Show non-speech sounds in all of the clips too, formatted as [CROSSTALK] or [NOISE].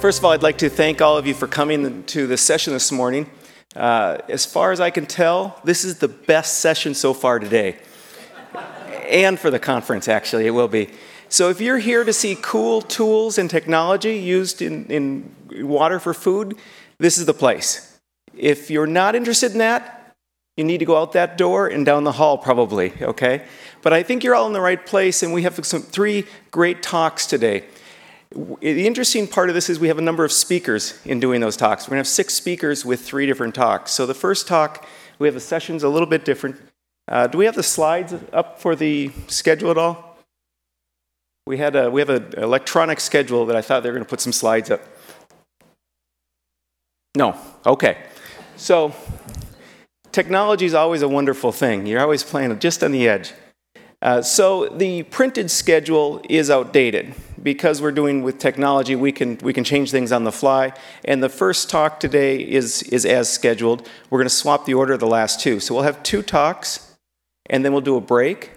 first of all, I'd like to thank all of you for coming to this session this morning. Uh, as far as I can tell, this is the best session so far today. and for the conference, actually, it will be. So if you're here to see cool tools and technology used in, in water for food, this is the place. If you're not interested in that, you need to go out that door and down the hall, probably, okay? But I think you're all in the right place, and we have some, three great talks today. The interesting part of this is we have a number of speakers in doing those talks. We're going to have six speakers with three different talks. So the first talk, we have the sessions a little bit different. Uh, do we have the slides up for the schedule at all? We, had a, we have an electronic schedule that I thought they were going to put some slides up. No, okay. So, technology is always a wonderful thing. You're always playing just on the edge. Uh, so, the printed schedule is outdated. Because we're doing with technology, we can, we can change things on the fly. And the first talk today is, is as scheduled. We're going to swap the order of the last two. So, we'll have two talks, and then we'll do a break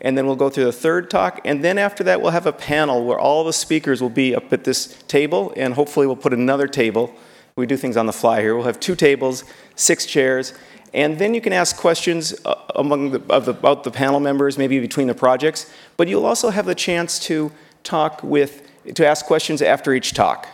and then we'll go through the third talk, and then after that, we'll have a panel where all the speakers will be up at this table, and hopefully, we'll put another table. We do things on the fly here. We'll have two tables, six chairs, and then you can ask questions uh, among the, the, about the panel members, maybe between the projects, but you'll also have the chance to talk with, to ask questions after each talk.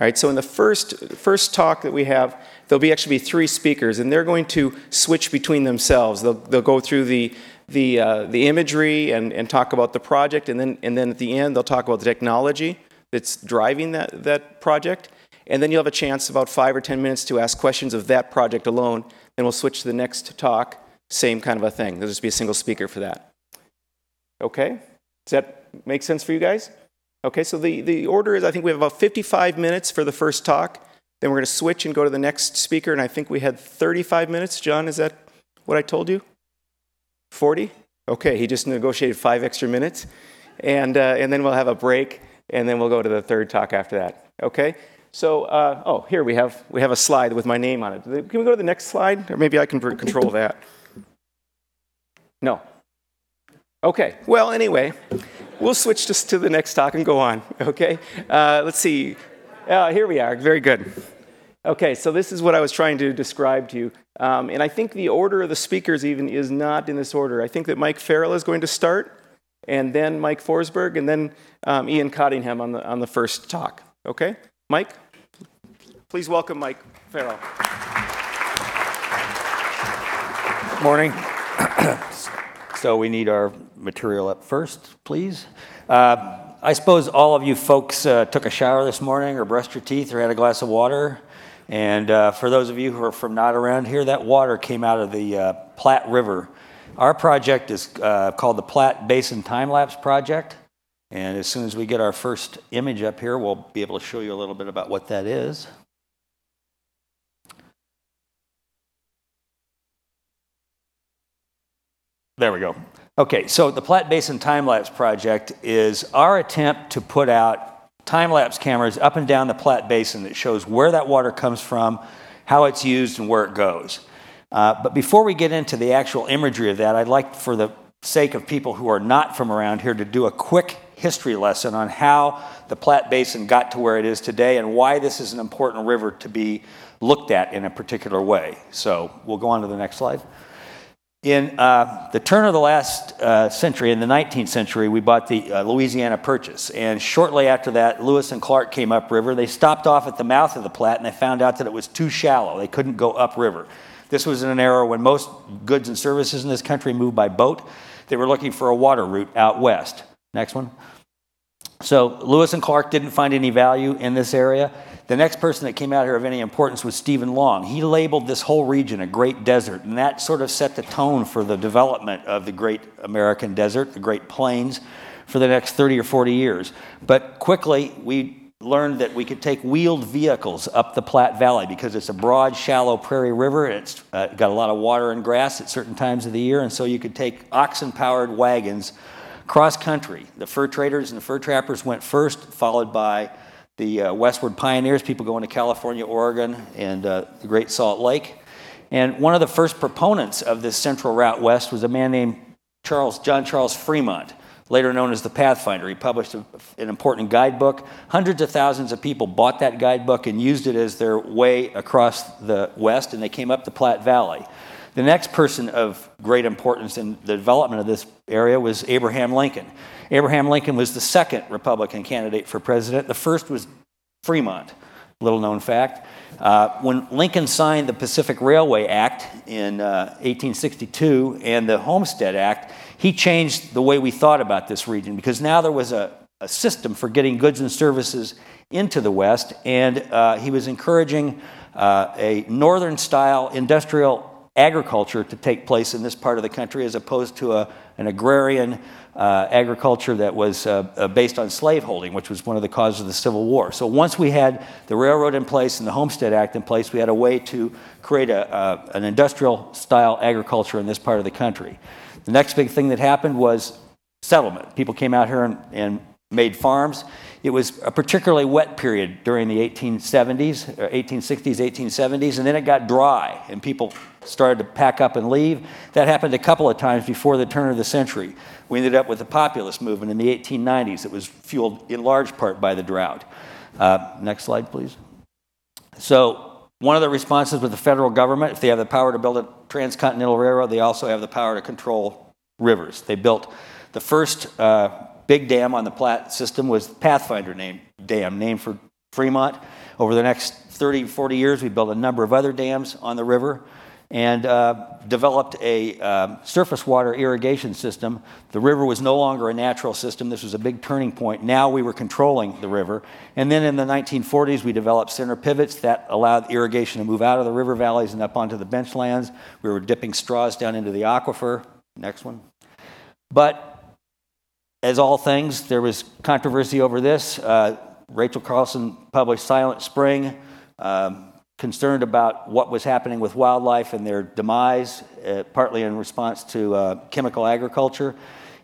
All right, so in the first, first talk that we have, there'll be actually be three speakers, and they're going to switch between themselves. They'll, they'll go through the the, uh, the imagery and, and talk about the project, and then, and then at the end, they'll talk about the technology that's driving that, that project. And then you'll have a chance, about five or 10 minutes, to ask questions of that project alone. Then we'll switch to the next talk, same kind of a thing. There'll just be a single speaker for that. Okay? Does that make sense for you guys? Okay, so the, the order is I think we have about 55 minutes for the first talk. Then we're going to switch and go to the next speaker, and I think we had 35 minutes. John, is that what I told you? 40? Okay, he just negotiated five extra minutes. And, uh, and then we'll have a break, and then we'll go to the third talk after that. Okay? So, uh, oh, here we have, we have a slide with my name on it. Can we go to the next slide? Or maybe I can control [LAUGHS] that. No. Okay, well, anyway, we'll switch just to the next talk and go on. Okay? Uh, let's see. Uh, here we are. Very good. Okay, so this is what I was trying to describe to you. Um, and I think the order of the speakers even is not in this order. I think that Mike Farrell is going to start, and then Mike Forsberg, and then um, Ian Cottingham on the, on the first talk. Okay? Mike, please welcome Mike Farrell. Morning. [COUGHS] so we need our material up first, please. Uh, I suppose all of you folks uh, took a shower this morning or brushed your teeth or had a glass of water. And uh, for those of you who are from not around here, that water came out of the uh, Platte River. Our project is uh, called the Platte Basin Time Lapse Project. And as soon as we get our first image up here, we'll be able to show you a little bit about what that is. There we go. Okay, so the Platte Basin Time Lapse Project is our attempt to put out time lapse cameras up and down the Platte Basin that shows where that water comes from, how it's used, and where it goes. Uh, but before we get into the actual imagery of that, I'd like, for the sake of people who are not from around here, to do a quick history lesson on how the Platte Basin got to where it is today and why this is an important river to be looked at in a particular way. So we'll go on to the next slide. In uh, the turn of the last uh, century, in the 19th century, we bought the uh, Louisiana Purchase. And shortly after that, Lewis and Clark came upriver. They stopped off at the mouth of the Platte and they found out that it was too shallow. They couldn't go upriver. This was in an era when most goods and services in this country moved by boat. They were looking for a water route out west. Next one. So Lewis and Clark didn't find any value in this area. The next person that came out here of any importance was Stephen Long. He labeled this whole region a great desert, and that sort of set the tone for the development of the great American desert, the Great Plains, for the next 30 or 40 years. But quickly, we learned that we could take wheeled vehicles up the Platte Valley because it's a broad, shallow prairie river. It's uh, got a lot of water and grass at certain times of the year, and so you could take oxen powered wagons cross country. The fur traders and the fur trappers went first, followed by the uh, westward pioneers, people going to California, Oregon, and uh, the Great Salt Lake. And one of the first proponents of this central route west was a man named Charles, John Charles Fremont. later known as the Pathfinder. He published a, an important guidebook. Hundreds of thousands of people bought that guidebook and used it as their way across the West, and they came up the Platte Valley. The next person of great importance in the development of this area was Abraham Lincoln. Abraham Lincoln was the second Republican candidate for president. The first was Fremont, little known fact. Uh, when Lincoln signed the Pacific Railway Act in uh, 1862 and the Homestead Act, he changed the way we thought about this region because now there was a, a system for getting goods and services into the West, and uh, he was encouraging uh, a northern style industrial agriculture to take place in this part of the country as opposed to a, an agrarian uh, agriculture that was uh, uh, based on slaveholding, which was one of the causes of the Civil War. So once we had the railroad in place and the Homestead Act in place, we had a way to create a, an industrial style agriculture in this part of the country. The next big thing that happened was settlement. People came out here and, and made farms. It was a particularly wet period during the 1870s, 1860s, 1870s, and then it got dry and people started to pack up and leave. That happened a couple of times before the turn of the century. We ended up with the populist movement in the 1890s that was fueled in large part by the drought. Uh, next slide, please. So, one of the responses with the federal government, if they have the power to build a transcontinental railroad, they also have the power to control rivers. They built the first uh, big dam on the Platte system was Pathfinder name, Dam, named for Fremont. Over the next 30, 40 years, we built a number of other dams on the river and uh, developed a uh, surface water irrigation system. The river was no longer a natural system. This was a big turning point. Now we were controlling the river. And then in the 1940s, we developed center pivots that allowed irrigation to move out of the river valleys and up onto the benchlands. We were dipping straws down into the aquifer. Next one. But as all things, there was controversy over this. Uh, Rachel Carson published Silent Spring. Um, concerned about what was happening with wildlife and their demise, uh, partly in response to uh, chemical agriculture.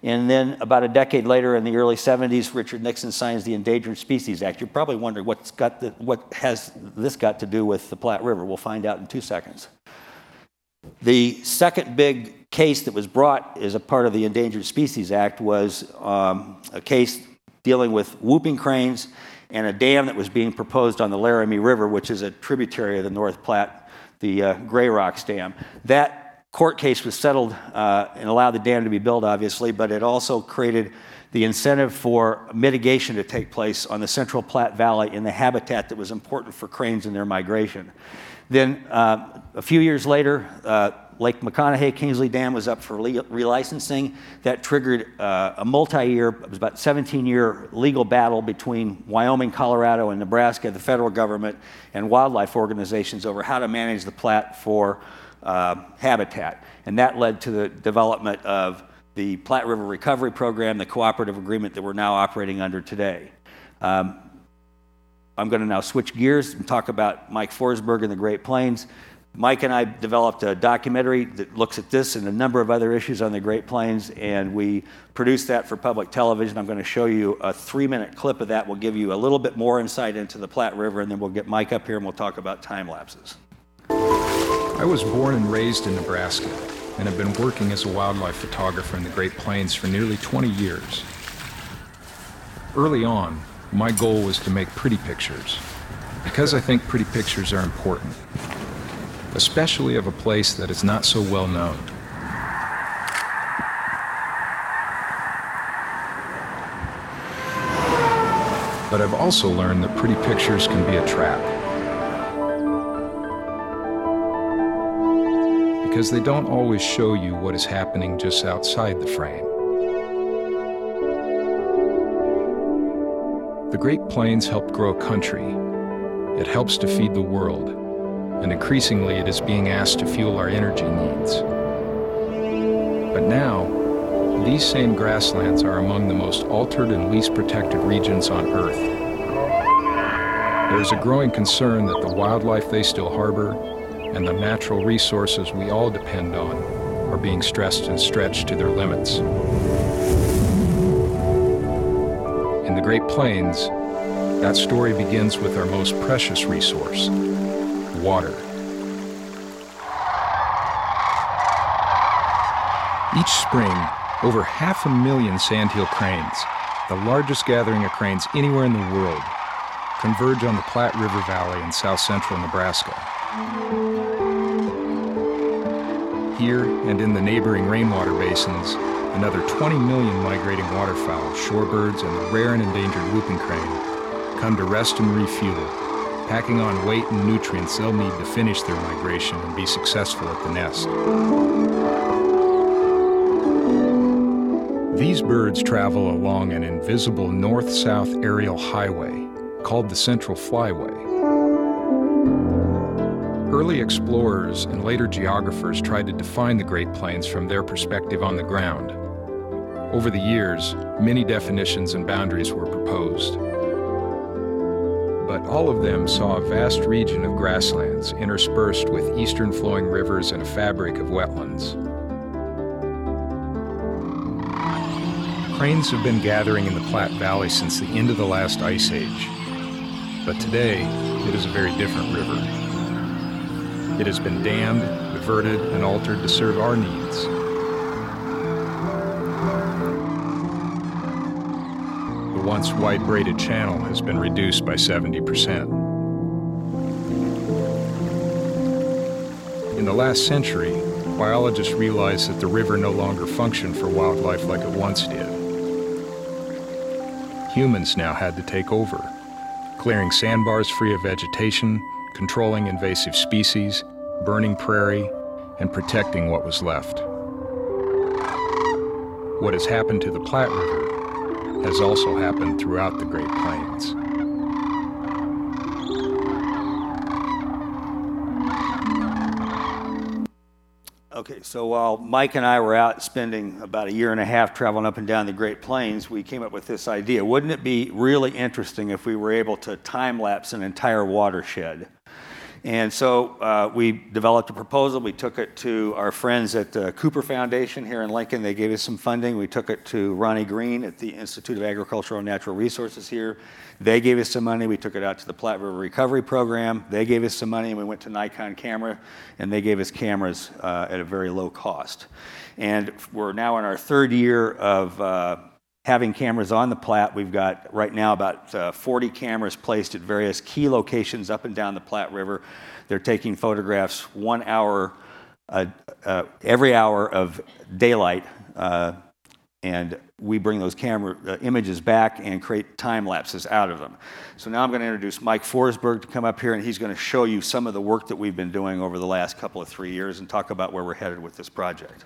And then, about a decade later, in the early 70s, Richard Nixon signs the Endangered Species Act. You're probably wondering what's got the, what has this got to do with the Platte River. We'll find out in two seconds. The second big case that was brought as a part of the Endangered Species Act was um, a case dealing with whooping cranes and a dam that was being proposed on the Laramie River, which is a tributary of the North Platte, the uh, Grey Rocks Dam. That court case was settled uh, and allowed the dam to be built, obviously, but it also created the incentive for mitigation to take place on the Central Platte Valley in the habitat that was important for cranes in their migration. Then, uh, a few years later, uh, Lake McConaughy Kingsley Dam was up for relicensing. That triggered uh, a multi-year, it was about 17-year legal battle between Wyoming, Colorado, and Nebraska, the federal government, and wildlife organizations over how to manage the Platte for uh, habitat. And that led to the development of the Platte River Recovery Program, the cooperative agreement that we're now operating under today. Um, I'm going to now switch gears and talk about Mike Forsberg and the Great Plains. Mike and I developed a documentary that looks at this and a number of other issues on the Great Plains, and we produced that for public television. I'm going to show you a three minute clip of that. We'll give you a little bit more insight into the Platte River, and then we'll get Mike up here and we'll talk about time lapses. I was born and raised in Nebraska and have been working as a wildlife photographer in the Great Plains for nearly 20 years. Early on, my goal was to make pretty pictures because I think pretty pictures are important especially of a place that is not so well known. But I've also learned that pretty pictures can be a trap. Because they don't always show you what is happening just outside the frame. The Great Plains helped grow country. It helps to feed the world and increasingly it is being asked to fuel our energy needs. But now, these same grasslands are among the most altered and least protected regions on Earth. There is a growing concern that the wildlife they still harbor and the natural resources we all depend on are being stressed and stretched to their limits. In the Great Plains, that story begins with our most precious resource, water. Each spring, Over half a million sandhill cranes, the largest gathering of cranes anywhere in the world, converge on the Platte River Valley in south central Nebraska. Here and in the neighboring rainwater basins, another 20 million migrating waterfowl, shorebirds, and the rare and endangered whooping crane come to rest and refuel, packing on weight and nutrients they'll need to finish their migration and be successful at the nest. These birds travel along an invisible north south aerial highway called the Central Flyway. Early explorers and later geographers tried to define the Great Plains from their perspective on the ground. Over the years, many definitions and boundaries were proposed. All of them saw a vast region of grasslands interspersed with eastern flowing rivers and a fabric of wetlands. Cranes have been gathering in the Platte Valley since the end of the last ice age. But today, it is a very different river. It has been dammed, diverted, and altered to serve our needs. Once wide braided channel has been reduced by 70%. In the last century, biologists realized that the river no longer functioned for wildlife like it once did. Humans now had to take over, clearing sandbars free of vegetation, controlling invasive species, burning prairie, and protecting what was left. What has happened to the Platte River has also happened throughout the Great Plains. Okay, so while Mike and I were out spending about a year and a half traveling up and down the Great Plains, we came up with this idea. Wouldn't it be really interesting if we were able to time lapse an entire watershed? And so uh, we developed a proposal. We took it to our friends at the Cooper Foundation here in Lincoln. They gave us some funding. We took it to Ronnie Green at the Institute of Agricultural and Natural Resources here. They gave us some money. We took it out to the Platte River Recovery Program. They gave us some money, and we went to Nikon Camera, and they gave us cameras uh, at a very low cost. And we're now in our third year of uh, having cameras on the Platte. We've got right now about uh, 40 cameras placed at various key locations up and down the Platte River. They're taking photographs one hour, uh, uh, every hour of daylight, uh, and we bring those camera uh, images back and create time lapses out of them. So now I'm going to introduce Mike Forsberg to come up here, and he's going to show you some of the work that we've been doing over the last couple of three years and talk about where we're headed with this project.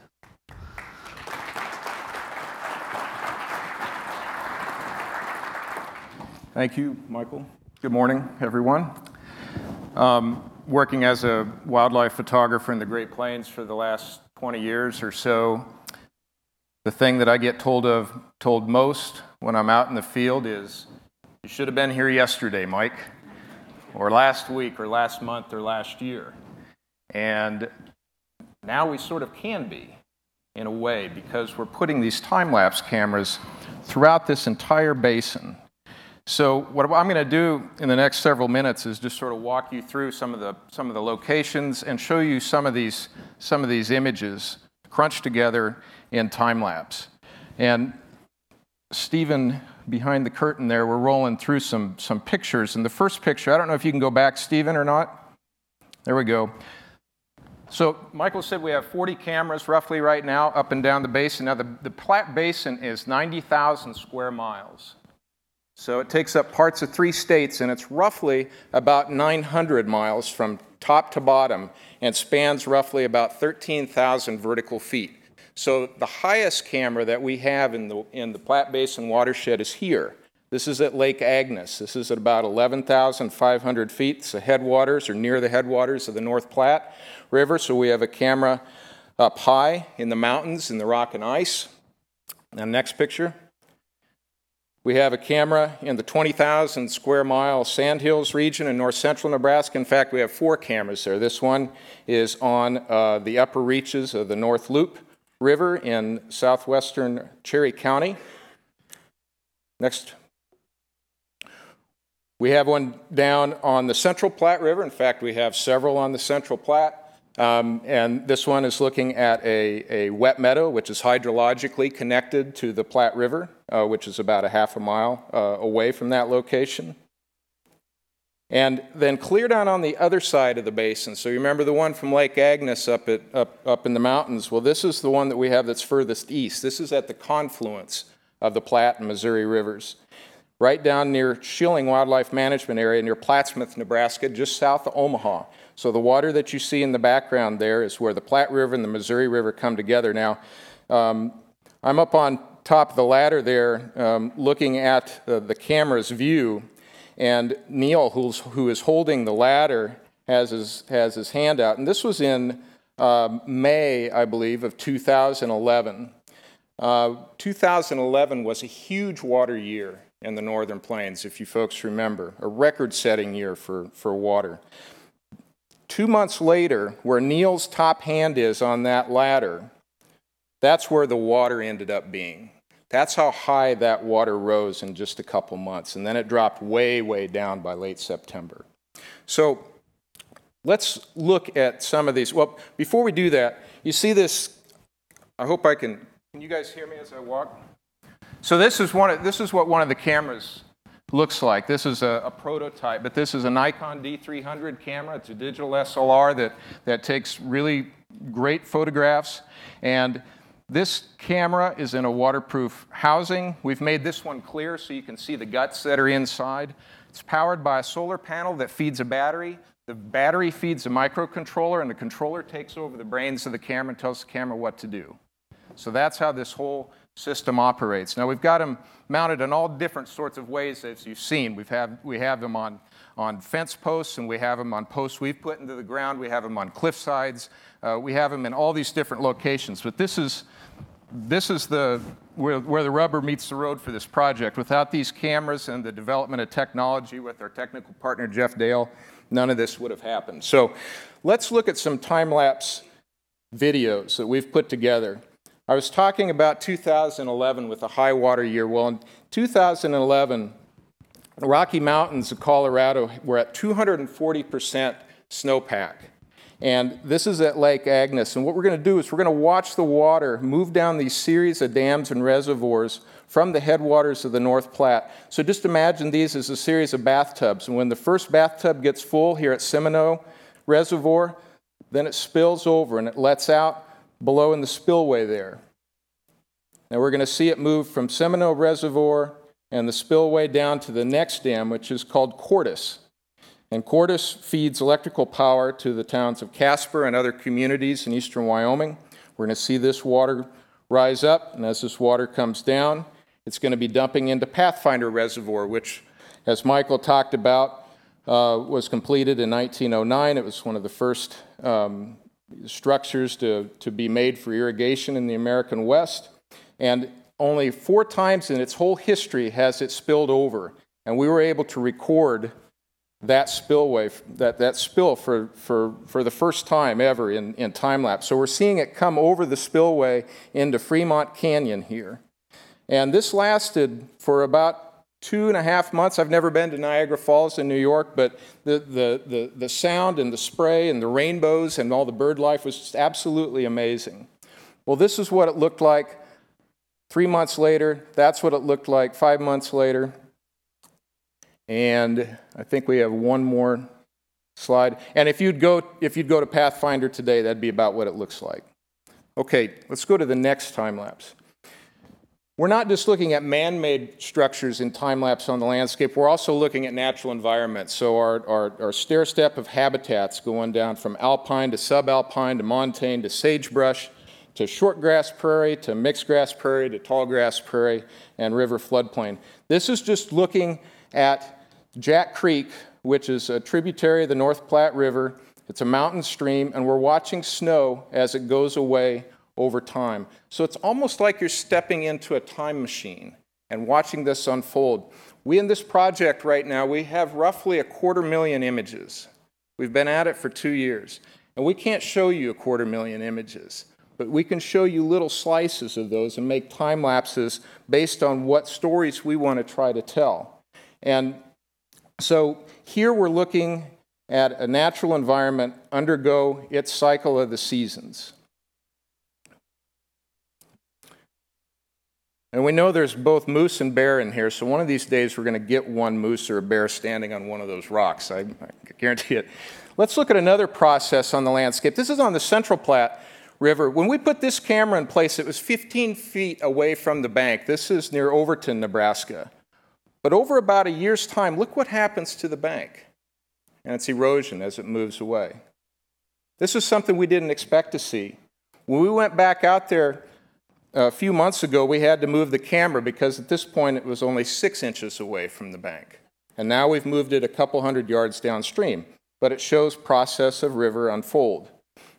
Thank you, Michael. Good morning, everyone. Um, working as a wildlife photographer in the Great Plains for the last 20 years or so, the thing that I get told of told most when I'm out in the field is, "You should have been here yesterday, Mike, or last week, or last month, or last year." And now we sort of can be, in a way, because we're putting these time lapse cameras throughout this entire basin so what I'm going to do in the next several minutes is just sort of walk you through some of the some of the locations and show you some of these some of these images crunched together in time lapse. And Stephen behind the curtain there, we're rolling through some some pictures. And the first picture, I don't know if you can go back, Stephen, or not. There we go. So Michael said we have 40 cameras roughly right now up and down the basin. Now the, the Platte Basin is 90,000 square miles. So it takes up parts of three states, and it's roughly about 900 miles from top to bottom and spans roughly about 13,000 vertical feet. So the highest camera that we have in the, in the Platte Basin watershed is here. This is at Lake Agnes. This is at about 11,500 feet. It's the headwaters or near the headwaters of the North Platte River. So we have a camera up high in the mountains in the rock and ice. And next picture. We have a camera in the 20,000 square mile Sandhills region in north central Nebraska. In fact, we have four cameras there. This one is on uh, the upper reaches of the North Loup River in southwestern Cherry County. Next. We have one down on the Central Platte River. In fact, we have several on the Central Platte. Um, and this one is looking at a, a wet meadow, which is hydrologically connected to the Platte River, uh, which is about a half a mile uh, away from that location. And then clear down on the other side of the basin. So you remember the one from Lake Agnes up, at, up, up in the mountains? Well, this is the one that we have that's furthest east. This is at the confluence of the Platte and Missouri rivers. Right down near Schilling Wildlife Management Area near Plattsmouth, Nebraska, just south of Omaha. So the water that you see in the background there is where the Platte River and the Missouri River come together. Now, um, I'm up on top of the ladder there um, looking at the camera's view and Neil, who's, who is holding the ladder, has his, has his hand out. And this was in uh, May, I believe, of 2011. Uh, 2011 was a huge water year in the Northern Plains, if you folks remember, a record setting year for, for water. Two months later, where Neil's top hand is on that ladder, that's where the water ended up being. That's how high that water rose in just a couple months. And then it dropped way, way down by late September. So let's look at some of these. Well, before we do that, you see this. I hope I can. Can you guys hear me as I walk? So this is one. Of, this is what one of the cameras looks like. This is a, a, prototype, but this is a Nikon D300 camera. It's a digital SLR that that takes really great photographs and this camera is in a waterproof housing. We've made this one clear so you can see the guts that are inside. It's powered by a solar panel that feeds a battery. The battery feeds a microcontroller, and the controller takes over the brains of the camera and tells the camera what to do. So that's how this whole system operates. Now we've got them mounted in all different sorts of ways as you've seen. We've have, we have them on, on fence posts and we have them on posts we've put into the ground. We have them on cliff sides. Uh, we have them in all these different locations. But this is, this is the, where, where the rubber meets the road for this project. Without these cameras and the development of technology with our technical partner Jeff Dale, none of this would have happened. So let's look at some time-lapse videos that we've put together. I was talking about 2011 with a high water year. Well, in 2011, the Rocky Mountains of Colorado were at 240% snowpack. And this is at Lake Agnes. And what we're going to do is we're going to watch the water move down these series of dams and reservoirs from the headwaters of the North Platte. So just imagine these as a series of bathtubs. And when the first bathtub gets full here at Seminoe Reservoir, then it spills over and it lets out below in the spillway there. Now we're going to see it move from Seminoe Reservoir and the spillway down to the next dam, which is called Kortes. And Kortes feeds electrical power to the towns of Casper and other communities in eastern Wyoming. We're going to see this water rise up, and as this water comes down, it's going to be dumping into Pathfinder Reservoir, which, as Michael talked about, uh, was completed in 1909. It was one of the first um, structures to, to be made for irrigation in the American West. And only four times in its whole history has it spilled over. And we were able to record that spillway, that, that spill for, for, for the first time ever in, in time lapse. So we're seeing it come over the spillway into Fremont Canyon here. And this lasted for about two and a half months. I've never been to Niagara Falls in New York, but the, the, the, the sound and the spray and the rainbows and all the bird life was just absolutely amazing. Well, this is what it looked like three months later. That's what it looked like five months later. And I think we have one more slide. And if you'd go, if you'd go to Pathfinder today, that'd be about what it looks like. Okay, let's go to the next time lapse. We're not just looking at man made structures in time lapse on the landscape, we're also looking at natural environments. So, our, our, our stair step of habitats going down from alpine to subalpine to montane to sagebrush to shortgrass prairie to mixed grass prairie to tall grass prairie and river floodplain. This is just looking at Jack Creek, which is a tributary of the North Platte River. It's a mountain stream, and we're watching snow as it goes away over time. So it's almost like you're stepping into a time machine and watching this unfold. We, in this project right now, we have roughly a quarter million images. We've been at it for two years. And we can't show you a quarter million images, but we can show you little slices of those and make time lapses based on what stories we want to try to tell. And so here we're looking at a natural environment undergo its cycle of the seasons. And we know there's both moose and bear in here, so one of these days we're going to get one moose or a bear standing on one of those rocks. I, I guarantee it. Let's look at another process on the landscape. This is on the Central Platte River. When we put this camera in place, it was 15 feet away from the bank. This is near Overton, Nebraska. But over about a year's time, look what happens to the bank and its erosion as it moves away. This is something we didn't expect to see. When we went back out there a few months ago, we had to move the camera because at this point it was only six inches away from the bank. And now we've moved it a couple hundred yards downstream. But it shows process of river unfold.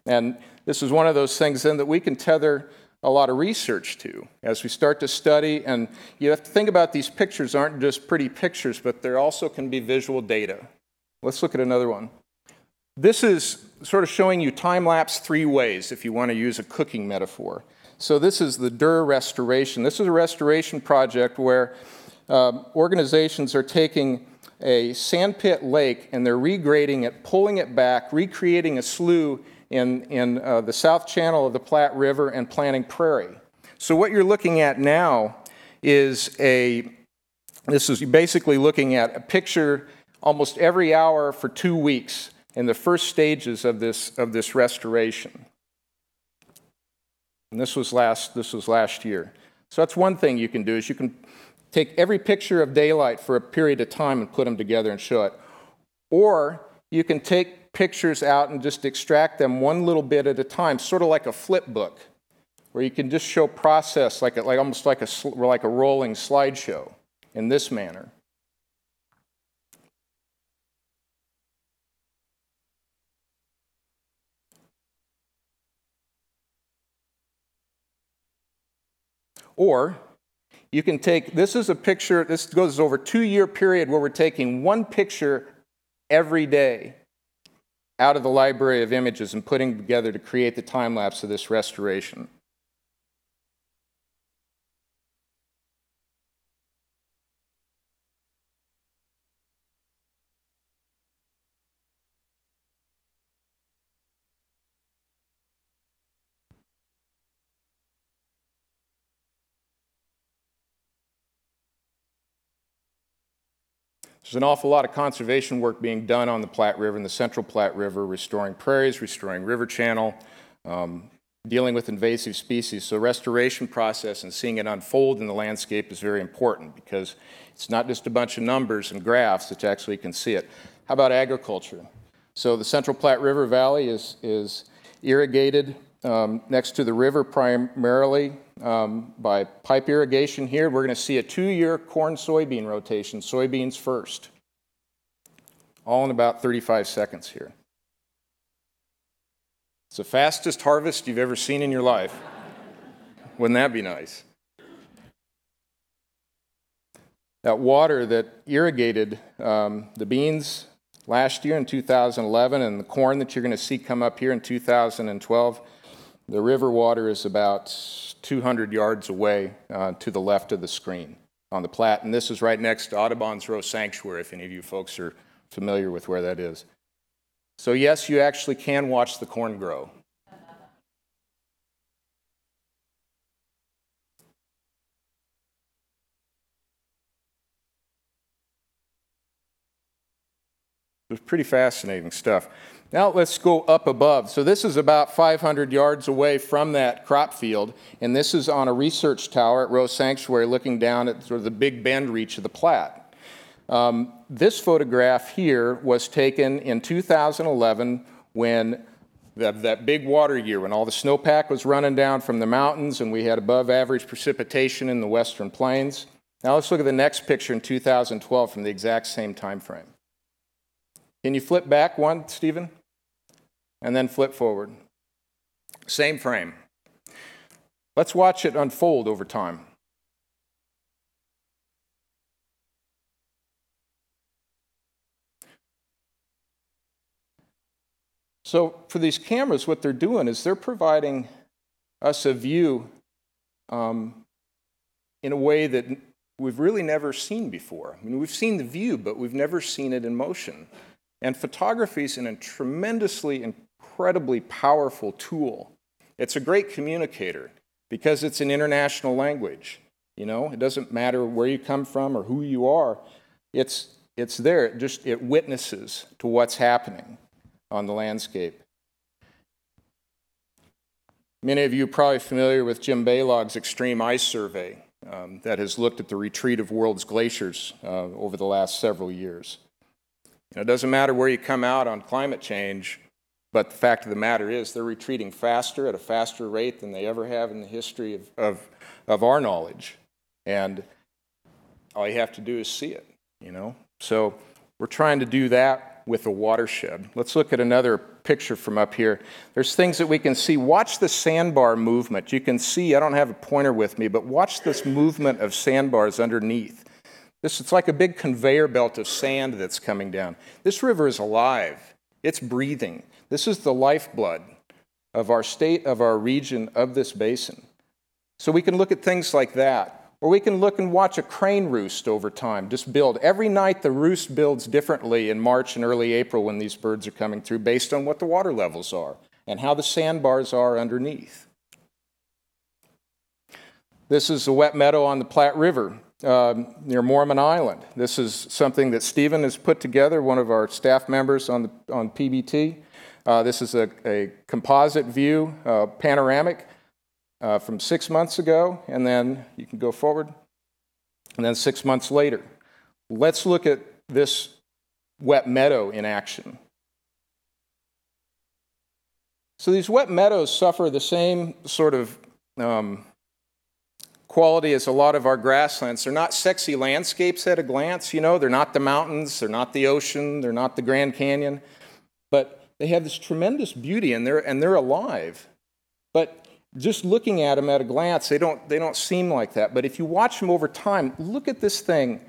And this is one of those things then that we can tether a lot of research to as we start to study. And you have to think about these pictures aren't just pretty pictures, but there also can be visual data. Let's look at another one. This is sort of showing you time lapse three ways if you want to use a cooking metaphor. So this is the Durr restoration. This is a restoration project where um, organizations are taking a sandpit lake and they're regrading it, pulling it back, recreating a slough in, in uh, the south channel of the Platte River and planting prairie. So what you're looking at now is a, this is basically looking at a picture almost every hour for two weeks in the first stages of this, of this restoration. And this was last, this was last year. So that's one thing you can do is you can take every picture of daylight for a period of time and put them together and show it. Or you can take pictures out and just extract them one little bit at a time, sort of like a flip book, where you can just show process like, a, like almost like a, like a rolling slideshow in this manner. Or you can take this is a picture, this goes over two year period where we're taking one picture every day out of the library of images and putting together to create the time lapse of this restoration. There's an awful lot of conservation work being done on the Platte River and the Central Platte River, restoring prairies, restoring river channel, um, dealing with invasive species. So restoration process and seeing it unfold in the landscape is very important because it's not just a bunch of numbers and graphs you actually can see it. How about agriculture? So the Central Platte River Valley is, is irrigated um, next to the river primarily um, by pipe irrigation here. We're going to see a two-year corn soybean rotation, soybeans first, all in about 35 seconds here. It's the fastest harvest you've ever seen in your life. Wouldn't that be nice? That water that irrigated um, the beans last year in 2011 and the corn that you're going to see come up here in 2012, the river water is about 200 yards away uh, to the left of the screen on the Platte. And this is right next to Audubon's Rowe Sanctuary, if any of you folks are familiar with where that is. So, yes, you actually can watch the corn grow. It was pretty fascinating stuff. Now let's go up above. So this is about 500 yards away from that crop field, and this is on a research tower at Rowe's Sanctuary looking down at sort of the Big Bend reach of the Platte. Um, this photograph here was taken in 2011 when that, that big water year, when all the snowpack was running down from the mountains and we had above average precipitation in the western plains. Now let's look at the next picture in 2012 from the exact same time frame. Can you flip back one, Stephen? And then flip forward. Same frame. Let's watch it unfold over time. So, for these cameras, what they're doing is they're providing us a view um, in a way that we've really never seen before. I mean, we've seen the view, but we've never seen it in motion. And photography is in a tremendously, incredibly powerful tool. It's a great communicator because it's an international language. You know, it doesn't matter where you come from or who you are. It's, it's there. It just it witnesses to what's happening on the landscape. Many of you are probably familiar with Jim Balog's Extreme Ice Survey um, that has looked at the retreat of world's glaciers uh, over the last several years. It doesn't matter where you come out on climate change, but the fact of the matter is they're retreating faster at a faster rate than they ever have in the history of, of, of our knowledge. And all you have to do is see it, you know? So we're trying to do that with a watershed. Let's look at another picture from up here. There's things that we can see. Watch the sandbar movement. You can see, I don't have a pointer with me, but watch this movement of sandbars underneath. This it's like a big conveyor belt of sand that's coming down. This river is alive. It's breathing. This is the lifeblood of our state, of our region, of this basin. So we can look at things like that. Or we can look and watch a crane roost over time, just build. Every night the roost builds differently in March and early April when these birds are coming through based on what the water levels are and how the sandbars are underneath. This is a wet meadow on the Platte River uh, near Mormon Island. This is something that Stephen has put together, one of our staff members on, the, on PBT. Uh, this is a, a composite view, uh, panoramic uh, from six months ago, and then you can go forward, and then six months later. Let's look at this wet meadow in action. So these wet meadows suffer the same sort of um, quality as a lot of our grasslands. They're not sexy landscapes at a glance, you know, they're not the mountains, they're not the ocean, they're not the Grand Canyon, but they have this tremendous beauty and they're, and they're alive. But just looking at them at a glance, they don't, they don't seem like that. But if you watch them over time, look at this thing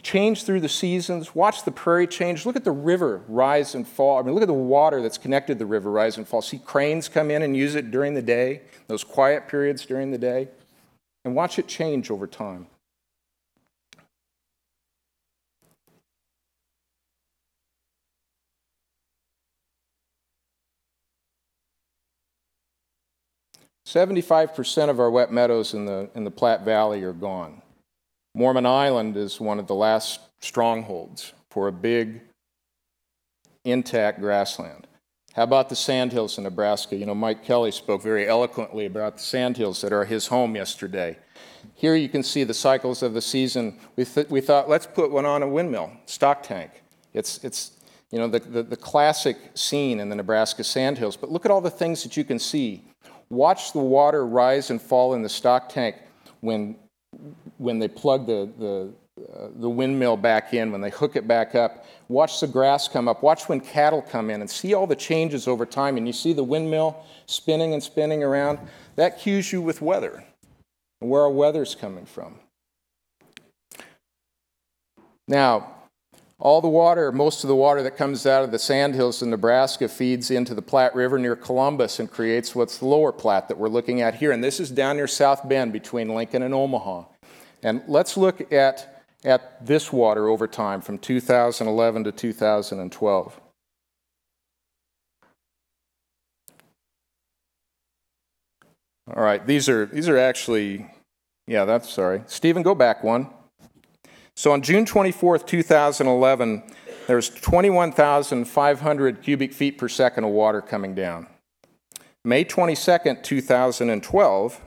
change through the seasons. Watch the prairie change. Look at the river rise and fall. I mean, look at the water that's connected to the river rise and fall. See cranes come in and use it during the day, those quiet periods during the day, and watch it change over time. 75% of our wet meadows in the, in the Platte Valley are gone. Mormon Island is one of the last strongholds for a big, intact grassland. How about the sandhills in Nebraska? You know, Mike Kelly spoke very eloquently about the sandhills that are his home yesterday. Here you can see the cycles of the season. We, th- we thought, let's put one on a windmill, stock tank. It's, it's you know, the, the, the classic scene in the Nebraska sandhills. But look at all the things that you can see Watch the water rise and fall in the stock tank when, when they plug the, the, uh, the windmill back in, when they hook it back up. Watch the grass come up. Watch when cattle come in and see all the changes over time. And you see the windmill spinning and spinning around. That cues you with weather and where our weather's coming from. Now, all the water, most of the water that comes out of the sandhills in Nebraska feeds into the Platte River near Columbus and creates what's the lower Platte that we're looking at here. And this is down near South Bend between Lincoln and Omaha. And let's look at, at this water over time from 2011 to 2012. All right, these are, these are actually, yeah, that's sorry. Stephen, go back one. So on June 24th, 2011, there's 21,500 cubic feet per second of water coming down. May 22nd, 2012,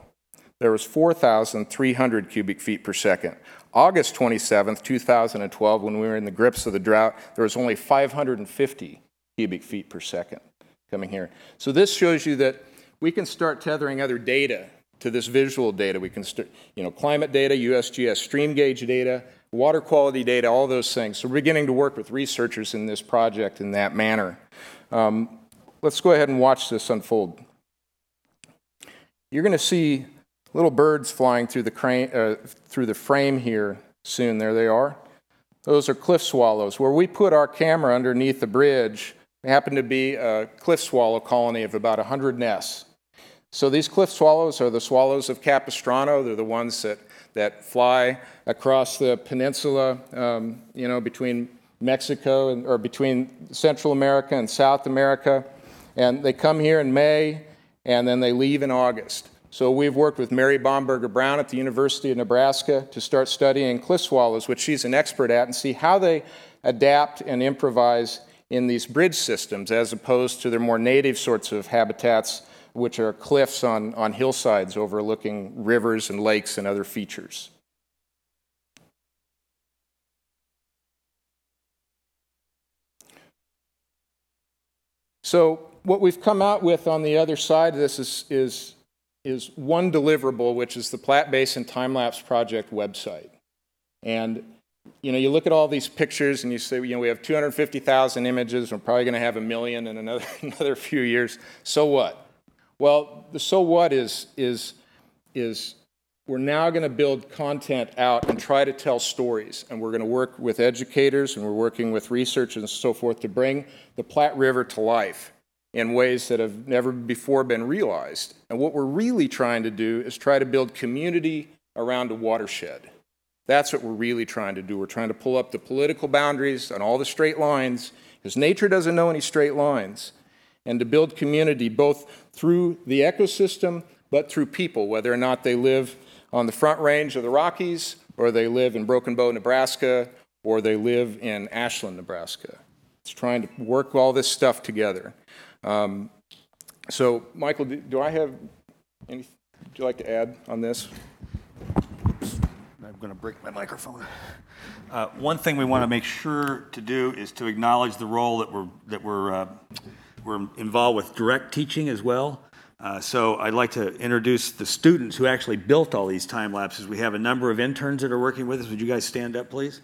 there was 4,300 cubic feet per second. August 27th, 2012, when we were in the grips of the drought, there was only 550 cubic feet per second coming here. So this shows you that we can start tethering other data to this visual data. We can you know, climate data, USGS stream gauge data, water quality data, all those things. So we're beginning to work with researchers in this project in that manner. Um, let's go ahead and watch this unfold. You're going to see little birds flying through the, crane, uh, through the frame here soon. There they are. Those are cliff swallows. Where we put our camera underneath the bridge happened to be a cliff swallow colony of about 100 nests. So these cliff swallows are the swallows of Capistrano. They're the ones that that fly across the peninsula, um, you know, between Mexico, and, or between Central America and South America. And they come here in May, and then they leave in August. So we've worked with Mary Bomberger Brown at the University of Nebraska to start studying cliff swallows, which she's an expert at, and see how they adapt and improvise in these bridge systems as opposed to their more native sorts of habitats, which are cliffs on, on hillsides overlooking rivers and lakes and other features. So what we've come out with on the other side of this is, is is one deliverable, which is the Platte Basin Time Lapse Project website. And you know, you look at all these pictures and you say, you know, we have 250,000 images. We're probably going to have a million in another [LAUGHS] another few years. So what? Well, the so what is is is we're now going to build content out and try to tell stories. And we're going to work with educators and we're working with research and so forth to bring the Platte River to life in ways that have never before been realized. And what we're really trying to do is try to build community around a watershed. That's what we're really trying to do. We're trying to pull up the political boundaries and all the straight lines, because nature doesn't know any straight lines, and to build community both through the ecosystem but through people, whether or not they live on the front range of the Rockies, or they live in Broken Bow, Nebraska, or they live in Ashland, Nebraska. It's trying to work all this stuff together. Um, so, Michael, do, do I have any? Would you like to add on this? I'm going to break my microphone. Uh, one thing we want to make sure to do is to acknowledge the role that we're that we're uh, we're involved with direct teaching as well. Uh, so I'd like to introduce the students who actually built all these time lapses. We have a number of interns that are working with us. Would you guys stand up, please?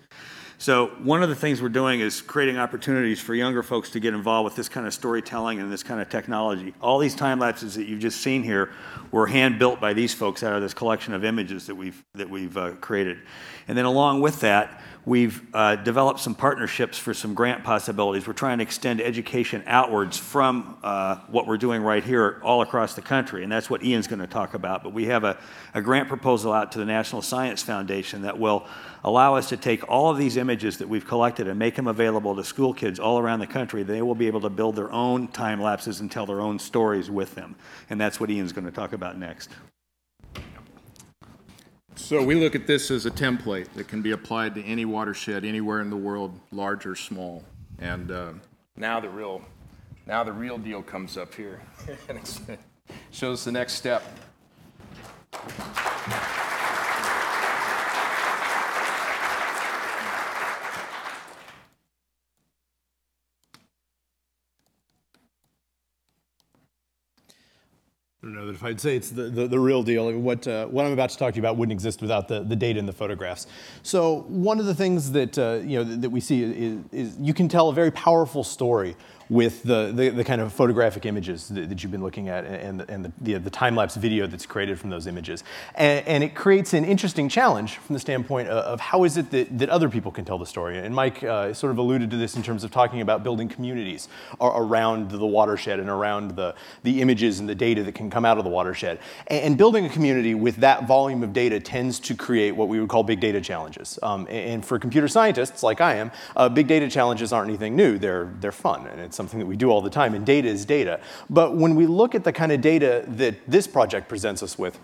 So one of the things we're doing is creating opportunities for younger folks to get involved with this kind of storytelling and this kind of technology. All these time lapses that you've just seen here were hand built by these folks out of this collection of images that we've that we've uh, created. And then along with that, We've uh, developed some partnerships for some grant possibilities. We're trying to extend education outwards from uh, what we're doing right here all across the country, and that's what Ian's going to talk about. But we have a, a grant proposal out to the National Science Foundation that will allow us to take all of these images that we've collected and make them available to school kids all around the country. They will be able to build their own time lapses and tell their own stories with them. And that's what Ian's going to talk about next. So we look at this as a template that can be applied to any watershed anywhere in the world, large or small. And uh, now the real, now the real deal comes up here, [LAUGHS] shows the next step. I don't know that if I'd say it's the, the, the real deal. What, uh, what I'm about to talk to you about wouldn't exist without the, the data and the photographs. So one of the things that, uh, you know, that, that we see is, is you can tell a very powerful story with the, the, the, kind of photographic images that, that you've been looking at and, and the, the, the time-lapse video that's created from those images. And, and, it creates an interesting challenge from the standpoint of, of, how is it that, that other people can tell the story. And Mike uh, sort of alluded to this in terms of talking about building communities around the watershed and around the, the images and the data that can come out of the watershed. And, and building a community with that volume of data tends to create what we would call big data challenges. Um, and for computer scientists, like I am, uh, big data challenges aren't anything new. They're, they're fun, and it's something that we do all the time, and data is data. But when we look at the kind of data that this project presents us with,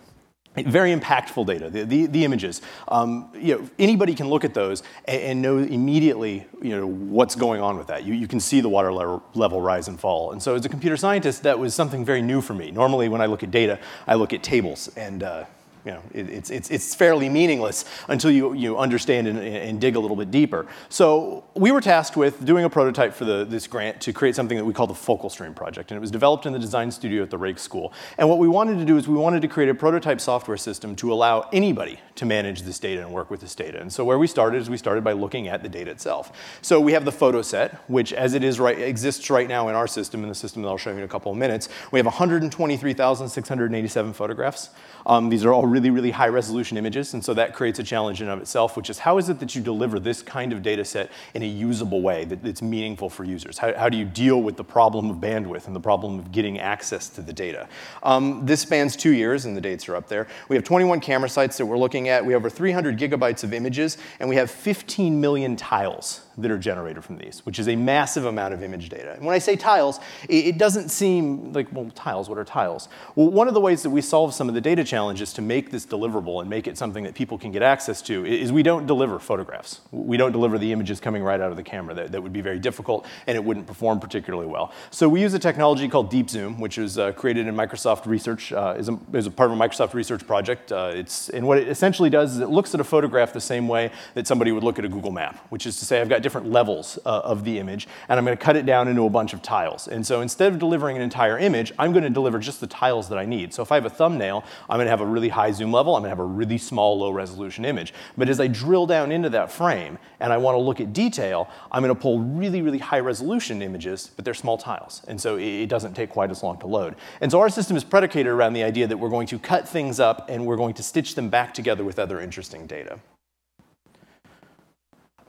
very impactful data, the, the, the images. Um, you know, anybody can look at those and, and, know immediately you know, what's going on with that. You, you can see the water level, level rise and fall. And so as a computer scientist, that was something very new for me. Normally when I look at data, I look at tables and uh, you know, it, it's, it's, it's fairly meaningless until you, you understand and, and, dig a little bit deeper. So we were tasked with doing a prototype for the, this grant to create something that we call the Focal Stream Project. And it was developed in the design studio at the Raikes School. And what we wanted to do is we wanted to create a prototype software system to allow anybody to manage this data and work with this data. And so where we started is we started by looking at the data itself. So we have the photo set, which as it is right, exists right now in our system, in the system that I'll show you in a couple of minutes, we have 123,687 photographs. Um, these are all really, really high resolution images, and so that creates a challenge in of itself, which is how is it that you deliver this kind of data set in a usable way that, that's meaningful for users? How, how, do you deal with the problem of bandwidth and the problem of getting access to the data? Um, this spans two years, and the dates are up there. We have 21 camera sites that we're looking at. We have over 300 gigabytes of images, and we have 15 million tiles that are generated from these, which is a massive amount of image data. And when I say tiles, it, doesn't seem like, well, tiles, what are tiles? Well, one of the ways that we solve some of the data challenges to make this deliverable and make it something that people can get access to is we don't deliver photographs. We don't deliver the images coming right out of the camera. That, that would be very difficult and it wouldn't perform particularly well. So we use a technology called Deep Zoom, which is uh, created in Microsoft Research, uh, is, a, is a part of a Microsoft Research project. Uh, it's, and what it essentially does is it looks at a photograph the same way that somebody would look at a Google map, which is to say I've got different levels uh, of the image, and I'm going to cut it down into a bunch of tiles. And so instead of delivering an entire image, I'm going to deliver just the tiles that I need. So if I have a thumbnail, I'm going to have a really high zoom level, I'm going to have a really small, low resolution image. But as I drill down into that frame and I want to look at detail, I'm going to pull really, really high resolution images, but they're small tiles. And so it doesn't take quite as long to load. And so our system is predicated around the idea that we're going to cut things up and we're going to stitch them back together with other interesting data.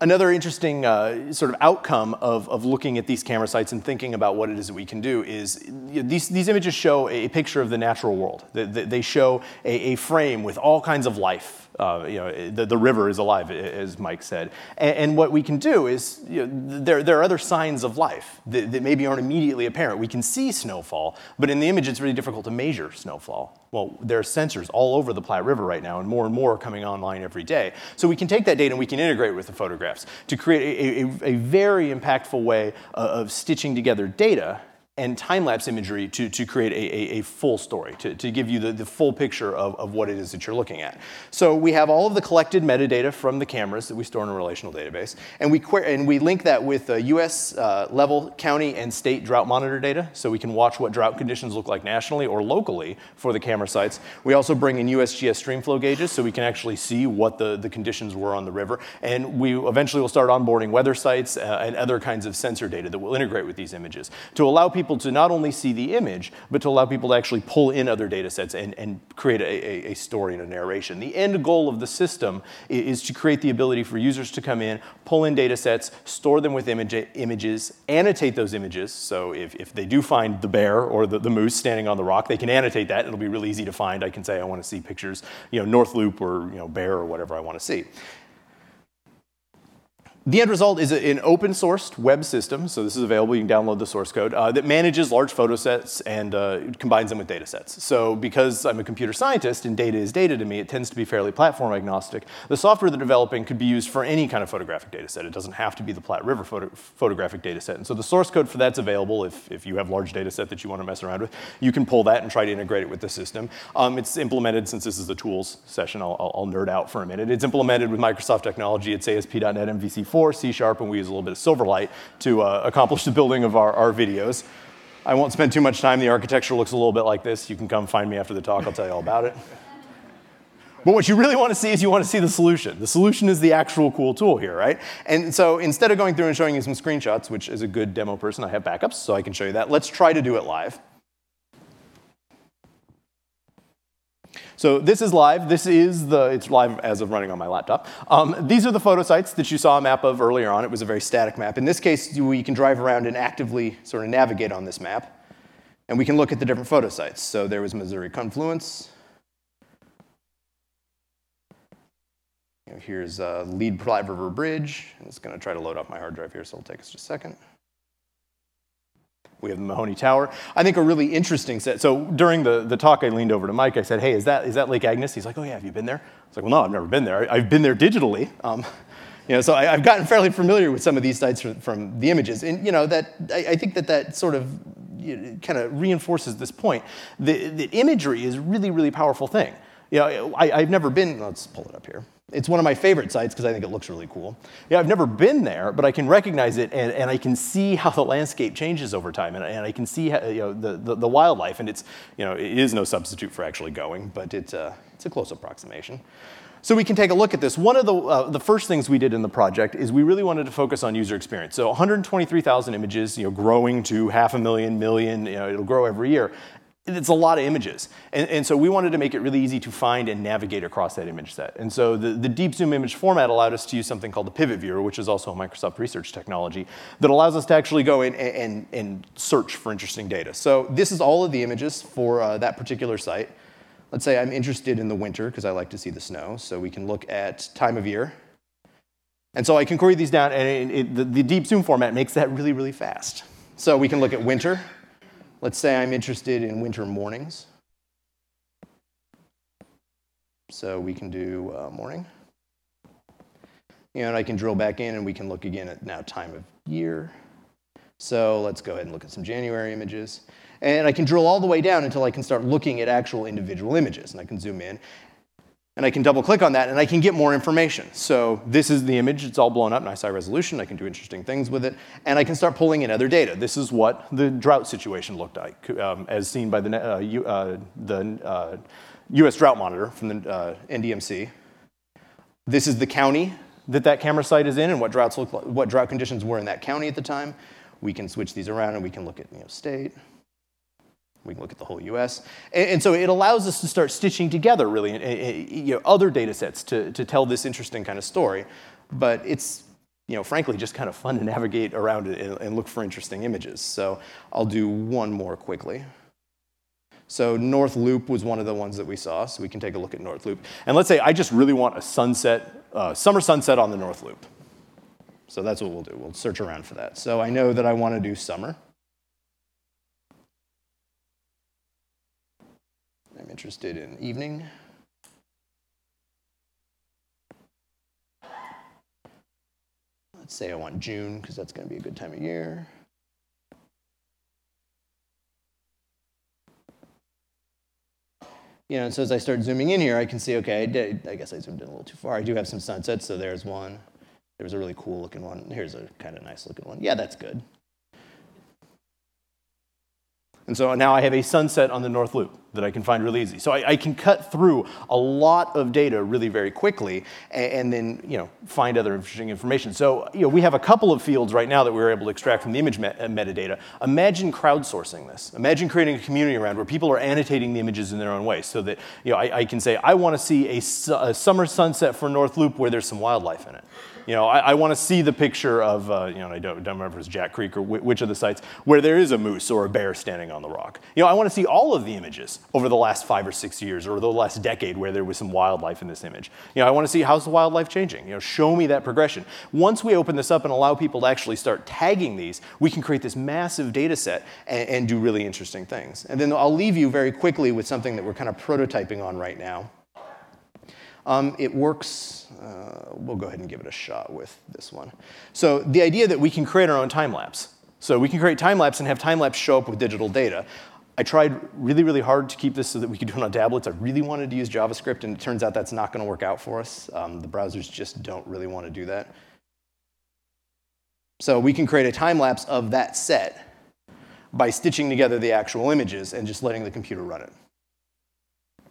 Another interesting uh, sort of outcome of, of looking at these camera sites and thinking about what it is that we can do is you know, these, these images show a picture of the natural world. They, they show a, a frame with all kinds of life uh, you know, the, the river is alive, as Mike said. And, and what we can do is, you know, there, there are other signs of life that, that, maybe aren't immediately apparent. We can see snowfall, but in the image, it's really difficult to measure snowfall. Well, there are sensors all over the Platte River right now, and more and more are coming online every day. So we can take that data and we can integrate with the photographs to create a, a, a very impactful way of stitching together data and time-lapse imagery to, to create a, a, a full story, to, to give you the, the full picture of, of what it is that you're looking at. So we have all of the collected metadata from the cameras that we store in a relational database, and we, and we link that with uh, US uh, level county and state drought monitor data, so we can watch what drought conditions look like nationally or locally for the camera sites. We also bring in USGS streamflow gauges, so we can actually see what the, the conditions were on the river, and we eventually will start onboarding weather sites uh, and other kinds of sensor data that will integrate with these images to allow people people to not only see the image, but to allow people to actually pull in other data sets and, and create a, a, story and a narration. The end goal of the system is to create the ability for users to come in, pull in data sets, store them with image, images, annotate those images. So if, if they do find the bear or the, the moose standing on the rock, they can annotate that. It'll be really easy to find. I can say I want to see pictures, you know, North Loup or you know, bear or whatever I want to see. The end result is an open sourced web system, so this is available, you can download the source code, uh, that manages large photo sets and uh, combines them with data sets. So because I'm a computer scientist and data is data to me, it tends to be fairly platform agnostic. The software they're developing could be used for any kind of photographic data set. It doesn't have to be the Platte River photo photographic data set. And so the source code for that's available if, if you have large data set that you want to mess around with. You can pull that and try to integrate it with the system. Um, it's implemented, since this is the tools session, I'll, I'll, nerd out for a minute. It's implemented with Microsoft technology. It's ASP.NET MVC4 C Sharp, and we use a little bit of Silverlight to uh, accomplish the building of our, our videos. I won't spend too much time. The architecture looks a little bit like this. You can come find me after the talk. I'll tell you all about it. But what you really want to see is you want to see the solution. The solution is the actual cool tool here, right? And so instead of going through and showing you some screenshots, which is a good demo person, I have backups, so I can show you that. Let's try to do it live. So this is live. This is the, it's live as of running on my laptop. Um, these are the photo sites that you saw a map of earlier on. It was a very static map. In this case, we can drive around and actively sort of navigate on this map. And we can look at the different photo sites. So there was Missouri Confluence. Here's uh, Lead Platte River Bridge. It's going to try to load up my hard drive here, so it'll take us just a second. We have the Mahoney Tower. I think a really interesting set. So during the, the talk, I leaned over to Mike. I said, hey, is that, is that Lake Agnes? He's like, oh, yeah, have you been there? I was like, well, no, I've never been there. I've been there digitally. Um, you know, so I, have gotten fairly familiar with some of these sites from, from the images. And, you know, that, I, I think that that sort of you know, kind of reinforces this point. The, the imagery is really, really powerful thing. You know, I, I've never been, let's pull it up here. It's one of my favorite sites because I think it looks really cool. Yeah, I've never been there, but I can recognize it and, and I can see how the landscape changes over time and, and I can see how, you know, the, the, the, wildlife and it's, you know, it is no substitute for actually going, but it's, it's a close approximation. So we can take a look at this. One of the, uh, the first things we did in the project is we really wanted to focus on user experience. So 123,000 images, you know, growing to half a million, million, you know, it'll grow every year it's a lot of images. And, and, so we wanted to make it really easy to find and navigate across that image set. And so the, the deep zoom image format allowed us to use something called the pivot viewer, which is also a Microsoft research technology that allows us to actually go in and, and, and search for interesting data. So this is all of the images for uh, that particular site. Let's say I'm interested in the winter because I like to see the snow. So we can look at time of year. And so I can query these down, and it, it, the, the deep zoom format makes that really, really fast. So we can look at winter. Let's say I'm interested in winter mornings. So we can do uh, morning. And I can drill back in and we can look again at now time of year. So let's go ahead and look at some January images. And I can drill all the way down until I can start looking at actual individual images. And I can zoom in and I can double click on that and I can get more information. So this is the image, it's all blown up, nice high resolution, I can do interesting things with it, and I can start pulling in other data. This is what the drought situation looked like, um, as seen by the, uh, U, uh, the uh, US Drought Monitor from the uh, NDMC. This is the county that that camera site is in and what droughts look like, what drought conditions were in that county at the time. We can switch these around and we can look at you know, state. We can look at the whole US. And, and, so it allows us to start stitching together really you know, other data sets to, to tell this interesting kind of story. But it's, you know, frankly, just kind of fun to navigate around it and, and look for interesting images. So I'll do one more quickly. So North Loup was one of the ones that we saw, so we can take a look at North Loup. And let's say I just really want a sunset, uh, summer sunset on the North Loup. So that's what we'll do. We'll search around for that. So I know that I want to do summer. I'm interested in evening. Let's say I want June because that's going to be a good time of year. You know, so as I start zooming in here, I can see, okay, I, did, I guess I zoomed in a little too far. I do have some sunsets, so there's one. There was a really cool looking one. Here's a kind of nice looking one. Yeah, that's good. And so now I have a sunset on the North Loup that I can find really easy. So I, I can cut through a lot of data really very quickly and, and, then you know, find other interesting information. So you know, we have a couple of fields right now that we are able to extract from the image met uh, metadata. Imagine crowdsourcing this. Imagine creating a community around where people are annotating the images in their own way so that you know, I, I can say, I want to see a, a summer sunset for North Loup where there's some wildlife in it. You know, I, I want to see the picture of, uh, you know, I don't, don't, remember if it's Jack Creek or which of the sites, where there is a moose or a bear standing on the rock. You know, I want to see all of the images over the last five or six years or the last decade where there was some wildlife in this image. You know, I want to see how's the wildlife changing. You know, show me that progression. Once we open this up and allow people to actually start tagging these, we can create this massive data set and, and do really interesting things. And then I'll leave you very quickly with something that we're kind of prototyping on right now. Um, it works, uh, we'll go ahead and give it a shot with this one. So the idea that we can create our own time lapse. So we can create time lapse and have time lapse show up with digital data. I tried really, really hard to keep this so that we could do it on tablets. I really wanted to use JavaScript, and it turns out that's not going to work out for us. Um, the browsers just don't really want to do that. So we can create a time lapse of that set by stitching together the actual images and just letting the computer run it.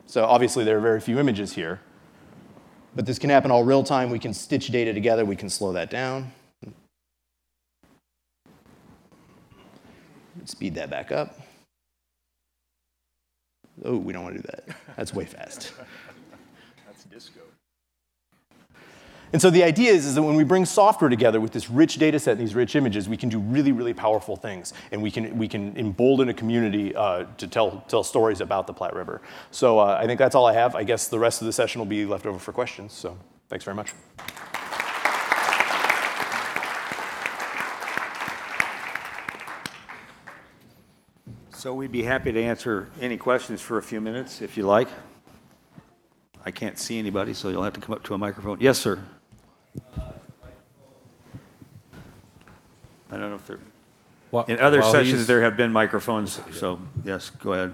So obviously, there are very few images here. But this can happen all real time. We can stitch data together. We can slow that down. Speed that back up. Oh, we don't want to do that. That's way fast. That's disco. And so the idea is, is that when we bring software together with this rich data set and these rich images, we can do really, really powerful things. And we can, we can embolden a community uh, to tell, tell stories about the Platte River. So uh, I think that's all I have. I guess the rest of the session will be left over for questions. So thanks very much. So we'd be happy to answer any questions for a few minutes if you like. I can't see anybody, so you'll have to come up to a microphone. Yes, sir. I don't know if there, Well, in other while sessions, there have been microphones, so yes, go ahead.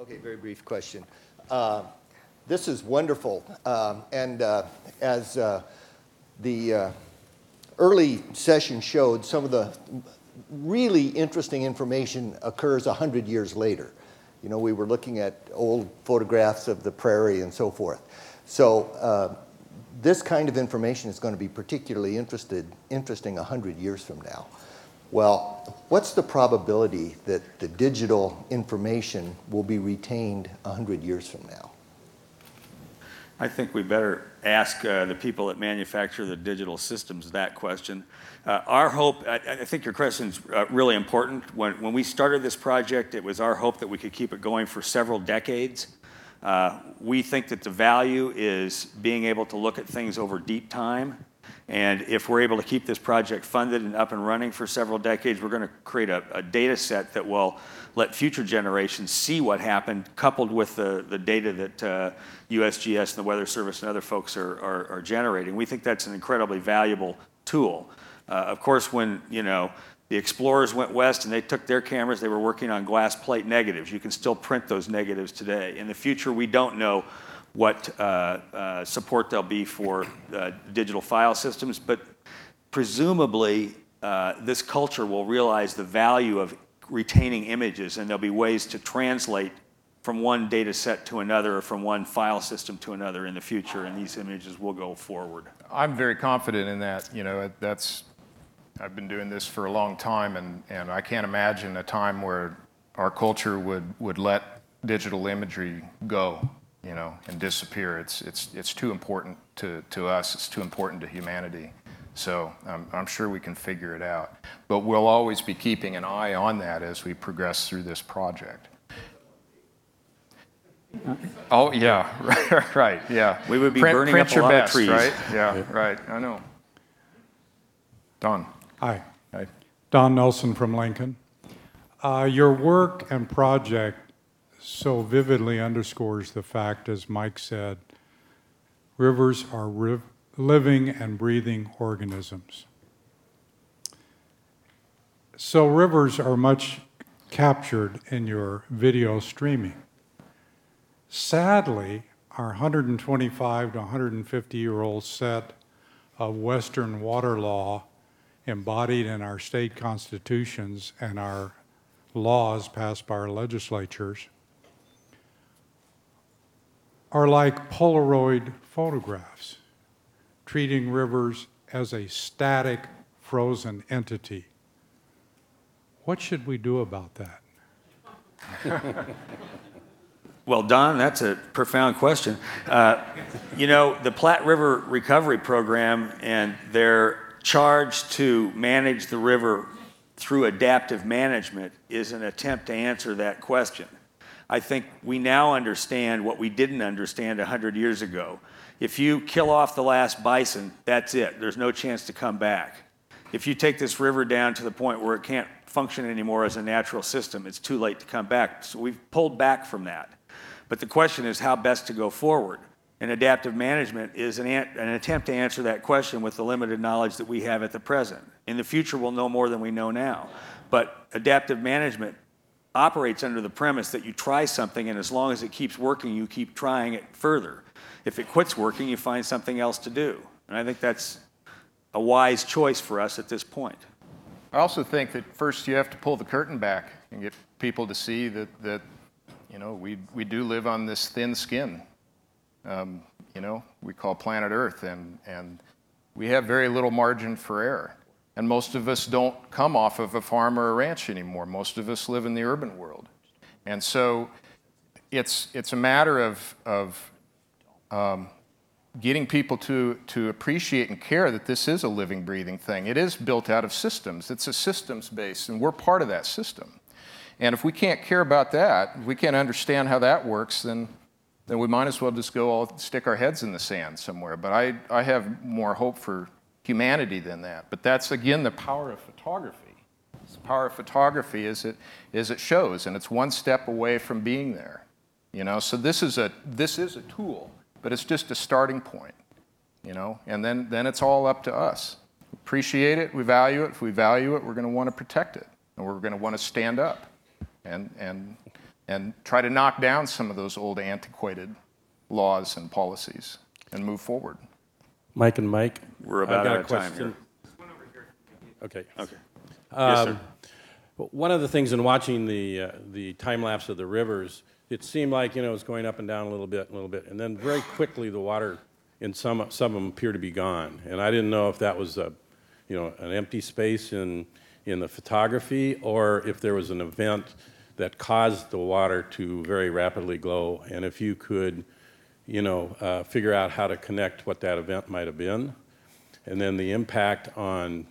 Okay, very brief question. Uh, This is wonderful, um, and uh, as uh, the uh, early session showed, some of the really interesting information occurs 100 years later. You know, we were looking at old photographs of the prairie and so forth. So uh, this kind of information is going to be particularly interested, interesting 100 years from now. Well, what's the probability that the digital information will be retained 100 years from now? I think we better ask uh, the people that manufacture the digital systems that question. Uh, our hope, I, I, think your question is uh, really important. When, when we started this project, it was our hope that we could keep it going for several decades. Uh, we think that the value is being able to look at things over deep time and if we're able to keep this project funded and up and running for several decades, we're going to create a, a, data set that will let future generations see what happened, coupled with the, the data that uh, USGS and the Weather Service and other folks are, are, are generating. We think that's an incredibly valuable tool. Uh, of course, when you know the explorers went west and they took their cameras, they were working on glass plate negatives. You can still print those negatives today. In the future, we don't know what uh, uh, support there'll be for uh, digital file systems, but presumably uh, this culture will realize the value of retaining images and there'll be ways to translate from one data set to another or from one file system to another in the future and these images will go forward. I'm very confident in that. You know, that's, I've been doing this for a long time and, and I can't imagine a time where our culture would, would let digital imagery go you know, and disappear. It's, it's, it's too important to, to us. It's too important to humanity. So um, I'm sure we can figure it out. But we'll always be keeping an eye on that as we progress through this project. Oh, yeah, right, [LAUGHS] right, yeah. We would be print, burning print up a lot best, of trees. Right? Yeah, yeah, right, I know. Don. Hi. Hi. Don Nelson from Lincoln. Uh, your work and project so vividly underscores the fact, as Mike said, rivers are riv- living and breathing organisms. So rivers are much captured in your video streaming. Sadly, our 125 to 150 year old set of Western water law embodied in our state constitutions and our laws passed by our legislatures are like Polaroid photographs, treating rivers as a static, frozen entity. What should we do about that? [LAUGHS] well, Don, that's a profound question. Uh, you know, the Platte River Recovery Program and their charge to manage the river through adaptive management is an attempt to answer that question. I think we now understand what we didn't understand 100 years ago. If you kill off the last bison, that's it. There's no chance to come back. If you take this river down to the point where it can't function anymore as a natural system, it's too late to come back. So we've pulled back from that. But the question is how best to go forward. And adaptive management is an, an, attempt to answer that question with the limited knowledge that we have at the present. In the future, we'll know more than we know now. But adaptive management operates under the premise that you try something, and as long as it keeps working, you keep trying it further. If it quits working, you find something else to do. And I think that's a wise choice for us at this point. I also think that first you have to pull the curtain back and get people to see that, that you know, we, we do live on this thin skin, um, you know, we call planet Earth, and, and we have very little margin for error. And most of us don't come off of a farm or a ranch anymore. Most of us live in the urban world. And so it's, it's a matter of, of um, getting people to, to appreciate and care that this is a living, breathing thing. It is built out of systems, it's a systems base, and we're part of that system. And if we can't care about that, we can't understand how that works, then, then we might as well just go all stick our heads in the sand somewhere. But I, I have more hope for humanity than that. But that's, again, the power of photography. It's The power of photography is it, is it shows, and it's one step away from being there. You know, so this is a, this is a tool, but it's just a starting point. You know, and then, then it's all up to us. Appreciate it, we value it. If we value it, we're going to want to protect it, and we're going to want to stand up and, and, and try to knock down some of those old antiquated laws and policies and move forward. Mike and Mike. We're about out of time here. Okay. Okay. Yes, sir. Um, one of the things in watching the, uh, the time lapse of the rivers, it seemed like, you know, it was going up and down a little bit, a little bit. And then very quickly, the water in some, some of them appeared to be gone. And I didn't know if that was a, you know, an empty space in, in the photography or if there was an event that caused the water to very rapidly glow. And if you could, you know, uh, figure out how to connect what that event might have been, and then the impact on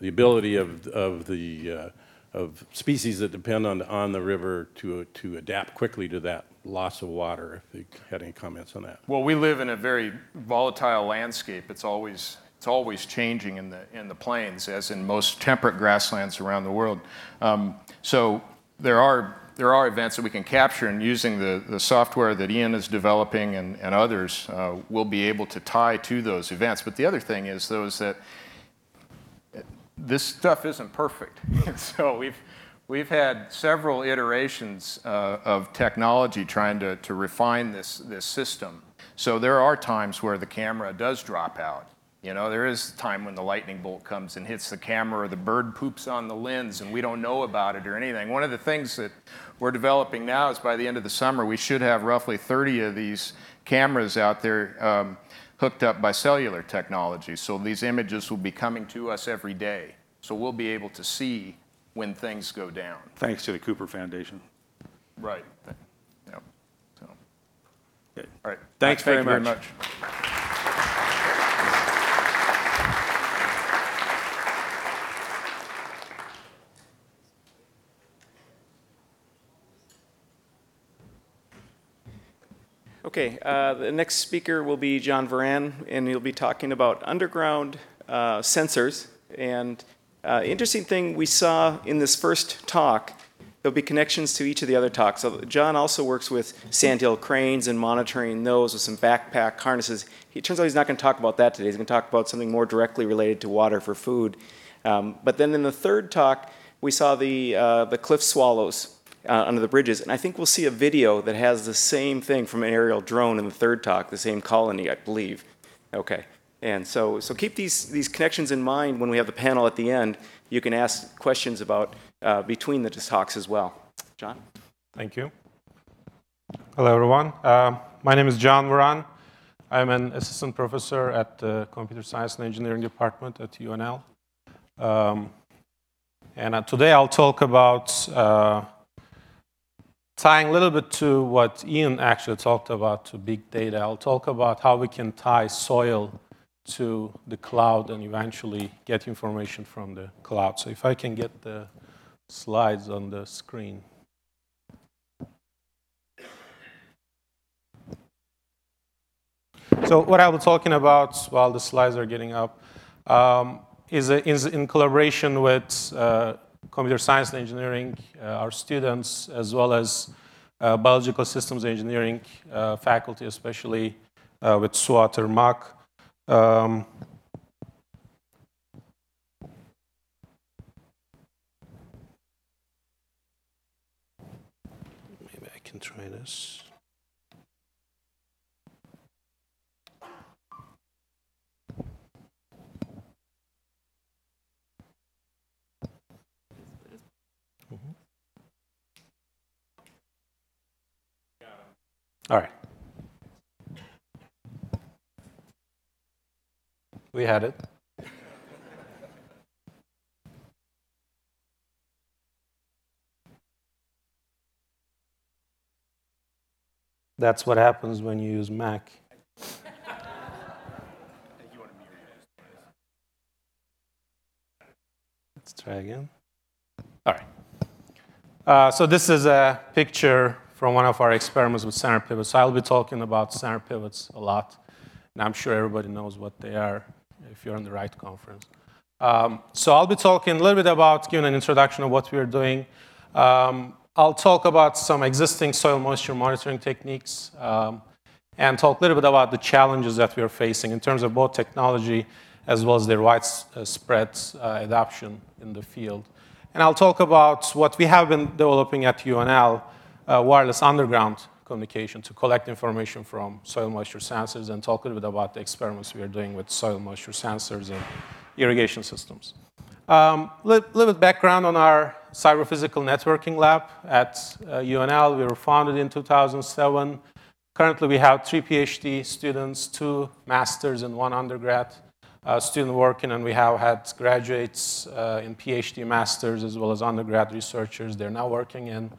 the ability of, of the uh, of species that depend on, on the river to, to adapt quickly to that loss of water, if you had any comments on that. Well, we live in a very volatile landscape. It's always, it's always changing in the, in the plains, as in most temperate grasslands around the world. Um, so there are, there are events that we can capture, and using the, the software that Ian is developing and, and others, uh, we'll be able to tie to those events. But the other thing is, though, is that this stuff isn't perfect. [LAUGHS] so we've, we've had several iterations uh, of technology trying to, to refine this, this system. So there are times where the camera does drop out. You know, there is time when the lightning bolt comes and hits the camera or the bird poops on the lens and we don't know about it or anything. One of the things that we're developing now is by the end of the summer, we should have roughly 30 of these cameras out there um, hooked up by cellular technology. So these images will be coming to us every day. So we'll be able to see when things go down. Thanks to the Cooper Foundation. Right. Yep. So, Okay. all right. Thanks Thank very you much. Okay, uh, the next speaker will be Can Vuran, and he'll be talking about underground uh, sensors. And uh, interesting thing we saw in this first talk, there'll be connections to each of the other talks. So John also works with sandhill cranes and monitoring those with some backpack harnesses. It turns out he's not going to talk about that today. He's going to talk about something more directly related to water for food. Um, but then in the third talk, we saw the, uh, the cliff swallows uh, under the bridges. And I think we'll see a video that has the same thing from an aerial drone in the third talk, the same colony, I believe. Okay. And so, so keep these, these connections in mind when we have the panel at the end. You can ask questions about uh, between the talks as well. John? Thank you. Hello, everyone. Uh, my name is Can Vuran. I'm an assistant professor at the Computer Science and Engineering Department at UNL. Um, and uh, today I'll talk about uh, tying a little bit to what Ian actually talked about to big data. I'll talk about how we can tie soil to the cloud and eventually get information from the cloud. So if I can get the slides on the screen. So what I'll be talking about while the slides are getting up um, is, a, is, in collaboration with uh, computer science and engineering, uh, our students, as well as uh, biological systems engineering uh, faculty, especially with Suat Irmak. Um, maybe I can try this. All right. We had it. That's what happens when you use Mac. Let's try again. All right. Uh, so this is a picture from one of our experiments with center pivots. I'll be talking about center pivots a lot, and I'm sure everybody knows what they are if you're in the right conference. Um, so I'll be talking a little bit about giving an introduction of what we are doing. Um, I'll talk about some existing soil moisture monitoring techniques um, and talk a little bit about the challenges that we are facing in terms of both technology as well as their widespread uh, adoption in the field. And I'll talk about what we have been developing at UNL, uh, wireless underground communication to collect information from soil moisture sensors and talk a little bit about the experiments we are doing with soil moisture sensors and irrigation systems. A um, little, little bit background on our cyber-physical networking lab at uh, UNL. We were founded in 2007. Currently, we have three PhD students, two masters, and one undergrad. uh, student working, and we have had graduates uh, in PhD, masters, as well as undergrad researchers. They're now working in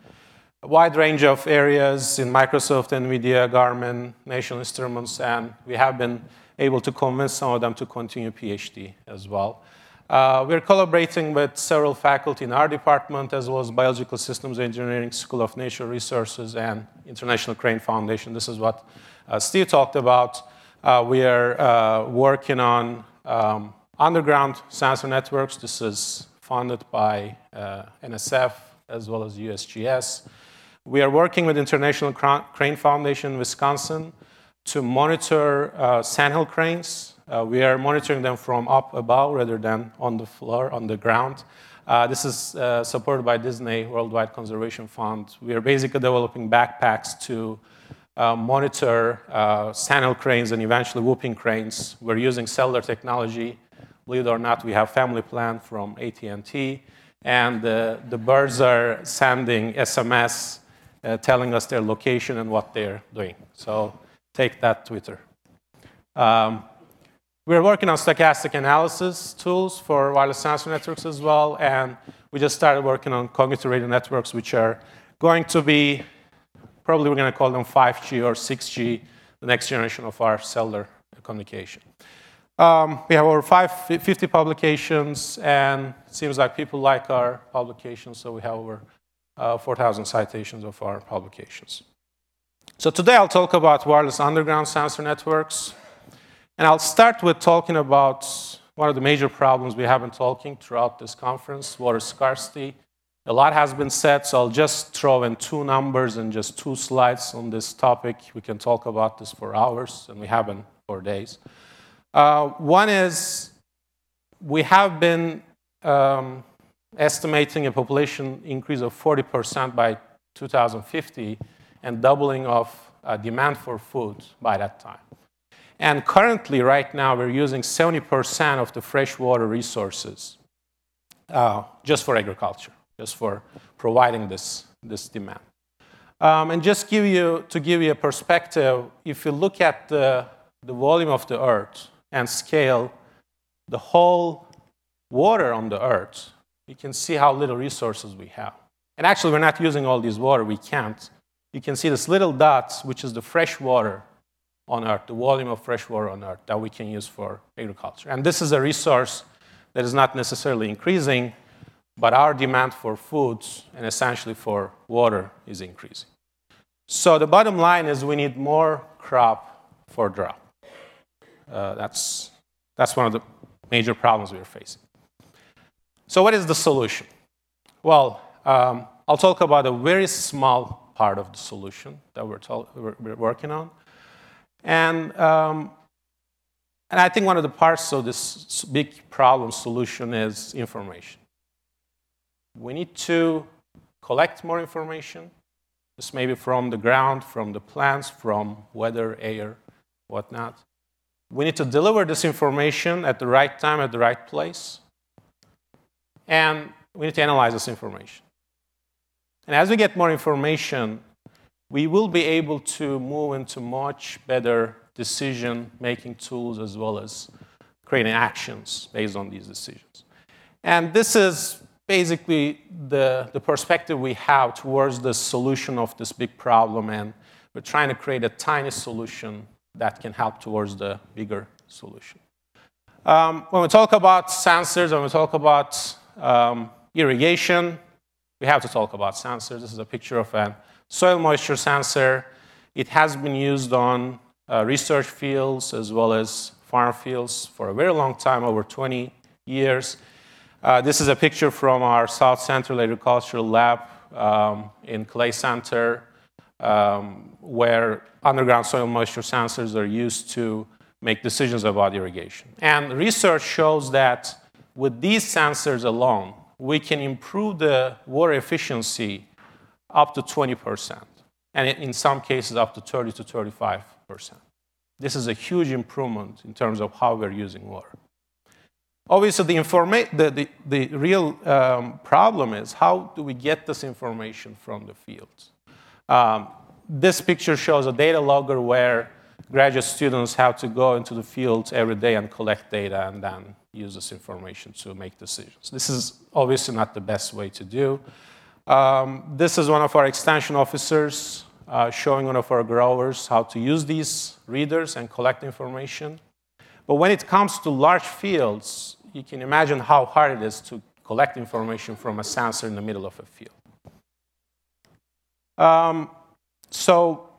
a wide range of areas in Microsoft, NVIDIA, Garmin, National Instruments, and we have been able to convince some of them to continue PhD as well. Uh, we're collaborating with several faculty in our department, as well as Biological Systems Engineering, School of Natural Resources, and International Crane Foundation. This is what uh, Steve talked about. Uh, we are uh, working on um, underground sensor networks. This is funded by uh, NSF as well as USGS. We are working with International Crane Foundation Wisconsin to monitor uh, sandhill cranes. Uh, we are monitoring them from up above rather than on the floor, on the ground. Uh, this is uh, supported by Disney Worldwide Conservation Fund. We are basically developing backpacks to uh, monitor uh, sandhill cranes and eventually whooping cranes. We're using cellular technology. Believe it or not, we have family plan from AT&T, and the birds are sending SMS telling us their location and what they're doing. So take that, Twitter. Um, we're working on stochastic analysis tools for wireless sensor networks as well, and we just started working on cognitive radio networks, which are going to be, probably we're going to call them 5G or 6G, the next generation of our cellular communication. Um, we have over 50 publications, and it seems like people like our publications, so we have over uh, 4,000 citations of our publications. So today I'll talk about wireless underground sensor networks. And I'll start with talking about one of the major problems we have been talking throughout this conference, water scarcity. A lot has been said, so I'll just throw in two numbers and just two slides on this topic. We can talk about this for hours, and we have been for days. Uh, one is we have been um, estimating a population increase of 40% by 2050 and doubling of uh, demand for food by that time. And currently, right now, we're using 70% of the freshwater resources uh, just for agriculture, just for providing this, this demand. Um, and just give you, to give you a perspective, if you look at the, the volume of the earth and scale the whole water on the earth, you can see how little resources we have. And actually, we're not using all this water, we can't you can see this little dots, which is the fresh water on Earth, the volume of fresh water on Earth that we can use for agriculture. And this is a resource that is not necessarily increasing, but our demand for foods and essentially for water is increasing. So the bottom line is we need more crop for drought. Uh, that's, that's one of the major problems we're facing. So what is the solution? Well, um, I'll talk about a very small part of the solution that we're, we're, working on. And, um, and I think one of the parts of this big problem solution is information. We need to collect more information, this may be from the ground, from the plants, from weather, air, whatnot. We need to deliver this information at the right time, at the right place. And we need to analyze this information. And as we get more information, we will be able to move into much better decision making tools as well as creating actions based on these decisions. And this is basically the, the perspective we have towards the solution of this big problem. And we're trying to create a tiny solution that can help towards the bigger solution. Um, when we talk about sensors, when we talk about um, irrigation, we have to talk about sensors. This is a picture of a soil moisture sensor. It has been used on uh, research fields as well as farm fields for a very long time, over 20 years. Uh, this is a picture from our South Central Agricultural Lab um, in Clay Center, um, where underground soil moisture sensors are used to make decisions about irrigation. And research shows that with these sensors alone, we can improve the water efficiency up to 20%, and in some cases up to 30 to 35%. This is a huge improvement in terms of how we're using water. Obviously, the, informa- the, the, the real um, problem is how do we get this information from the fields? Um, this picture shows a data logger where graduate students have to go into the fields every day and collect data and then use this information to make decisions. This is obviously not the best way to do. Um, this is one of our extension officers uh, showing one of our growers how to use these readers and collect information. But when it comes to large fields, you can imagine how hard it is to collect information from a sensor in the middle of a field. Um, so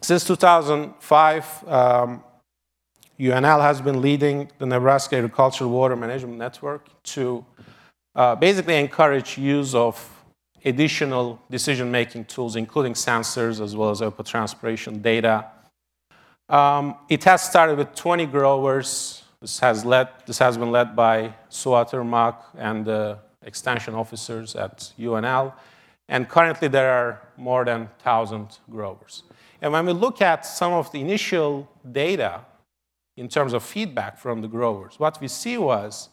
since 2005, um, UNL has been leading the Nebraska Agricultural Water Management Network to uh, basically encourage use of additional decision-making tools, including sensors as well as evapotranspiration data. Um, it has started with 20 growers. This has, led, this has been led by Suat Irmak and the extension officers at UNL. And currently there are more than 1,000 growers. And when we look at some of the initial data in terms of feedback from the growers, what we see was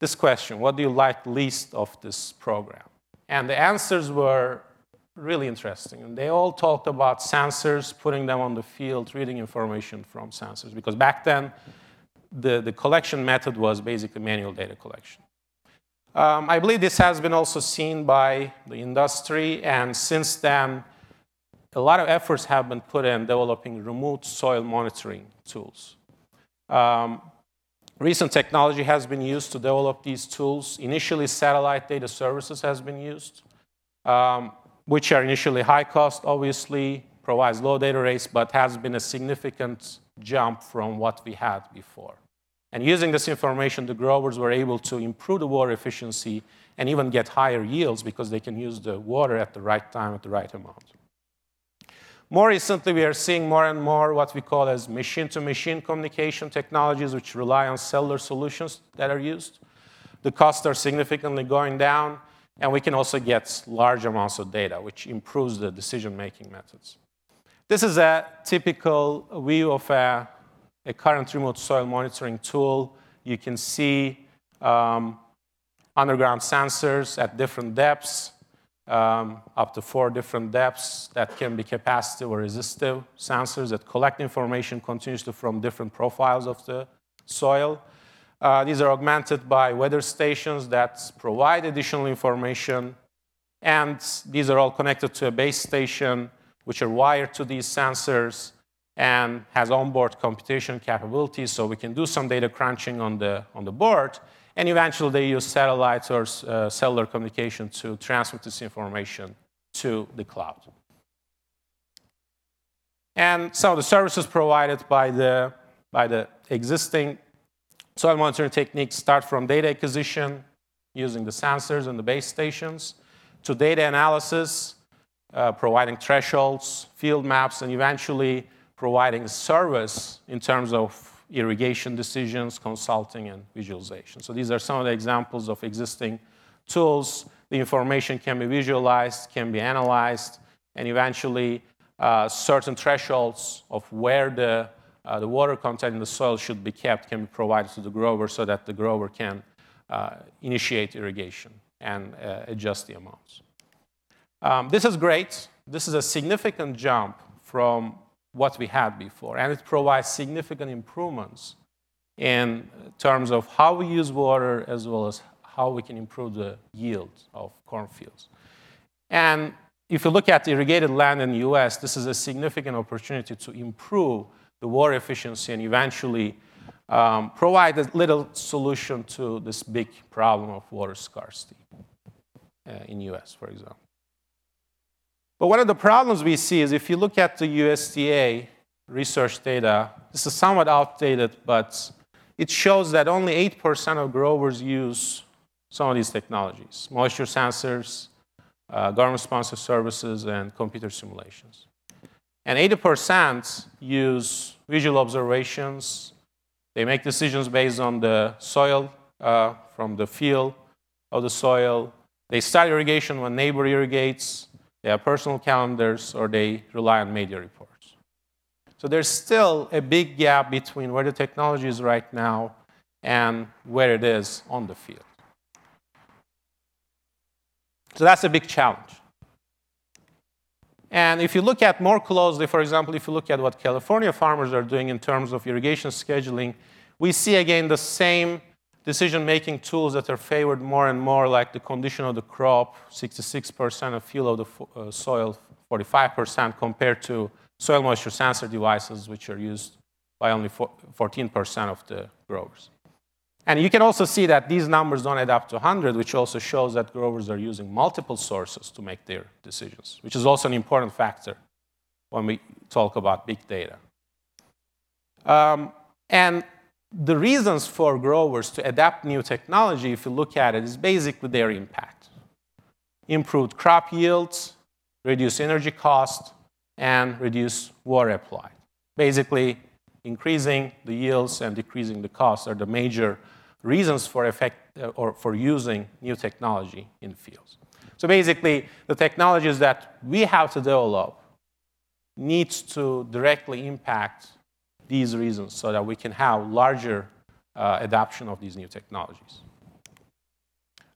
this question, what do you like least of this program? And the answers were really interesting. And they all talked about sensors, putting them on the field, reading information from sensors. Because back then, the, the collection method was basically manual data collection. Um, I believe this has been also seen by the industry, and since then, a lot of efforts have been put in developing remote soil monitoring tools. Um, recent technology has been used to develop these tools. Initially, satellite data services has been used, um, which are initially high cost, obviously, provides low data rates, but has been a significant jump from what we had before. And using this information, the growers were able to improve the water efficiency and even get higher yields because they can use the water at the right time at the right amount. More recently, we are seeing more and more what we call as machine-to-machine communication technologies, which rely on cellular solutions that are used. The costs are significantly going down, and we can also get large amounts of data, which improves the decision-making methods. This is a typical view of a a current remote soil monitoring tool. You can see um, underground sensors at different depths, um, up to four different depths that can be capacitive or resistive sensors that collect information continuously from different profiles of the soil. Uh, these are augmented by weather stations that provide additional information. And these are all connected to a base station, which are wired to these sensors and has onboard computation capabilities, so we can do some data crunching on the, on the board. And eventually, they use satellites or uh, cellular communication to transmit this information to the cloud. And some of the services provided by the, by the existing soil monitoring techniques start from data acquisition using the sensors and the base stations to data analysis, uh, providing thresholds, field maps, and eventually providing service in terms of irrigation decisions, consulting, and visualization. So these are some of the examples of existing tools. The information can be visualized, can be analyzed, and eventually uh, certain thresholds of where the, uh, the water content in the soil should be kept can be provided to the grower so that the grower can uh, initiate irrigation and uh, adjust the amounts. Um, this is great. This is a significant jump from what we had before. And it provides significant improvements in terms of how we use water as well as how we can improve the yield of cornfields. And if you look at irrigated land in the US, this is a significant opportunity to improve the water efficiency and eventually um, provide a little solution to this big problem of water scarcity uh, in US, for example. But one of the problems we see is if you look at the USDA research data, this is somewhat outdated, but it shows that only 8% of growers use some of these technologies moisture sensors, uh, government sponsored services, and computer simulations. And 80% use visual observations. They make decisions based on the soil uh, from the feel of the soil. They start irrigation when neighbor irrigates. They have personal calendars or they rely on media reports. So there's still a big gap between where the technology is right now and where it is on the field. So that's a big challenge. And if you look at more closely, for example, if you look at what California farmers are doing in terms of irrigation scheduling, we see again the same decision-making tools that are favored more and more, like the condition of the crop, 66% of field of the uh, soil, 45% compared to soil moisture sensor devices, which are used by only 14% of the growers. And you can also see that these numbers don't add up to 100, which also shows that growers are using multiple sources to make their decisions, which is also an important factor when we talk about big data. Um, and the reasons for growers to adapt new technology, if you look at it, is basically their impact. Improved crop yields, reduce energy cost, and reduce water applied. Basically, increasing the yields and decreasing the costs are the major reasons for effect uh, or for using new technology in fields. So basically, the technologies that we have to develop needs to directly impact these reasons so that we can have larger uh, adoption of these new technologies.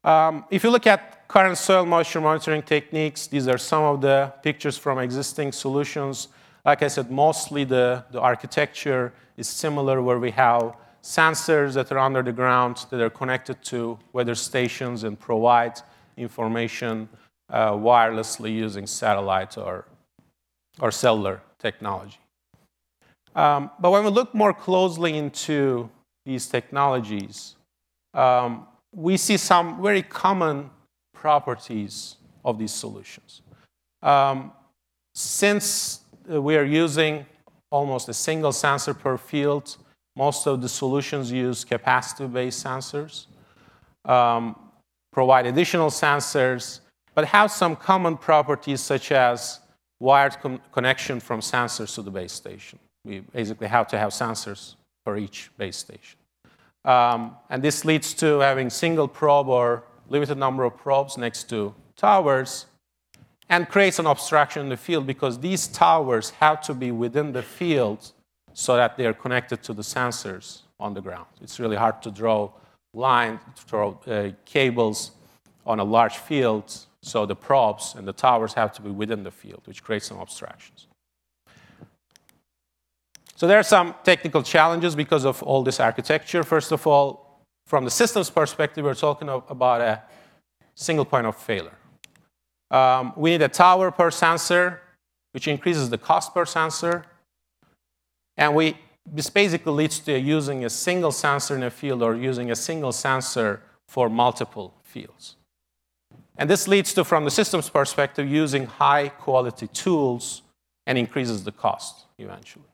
Um, if you look at current soil moisture monitoring techniques, these are some of the pictures from existing solutions. Like I said, mostly the, the architecture is similar where we have sensors that are under the ground that are connected to weather stations and provide information uh, wirelessly using satellite or, or cellular technology. Um, but when we look more closely into these technologies, um, we see some very common properties of these solutions. Um, since we are using almost a single sensor per field, most of the solutions use capacitive-based sensors, um, provide additional sensors, but have some common properties such as wired con connection from sensors to the base station we basically have to have sensors for each base station. Um, and this leads to having single probe or limited number of probes next to towers and creates an obstruction in the field because these towers have to be within the field so that they are connected to the sensors on the ground. It's really hard to draw lines, to draw uh, cables on a large field, so the probes and the towers have to be within the field, which creates some obstructions. So there are some technical challenges because of all this architecture. First of all, from the systems perspective, we're talking about a single point of failure. Um, we need a tower per sensor, which increases the cost per sensor. And we, this basically leads to using a single sensor in a field or using a single sensor for multiple fields. And this leads to, from the systems perspective, using high quality tools and increases the cost eventually.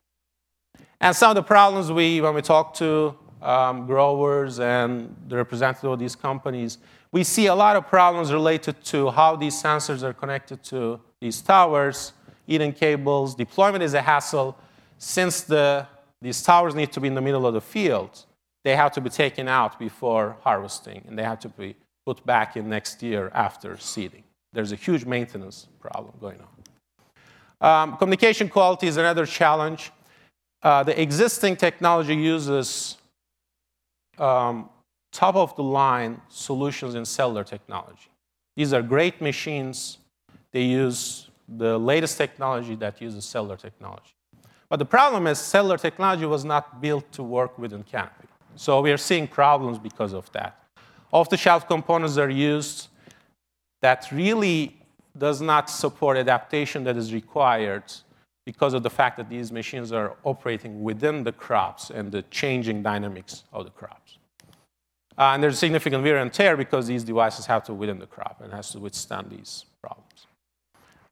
And some of the problems we, when we talk to um, growers and the representative of these companies, we see a lot of problems related to how these sensors are connected to these towers, Ethernet cables. Deployment is a hassle. Since the, these towers need to be in the middle of the field, they have to be taken out before harvesting, and they have to be put back in next year after seeding. There's a huge maintenance problem going on. Um, communication quality is another challenge. Uh, the existing technology uses um, top of the line solutions in cellular technology. These are great machines. They use the latest technology that uses cellular technology. But the problem is cellular technology was not built to work within Canopy. So we are seeing problems because of that. Off-the-shelf components are used that really does not support adaptation that is required because of the fact that these machines are operating within the crops and the changing dynamics of the crops. Uh, and there's significant wear and tear because these devices have to within the crop and has to withstand these problems.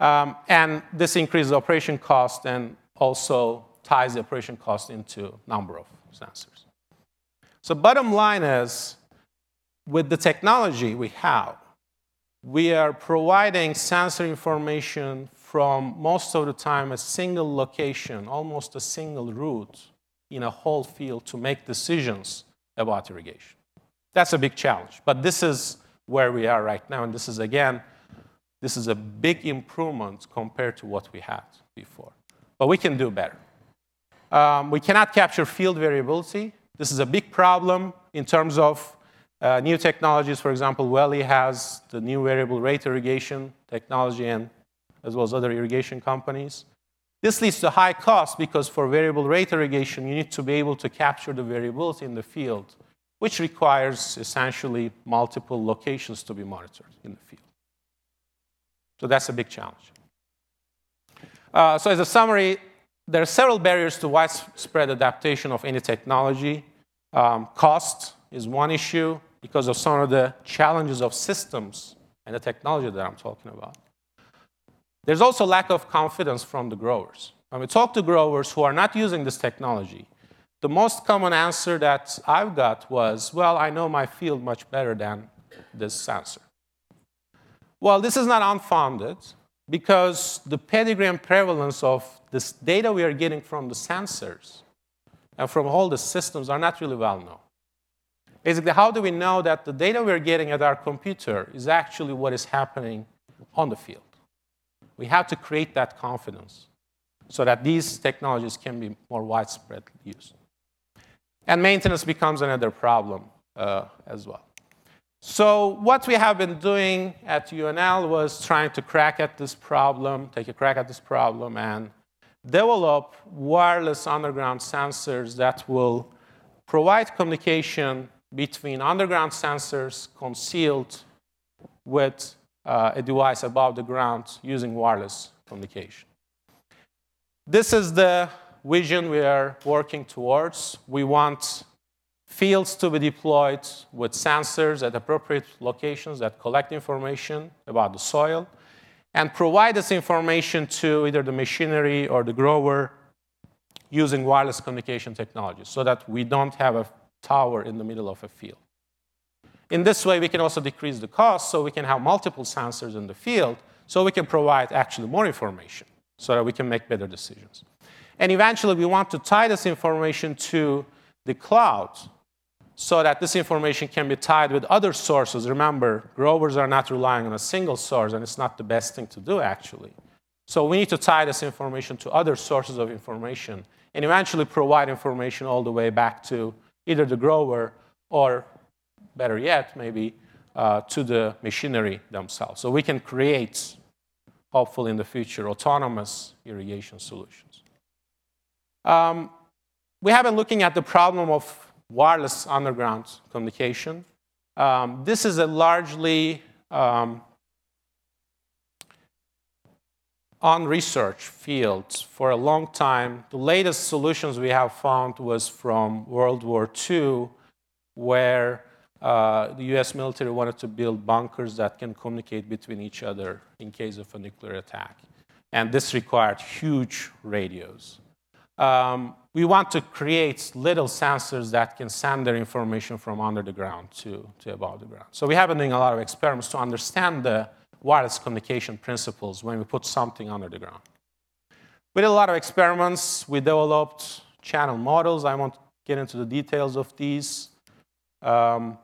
Um, and this increases operation cost and also ties the operation cost into number of sensors. So bottom line is, with the technology we have, we are providing sensor information from most of the time a single location, almost a single route in a whole field to make decisions about irrigation. That's a big challenge. But this is where we are right now. And this is, again, this is a big improvement compared to what we had before. But we can do better. Um, we cannot capture field variability. This is a big problem in terms of uh, new technologies. For example, Valley has the new variable rate irrigation technology, and as well as other irrigation companies. This leads to high cost because for variable rate irrigation, you need to be able to capture the variability in the field, which requires essentially multiple locations to be monitored in the field. So that's a big challenge. Uh, so, as a summary, there are several barriers to widespread adaptation of any technology. Um, cost is one issue because of some of the challenges of systems and the technology that I'm talking about. There's also lack of confidence from the growers. When we talk to growers who are not using this technology, the most common answer that I've got was, well, I know my field much better than this sensor. Well, this is not unfounded because the pedigree and prevalence of this data we are getting from the sensors and from all the systems are not really well known. Basically, how do we know that the data we're getting at our computer is actually what is happening on the field? We have to create that confidence so that these technologies can be more widespread used. And maintenance becomes another problem uh, as well. So what we have been doing at UNL was trying to crack at this problem, take a crack at this problem, and develop wireless underground sensors that will provide communication between underground sensors concealed with uh, a device above the ground using wireless communication. This is the vision we are working towards. We want fields to be deployed with sensors at appropriate locations that collect information about the soil and provide this information to either the machinery or the grower using wireless communication technology so that we don't have a tower in the middle of a field. In this way, we can also decrease the cost so we can have multiple sensors in the field so we can provide actually more information so that we can make better decisions. And eventually, we want to tie this information to the cloud so that this information can be tied with other sources. Remember, growers are not relying on a single source, and it's not the best thing to do, actually. So we need to tie this information to other sources of information and eventually provide information all the way back to either the grower or, better yet, maybe uh, to the machinery themselves. So we can create, hopefully in the future, autonomous irrigation solutions. Um, we have been looking at the problem of wireless underground communication. Um, this is a largely um, unresearched field for a long time. The latest solutions we have found was from World War II, where uh, the US military wanted to build bunkers that can communicate between each other in case of a nuclear attack. And this required huge radios. Um, we want to create little sensors that can send their information from under the ground to, to above the ground. So we have been doing a lot of experiments to understand the wireless communication principles when we put something under the ground. We did a lot of experiments. We developed channel models. I won't get into the details of these. Um,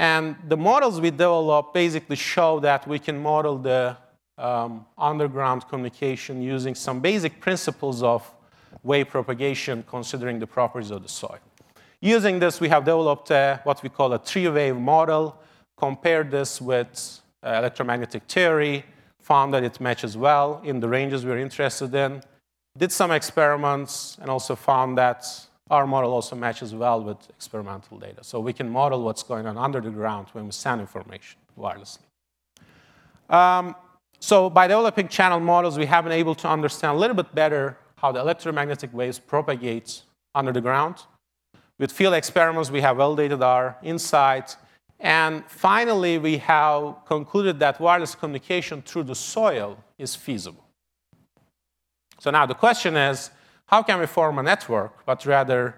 and the models we developed basically show that we can model the um, underground communication using some basic principles of wave propagation considering the properties of the soil. Using this, we have developed a, what we call a three-wave model, compared this with uh, electromagnetic theory, found that it matches well in the ranges we're interested in, did some experiments, and also found that our model also matches well with experimental data. So we can model what's going on under the ground when we send information wirelessly. Um, so by developing channel models, we have been able to understand a little bit better how the electromagnetic waves propagate under the ground. With field experiments, we have validated our insight. And finally, we have concluded that wireless communication through the soil is feasible. So now the question is, how can we form a network, but rather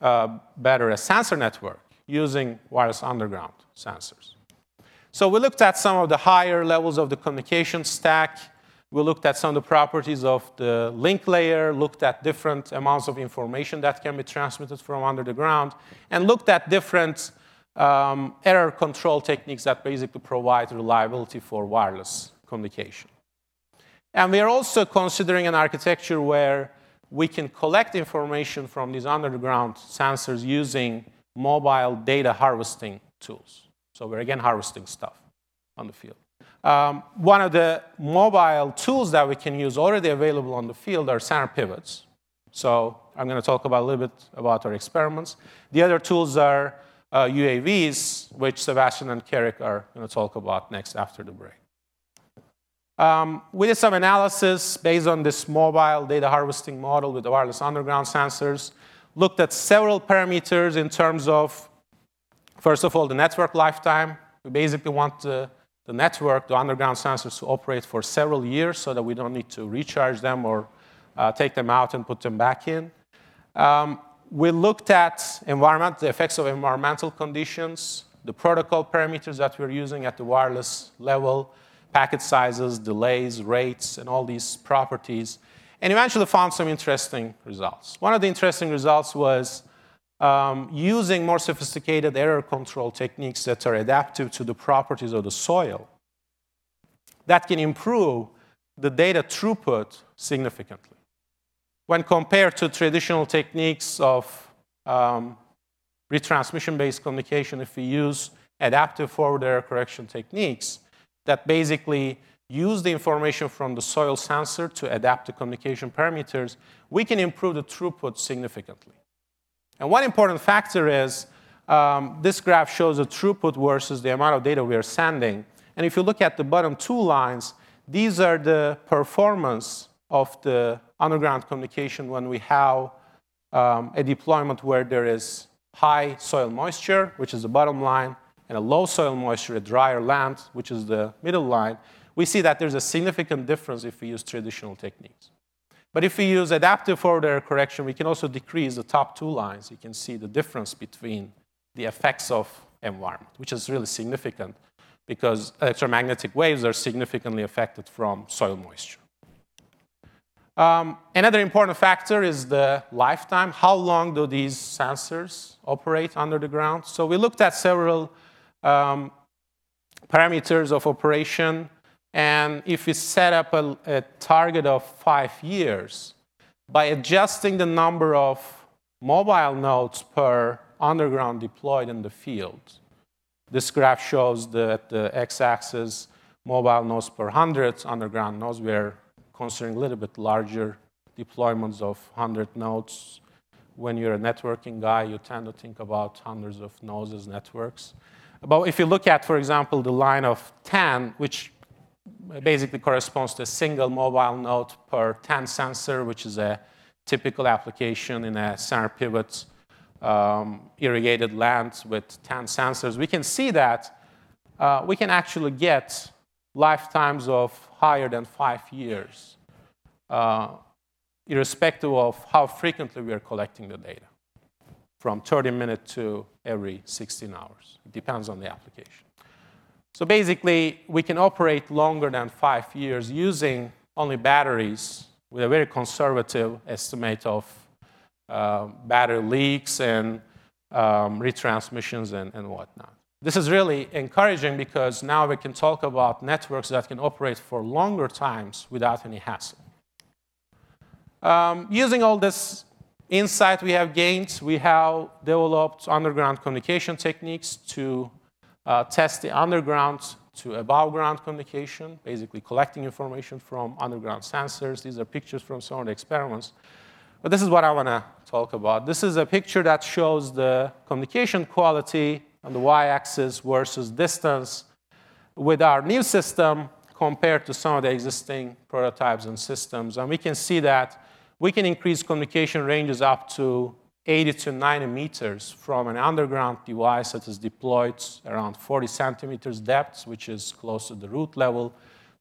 uh, better a sensor network using wireless underground sensors? So we looked at some of the higher levels of the communication stack. We looked at some of the properties of the link layer, looked at different amounts of information that can be transmitted from under the ground, and looked at different um, error control techniques that basically provide reliability for wireless communication. And we are also considering an architecture where we can collect information from these underground sensors using mobile data harvesting tools. So we're again harvesting stuff on the field. Um, one of the mobile tools that we can use already available on the field are center pivots. So I'm going to talk about a little bit about our experiments. The other tools are uh, UAVs, which Sebastian and Carrick are going to talk about next after the break. Um, we did some analysis based on this mobile data harvesting model with the wireless underground sensors, looked at several parameters in terms of, first of all, the network lifetime. We basically want the, the network, the underground sensors, to operate for several years so that we don't need to recharge them or uh, take them out and put them back in. Um, we looked at environment, the effects of environmental conditions, the protocol parameters that we're using at the wireless level, packet sizes, delays, rates, and all these properties, and eventually found some interesting results. One of the interesting results was um, using more sophisticated error control techniques that are adaptive to the properties of the soil that can improve the data throughput significantly. When compared to traditional techniques of um, retransmission based communication, if we use adaptive forward error correction techniques, that basically use the information from the soil sensor to adapt the communication parameters, we can improve the throughput significantly. And one important factor is um, this graph shows the throughput versus the amount of data we are sending. And if you look at the bottom two lines, these are the performance of the underground communication when we have um, a deployment where there is high soil moisture, which is the bottom line, and a low soil moisture, a drier land, which is the middle line, we see that there's a significant difference if we use traditional techniques. But if we use adaptive forward error correction, we can also decrease the top two lines. You can see the difference between the effects of environment, which is really significant because electromagnetic waves are significantly affected from soil moisture. Um, another important factor is the lifetime. How long do these sensors operate under the ground? So we looked at several um, parameters of operation. And if we set up a, a, target of five years, by adjusting the number of mobile nodes per underground deployed in the field, this graph shows that the x-axis mobile nodes per 100 underground nodes. We're considering a little bit larger deployments of 100 nodes. When you're a networking guy, you tend to think about hundreds of nodes as networks. But if you look at, for example, the line of 10, which basically corresponds to a single mobile node per 10 sensor, which is a typical application in a center pivot um, irrigated land with 10 sensors, we can see that uh, we can actually get lifetimes of higher than five years, uh, irrespective of how frequently we are collecting the data from 30 minutes to every 16 hours. It depends on the application. So basically, we can operate longer than five years using only batteries with a very conservative estimate of uh, battery leaks and um, retransmissions and, and whatnot. This is really encouraging because now we can talk about networks that can operate for longer times without any hassle. Um, using all this insight we have gained, we have developed underground communication techniques to uh, test the underground to above ground communication, basically collecting information from underground sensors. These are pictures from some of the experiments. But this is what I want to talk about. This is a picture that shows the communication quality on the y-axis versus distance with our new system compared to some of the existing prototypes and systems. And we can see that we can increase communication ranges up to 80 to 90 meters from an underground device that is deployed around 40 centimeters depth, which is close to the root level,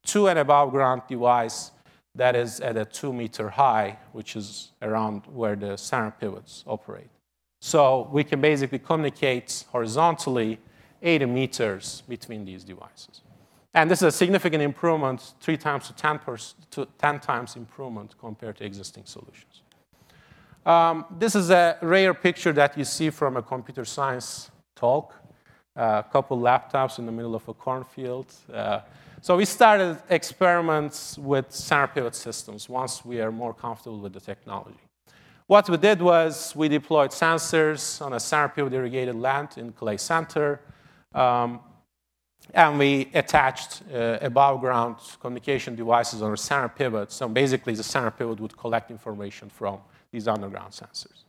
to an above ground device that is at a two meter high, which is around where the center pivots operate. So we can basically communicate horizontally 80 meters between these devices. And this is a significant improvement, three times to 10, to 10 times improvement compared to existing solutions. Um, this is a rare picture that you see from a computer science talk. A couple laptops in the middle of a cornfield. Uh, so we started experiments with center pivot systems once we are more comfortable with the technology. What we did was we deployed sensors on a center pivot irrigated land in Clay Center. Um, and we attached uh, above ground communication devices on a center pivot. So basically, the center pivot would collect information from these underground sensors.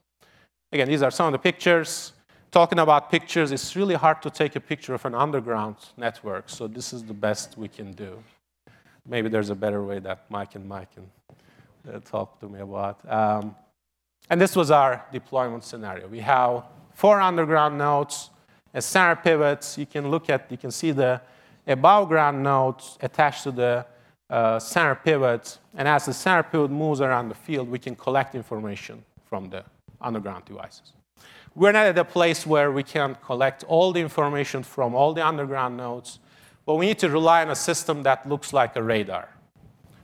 Again, these are some of the pictures. Talking about pictures, it's really hard to take a picture of an underground network, so this is the best we can do. Maybe there's a better way that Mike and Mike can uh, talk to me about. Um, and this was our deployment scenario. We have four underground nodes, a center pivot. You can look at, you can see the above ground nodes attached to the uh, center pivot. And as the center pivot moves around the field, we can collect information from the underground devices. We're not at a place where we can collect all the information from all the underground nodes, but we need to rely on a system that looks like a radar.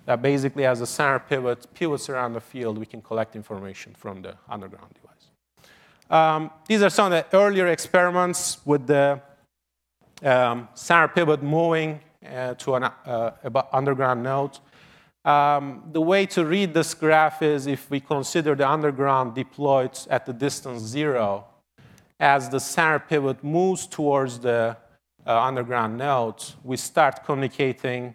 That basically, as a center pivot pivots around the field, we can collect information from the underground device. Um, these are some of the earlier experiments with the um, center pivot moving uh, to an uh, underground node. Um, the way to read this graph is if we consider the underground deployed at the distance zero, as the center pivot moves towards the uh, underground node, we start communicating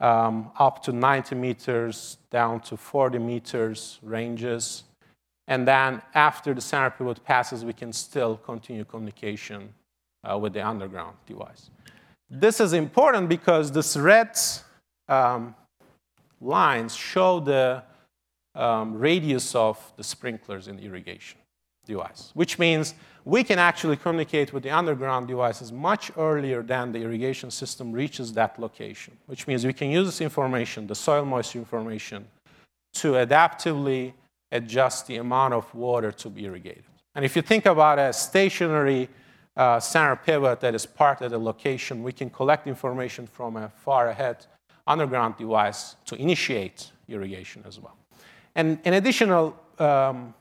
um, up to 90 meters down to 40 meters ranges. And then after the center pivot passes, we can still continue communication uh, with the underground device. This is important because this red um, lines show the um, radius of the sprinklers in the irrigation device, which means we can actually communicate with the underground devices much earlier than the irrigation system reaches that location, which means we can use this information, the soil moisture information, to adaptively adjust the amount of water to be irrigated. And if you think about a stationary uh, center pivot that is parked at a location, we can collect information from a far ahead underground device to initiate irrigation as well. And an additional um,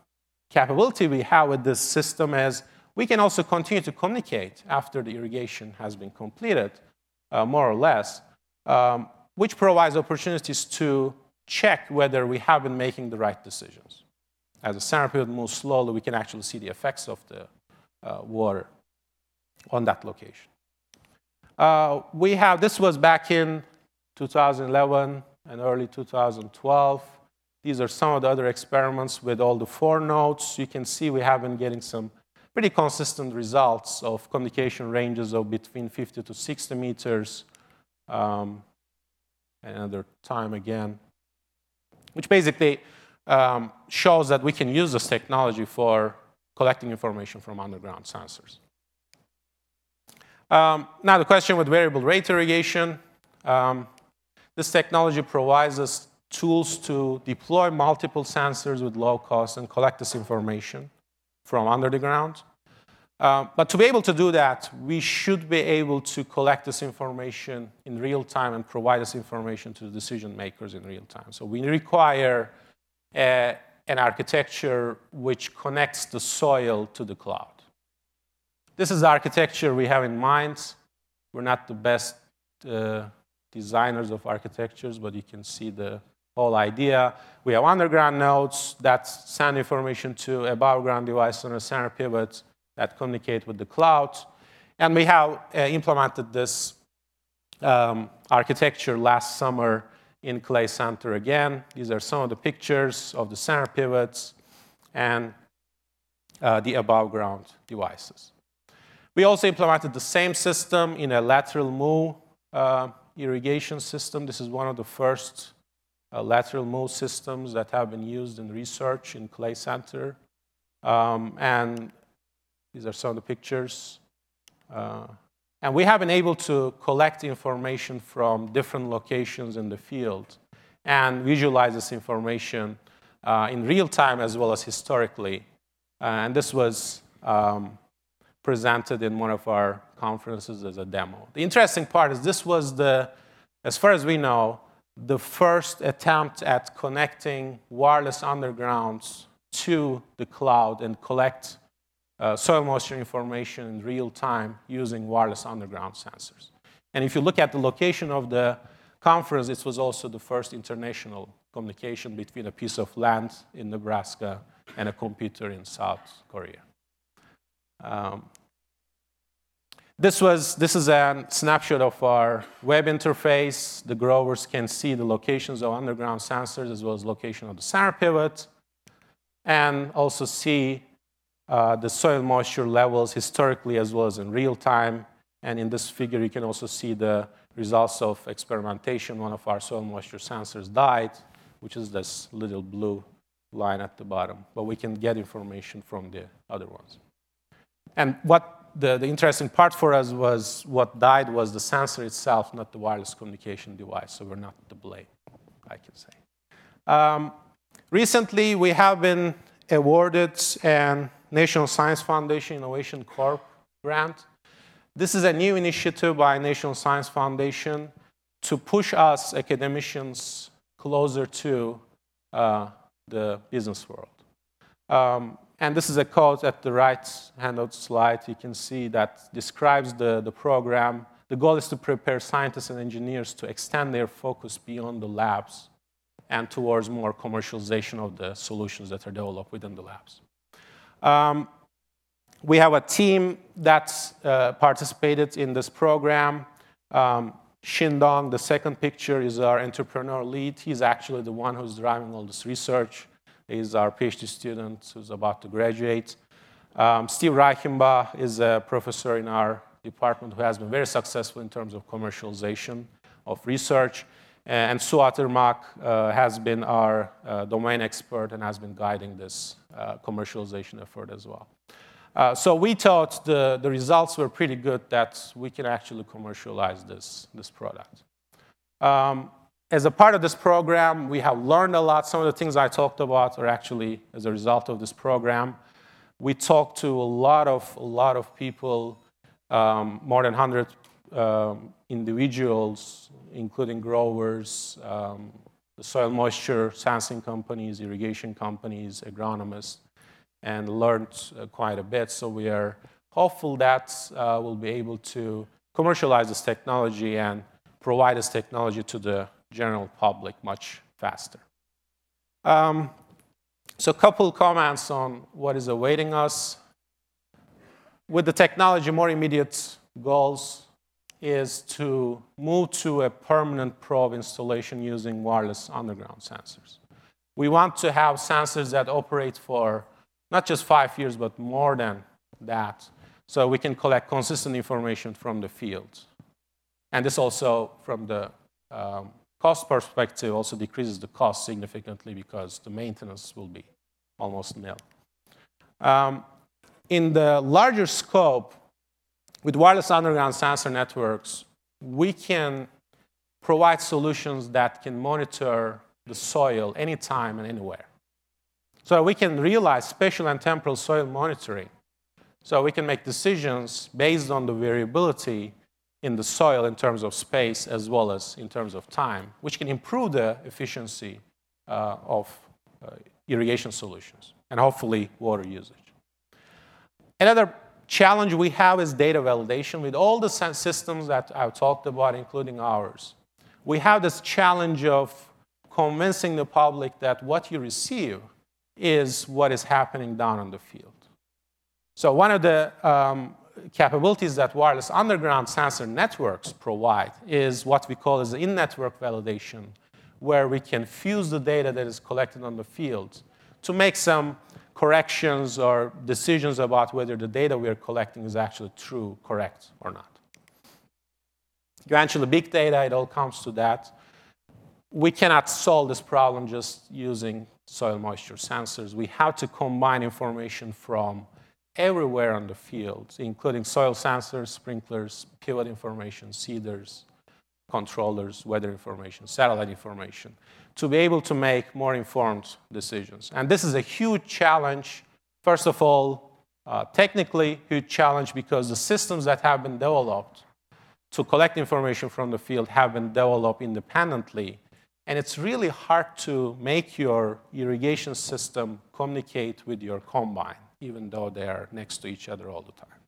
capability we have with this system is we can also continue to communicate after the irrigation has been completed, uh, more or less, um, which provides opportunities to check whether we have been making the right decisions. As the center pivot moves slowly, we can actually see the effects of the uh, water on that location. Uh, we have, this was back in 2011 and early 2012. These are some of the other experiments with all the four nodes. You can see we have been getting some pretty consistent results of communication ranges of between 50 to 60 meters. Um, another time again, which basically um, shows that we can use this technology for collecting information from underground sensors. Um, now, the question with variable rate irrigation. Um, this technology provides us tools to deploy multiple sensors with low cost and collect this information from under the ground. Uh, but to be able to do that, we should be able to collect this information in real time and provide this information to the decision makers in real time. So we require a, an architecture which connects the soil to the cloud. This is the architecture we have in mind. We're not the best uh, designers of architectures, but you can see the whole idea. We have underground nodes that send information to above ground device on a center pivot that communicate with the cloud. And we have uh, implemented this um, architecture last summer in Clay Center again. These are some of the pictures of the center pivots and uh, the above ground devices. We also implemented the same system in a lateral move uh, irrigation system. This is one of the first uh, lateral move systems that have been used in research in Clay Center. Um, and these are some of the pictures. And we have been able to collect information from different locations in the field and visualize this information uh, in real time as well as historically. Uh, and this was um, presented in one of our conferences as a demo. The interesting part is this was the, as far as we know, the first attempt at connecting wireless undergrounds to the cloud and collect uh, soil moisture information in real time using wireless underground sensors. And if you look at the location of the conference, it was also the first international communication between a piece of land in Nebraska and a computer in South Korea. Um, This, was, this is a snapshot of our web interface. The growers can see the locations of underground sensors as well as location of the center pivot, and also see uh, the soil moisture levels historically as well as in real time. And in this figure, you can also see the results of experimentation. One of our soil moisture sensors died, which is this little blue line at the bottom. But we can get information from the other ones. And what the, the interesting part for us was what died was the sensor itself, not the wireless communication device. So we're not to blame, I can say. Um, recently, we have been awarded a National Science Foundation Innovation Corps grant. This is a new initiative by National Science Foundation to push us academicians closer to uh, the business world. Um, and this is a code at the right hand of the slide. You can see that describes the, the program. The goal is to prepare scientists and engineers to extend their focus beyond the labs and towards more commercialization of the solutions that are developed within the labs. Um, we have a team that uh, participated in this program. Um, Dong, the second picture, is our entrepreneur lead. He's actually the one who's driving all this research is our PhD student who's about to graduate. Um, Steve Reichenbach is a professor in our department who has been very successful in terms of commercialization of research. And Suat Irmak uh, has been our uh, domain expert and has been guiding this uh, commercialization effort as well. Uh, so we thought the, the results were pretty good that we can actually commercialize this, this product. Um, as a part of this program, we have learned a lot. Some of the things I talked about are actually as a result of this program. We talked to a lot of, a lot of people, um, more than 100 um, individuals, including growers, um, the soil moisture sensing companies, irrigation companies, agronomists, and learned uh, quite a bit. So we are hopeful that uh, we'll be able to commercialize this technology and provide this technology to the general public much faster. Um, so a couple comments on what is awaiting us. With the technology, more immediate goals is to move to a permanent probe installation using wireless underground sensors. We want to have sensors that operate for not just five years, but more than that, so we can collect consistent information from the field. And this also from the um, cost perspective also decreases the cost significantly because the maintenance will be almost nil. Um, in the larger scope, with wireless underground sensor networks, we can provide solutions that can monitor the soil anytime and anywhere. So we can realize spatial and temporal soil monitoring. So we can make decisions based on the variability in the soil in terms of space as well as in terms of time, which can improve the efficiency uh, of uh, irrigation solutions and hopefully water usage. Another challenge we have is data validation with all the systems that I've talked about, including ours. We have this challenge of convincing the public that what you receive is what is happening down on the field. So one of the um, capabilities that wireless underground sensor networks provide is what we call as in-network validation, where we can fuse the data that is collected on the field to make some corrections or decisions about whether the data we are collecting is actually true, correct, or not. Eventually, big data, it all comes to that. We cannot solve this problem just using soil moisture sensors. We have to combine information from everywhere on the field, including soil sensors, sprinklers, pivot information, seeders, controllers, weather information, satellite information, to be able to make more informed decisions. And this is a huge challenge, first of all, uh, technically huge challenge because the systems that have been developed to collect information from the field have been developed independently. And it's really hard to make your irrigation system communicate with your combine even though they are next to each other all the time.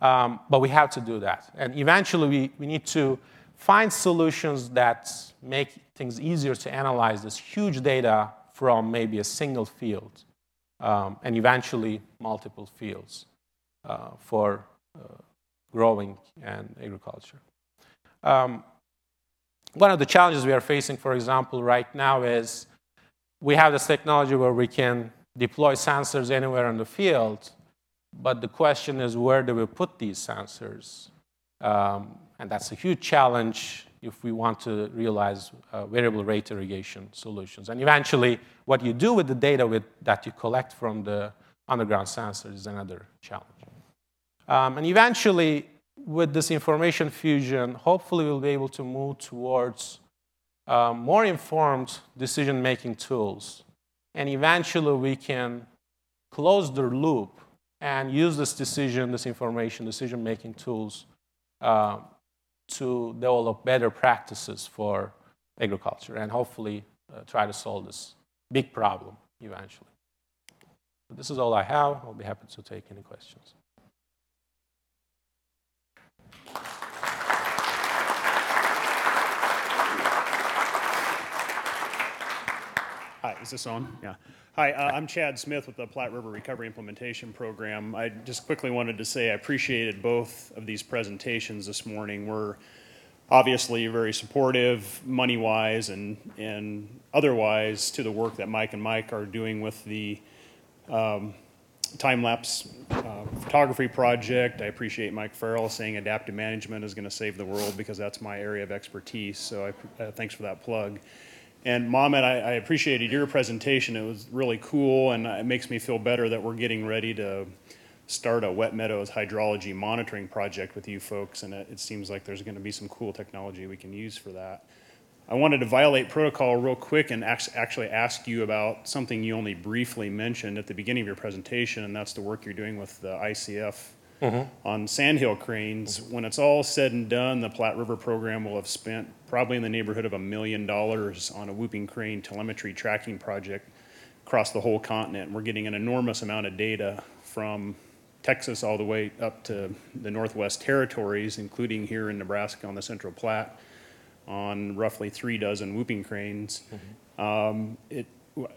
Um, but we have to do that. And eventually, we, we need to find solutions that make things easier to analyze this huge data from maybe a single field um, and eventually multiple fields uh, for uh, growing and agriculture. Um, one of the challenges we are facing, for example, right now is we have this technology where we can deploy sensors anywhere in the field, but the question is where do we put these sensors? Um, and that's a huge challenge if we want to realize uh, variable rate irrigation solutions. And eventually, what you do with the data with, that you collect from the underground sensors is another challenge. Um, and eventually, with this information fusion, hopefully we'll be able to move towards um, more informed decision-making tools. And eventually we can close the loop and use this decision, this information, decision-making tools uh, to develop better practices for agriculture and hopefully uh, try to solve this big problem eventually. But this is all I have. I'll be happy to take any questions. Hi, is this on? Yeah. Hi, uh, I'm Chad Smith with the Platte River Recovery Implementation Program. I just quickly wanted to say I appreciated both of these presentations this morning. We're obviously very supportive, money-wise and, and otherwise, to the work that Mike and Mike are doing with the um, time-lapse uh, photography project. I appreciate Mike Farrell saying adaptive management is going to save the world because that's my area of expertise. So I, uh, thanks for that plug. And Mohamed, I, I, appreciated your presentation. It was really cool, and it makes me feel better that we're getting ready to start a wet meadows hydrology monitoring project with you folks, and it, it seems like there's going to be some cool technology we can use for that. I wanted to violate protocol real quick and actually ask you about something you only briefly mentioned at the beginning of your presentation, and that's the work you're doing with the ICF mm-hmm. on sandhill cranes. When it's all said and done, the Platte River program will have spent probably in the neighborhood of a million dollars on a whooping crane telemetry tracking project across the whole continent. We're getting an enormous amount of data from Texas all the way up to the Northwest Territories, including here in Nebraska on the Central Platte, on roughly three dozen whooping cranes. Mm-hmm. Um, it,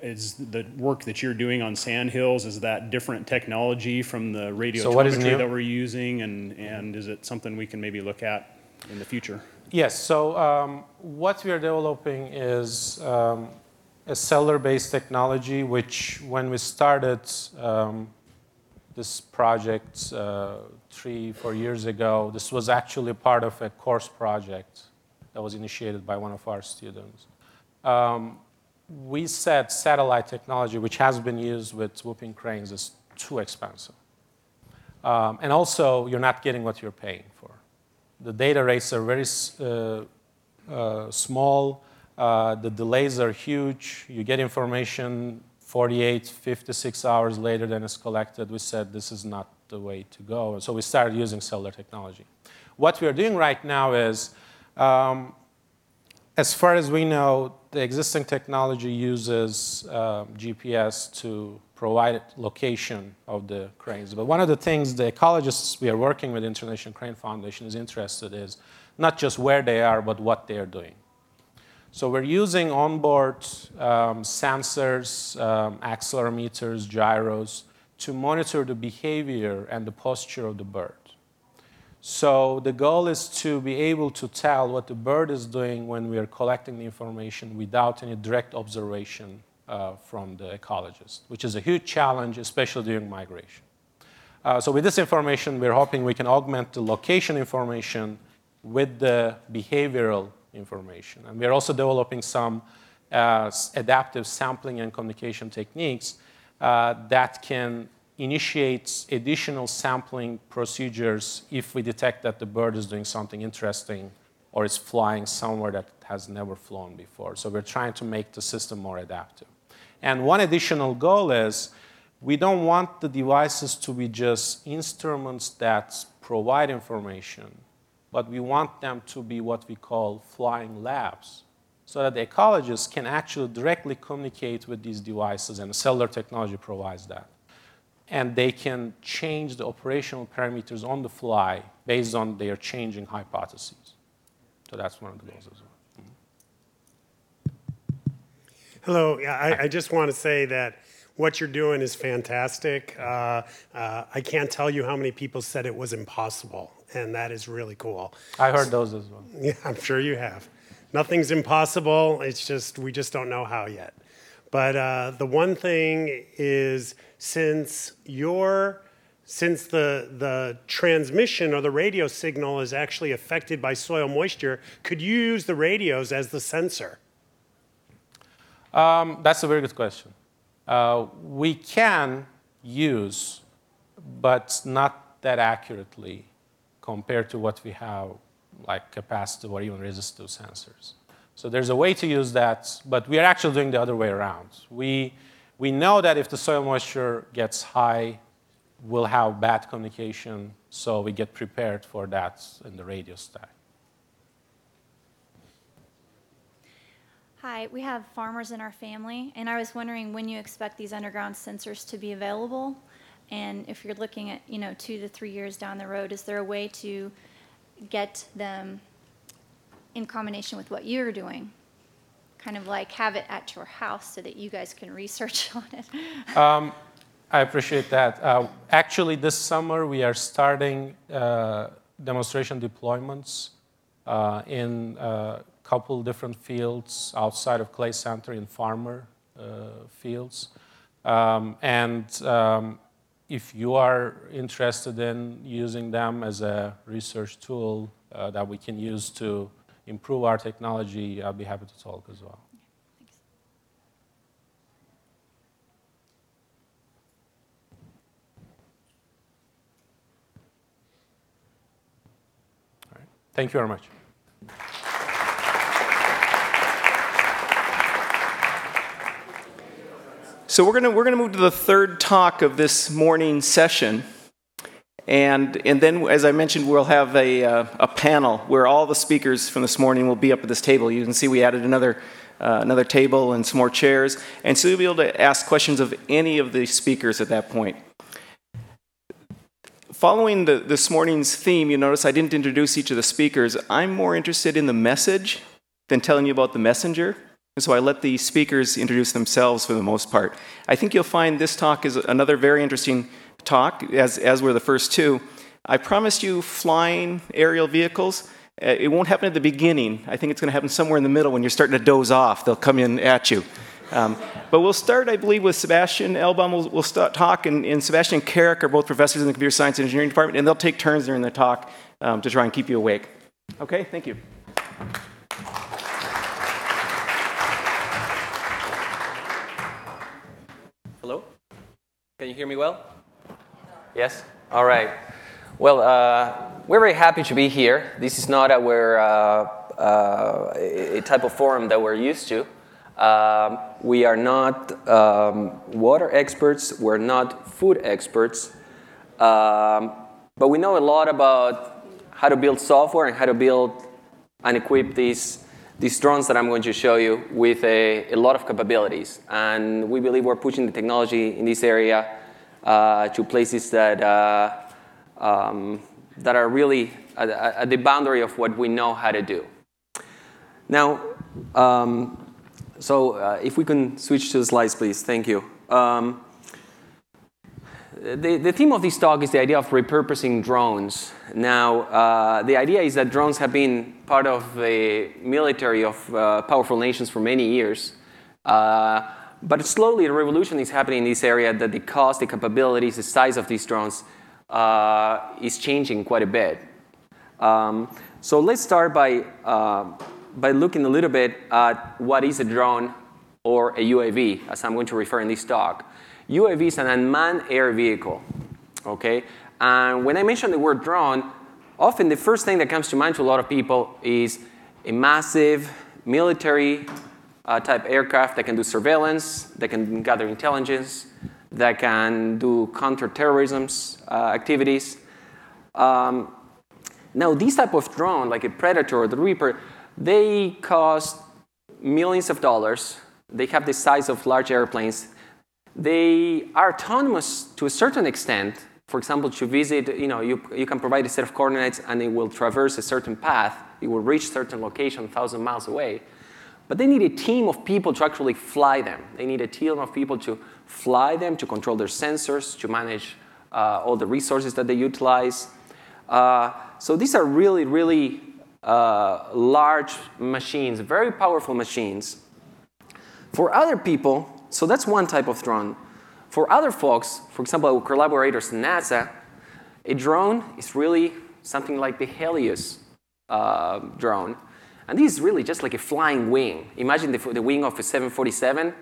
is the work that you're doing on sandhills is that different technology from the radiometry so that we're using? And, and is it something we can maybe look at in the future? Yes. So um, what we are developing is um, a cellular based technology which when we started um, this project uh, three four years ago this was actually part of a course project that was initiated by one of our students. Um, we said satellite technology, which has been used with whooping cranes, is too expensive. Um, and also, you're not getting what you're paying for. The data rates are very uh, uh, small. Uh, the delays are huge. You get information 48, 56 hours later than it's collected. We said this is not the way to go. So we started using cellular technology. What we are doing right now is um, as far as we know, the existing technology uses um, GPS to provide location of the cranes. But one of the things the ecologists we are working with International Crane Foundation is interested is not just where they are, but what they are doing. So we're using onboard um, sensors, um, accelerometers, gyros to monitor the behavior and the posture of the bird. So the goal is to be able to tell what the bird is doing when we are collecting the information without any direct observation uh, from the ecologist, which is a huge challenge, especially during migration. Uh, so with this information, we're hoping we can augment the location information with the behavioral information. And we're also developing some uh, adaptive sampling and communication techniques uh, that can initiates additional sampling procedures if we detect that the bird is doing something interesting or is flying somewhere that has never flown before. So we're trying to make the system more adaptive. And one additional goal is we don't want the devices to be just instruments that provide information, but we want them to be what we call flying labs so that the ecologists can actually directly communicate with these devices, and cellular technology provides that and they can change the operational parameters on the fly based on their changing hypotheses. So that's one of the goals as well. Hello. I, I, just want to say that what you're doing is fantastic. Uh, uh, I can't tell you how many people said it was impossible, and that is really cool. I heard those as well. [LAUGHS] Yeah, I'm sure you have. Nothing's impossible. It's just we just don't know how yet. But uh, the one thing is, since your since the, the transmission or the radio signal is actually affected by soil moisture, could you use the radios as the sensor? Um, that's a very good question. Uh, we can use, but not that accurately compared to what we have, like capacitive or even resistive sensors. So there's a way to use that, but we are actually doing the other way around. We, we know that if the soil moisture gets high, we'll have bad communication, so we get prepared for that in the radio stack. Hi, we have farmers in our family, and I was wondering when you expect these underground sensors to be available, and if you're looking at you know two to three years down the road, is there a way to get them in combination with what you're doing? Kind of like have it at your house so that you guys can research [LAUGHS] on it. Um, I appreciate that. Uh, actually, this summer we are starting uh, demonstration deployments uh, in a uh, couple different fields outside of Clay Center in farmer uh, fields. Um, and um, if you are interested in using them as a research tool uh, that we can use to improve our technology, I'll be happy to talk as well. Thank you very much. So we're gonna move to the third talk of this morning session. And, and then, as I mentioned, we'll have a, uh, a panel where all the speakers from this morning will be up at this table. You can see we added another, uh, another table and some more chairs. And so you'll be able to ask questions of any of the speakers at that point. Following the, this morning's theme, you notice I didn't introduce each of the speakers. I'm more interested in the message than telling you about the messenger. And so I let the speakers introduce themselves for the most part. I think you'll find this talk is another very interesting talk, as, as were the first two. I promised you flying aerial vehicles. Uh, it won't happen at the beginning. I think it's going to happen somewhere in the middle when you're starting to doze off. They'll come in at you. Um, but we'll start, I believe, with Sebastian Elbaum. We'll, we'll start talk, and, and, Sebastian and Carrick are both professors in the computer science and engineering department, and they'll take turns during the talk um, to try and keep you awake. Okay, thank you. Hello? Can you hear me well? Yes? All right. Well, uh, we're very happy to be here. This is not our uh, uh, a type of forum that we're used to. Um, we are not um, water experts, we're not food experts, um, but we know a lot about how to build software and how to build and equip these, these drones that I'm going to show you with a, a lot of capabilities. And we believe we're pushing the technology in this area to places that, uh, um, that are really at, at, the boundary of what we know how to do. Now, um, so uh, if we can switch to the slides, please. Thank you. Um, the, the theme of this talk is the idea of repurposing drones. Now, uh, the idea is that drones have been part of the military of uh, powerful nations for many years. Uh, but slowly, a revolution is happening in this area that the cost, the capabilities, the size of these drones uh, is changing quite a bit. Um, so let's start by uh, by looking a little bit at what is a drone or a UAV, as I'm going to refer in this talk. UAV is an unmanned air vehicle, okay? And when I mention the word drone, often the first thing that comes to mind to a lot of people is a massive military uh, type aircraft that can do surveillance, that can gather intelligence, that can do counterterrorism uh, activities. Um, now, these type of drone, like a Predator or the Reaper, they cost millions of dollars. They have the size of large airplanes. They are autonomous to a certain extent. For example, to visit, you know, you, you can provide a set of coordinates and it will traverse a certain path. It will reach certain location 1,000 miles away. But they need a team of people to actually fly them. They need a team of people to fly them, to control their sensors, to manage uh, all the resources that they utilize. Uh, so these are really, really uh, large machines, very powerful machines. For other people, so that's one type of drone. For other folks, for example, our collaborators in NASA, a drone is really something like the Helios uh, drone. And this is really just like a flying wing. Imagine the, the wing of a 747,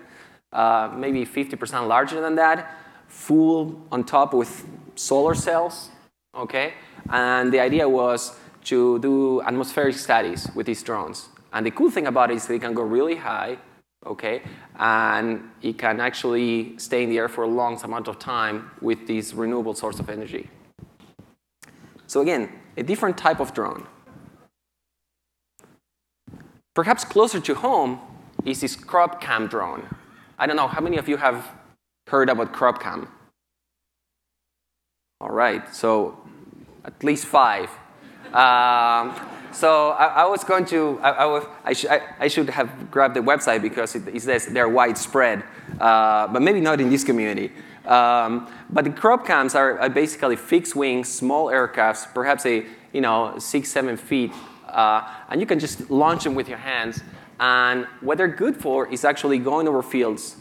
uh, maybe 50% larger than that, full on top with solar cells, okay? And the idea was to do atmospheric studies with these drones. And the cool thing about it is they can go really high, okay? And it can actually stay in the air for a long amount of time with this renewable source of energy. So again, a different type of drone. Perhaps closer to home is this crop cam drone. I don't know, how many of you have heard about crop cam? All right, so at least five. Um, so I, I, was going to, I, I, was, I, sh I, should have grabbed the website because it, it says they're widespread, uh, but maybe not in this community. Um, but the crop cams are, are, basically fixed wing, small aircrafts, perhaps a you know six, seven feet, uh, and you can just launch them with your hands. And what they're good for is actually going over fields.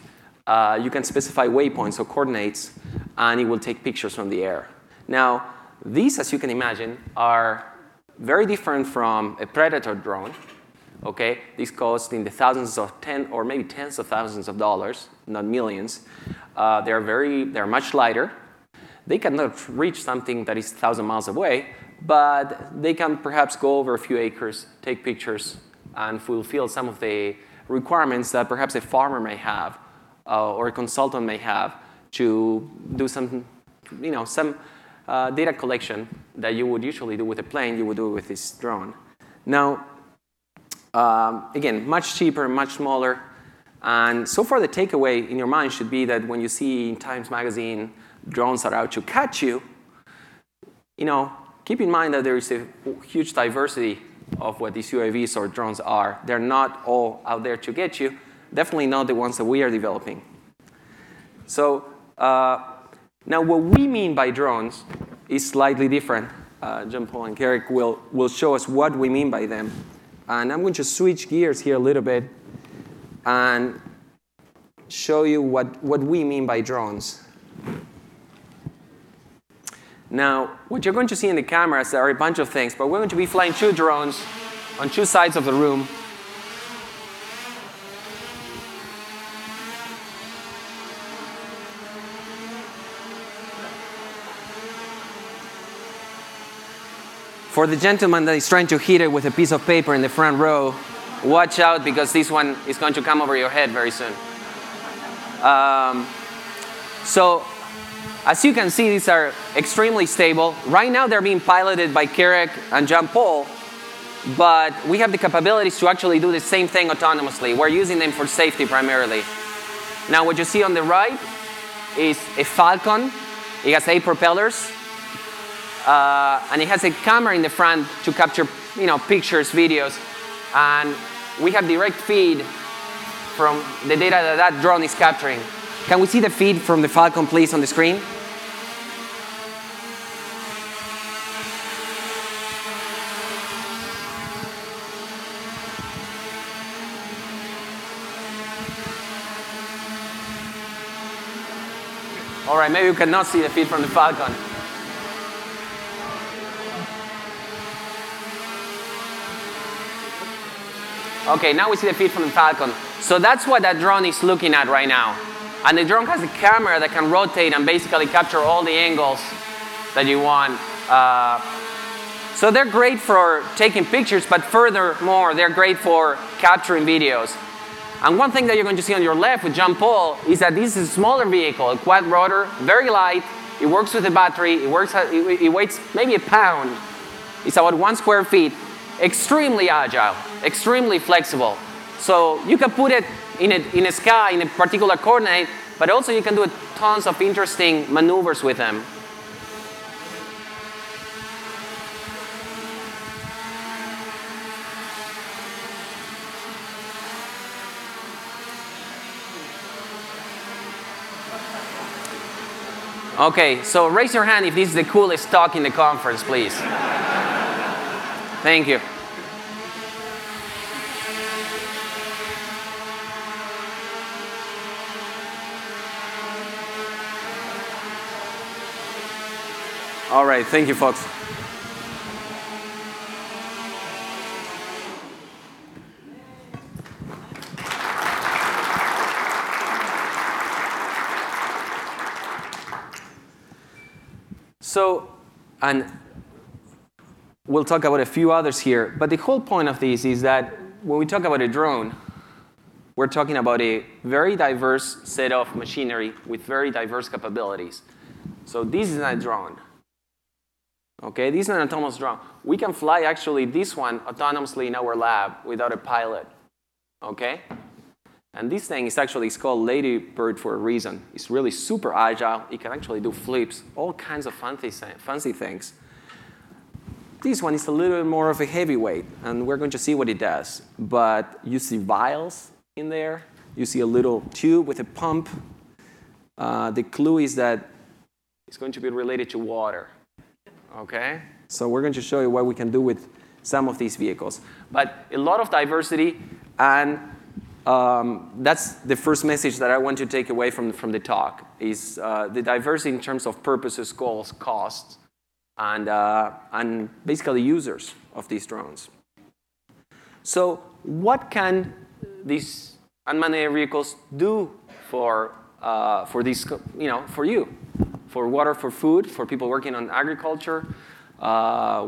Uh, you can specify waypoints or coordinates, and it will take pictures from the air. Now, these, as you can imagine, are very different from a Predator drone. Okay, these cost in the thousands of ten or maybe tens of thousands of dollars, not millions. Uh, they are very, they're much lighter. They cannot reach something that is thousand miles away, but they can perhaps go over a few acres, take pictures, and fulfill some of the requirements that perhaps a farmer may have uh, or a consultant may have to do some, you know, some uh, data collection that you would usually do with a plane, you would do with this drone. Now, um, again, much cheaper, much smaller. And so far, the takeaway in your mind should be that when you see in Times Magazine drones are out to catch you, you know, keep in mind that there is a huge diversity of what these UAVs or drones are. They're not all out there to get you, definitely not the ones that we are developing. So, uh, now, what we mean by drones is slightly different. Uh, John Paul and Carrick will, will show us what we mean by them. And I'm going to switch gears here a little bit and show you what, what we mean by drones. Now, what you're going to see in the cameras are a bunch of things, but we're going to be flying two drones on two sides of the room. For the gentleman that is trying to hit it with a piece of paper in the front row, watch out because this one is going to come over your head very soon. Um, so, as you can see, these are extremely stable. Right now, they're being piloted by Carrick and John Paul, but we have the capabilities to actually do the same thing autonomously. We're using them for safety primarily. Now, what you see on the right is a Falcon. It has eight propellers uh, and it has a camera in the front to capture you know, pictures, videos, and we have direct feed from the data that that drone is capturing. Can we see the feed from the Falcon, please, on the screen? All right, maybe you cannot see the feed from the Falcon. Okay, now we see the feed from the Falcon. So that's what that drone is looking at right now. And the drone has a camera that can rotate and basically capture all the angles that you want. Uh, so they're great for taking pictures, but furthermore, they're great for capturing videos. And one thing that you're going to see on your left with John Paul is that this is a smaller vehicle, a quad rotor, very light. It works with a battery. It works. It, weighs maybe a pound. It's about one square feet extremely agile, extremely flexible. So you can put it in a, in a sky, in a particular coordinate, but also you can do tons of interesting maneuvers with them. Okay, so raise your hand if this is the coolest talk in the conference, please. Thank you. All right, thank you, folks. So, and we'll talk about a few others here, but the whole point of this is that when we talk about a drone, we're talking about a very diverse set of machinery with very diverse capabilities. So this is not a drone. Okay, this is an autonomous drone. We can fly actually this one autonomously in our lab without a pilot. Okay? And this thing is actually it's called Ladybird for a reason. It's really super agile. It can actually do flips, all kinds of fancy, fancy things. This one is a little bit more of a heavyweight, and we're going to see what it does. But you see vials in there. You see a little tube with a pump. Uh, the clue is that it's going to be related to water. Okay? So we're going to show you what we can do with some of these vehicles. But a lot of diversity, and um, that's the first message that I want to take away from, from the talk, is uh, the diversity in terms of purposes, goals, costs, and, uh, and basically users of these drones. So what can these unmanned air vehicles do for, uh, for, these, you know, for you? For water, for food, for people working on agriculture, uh,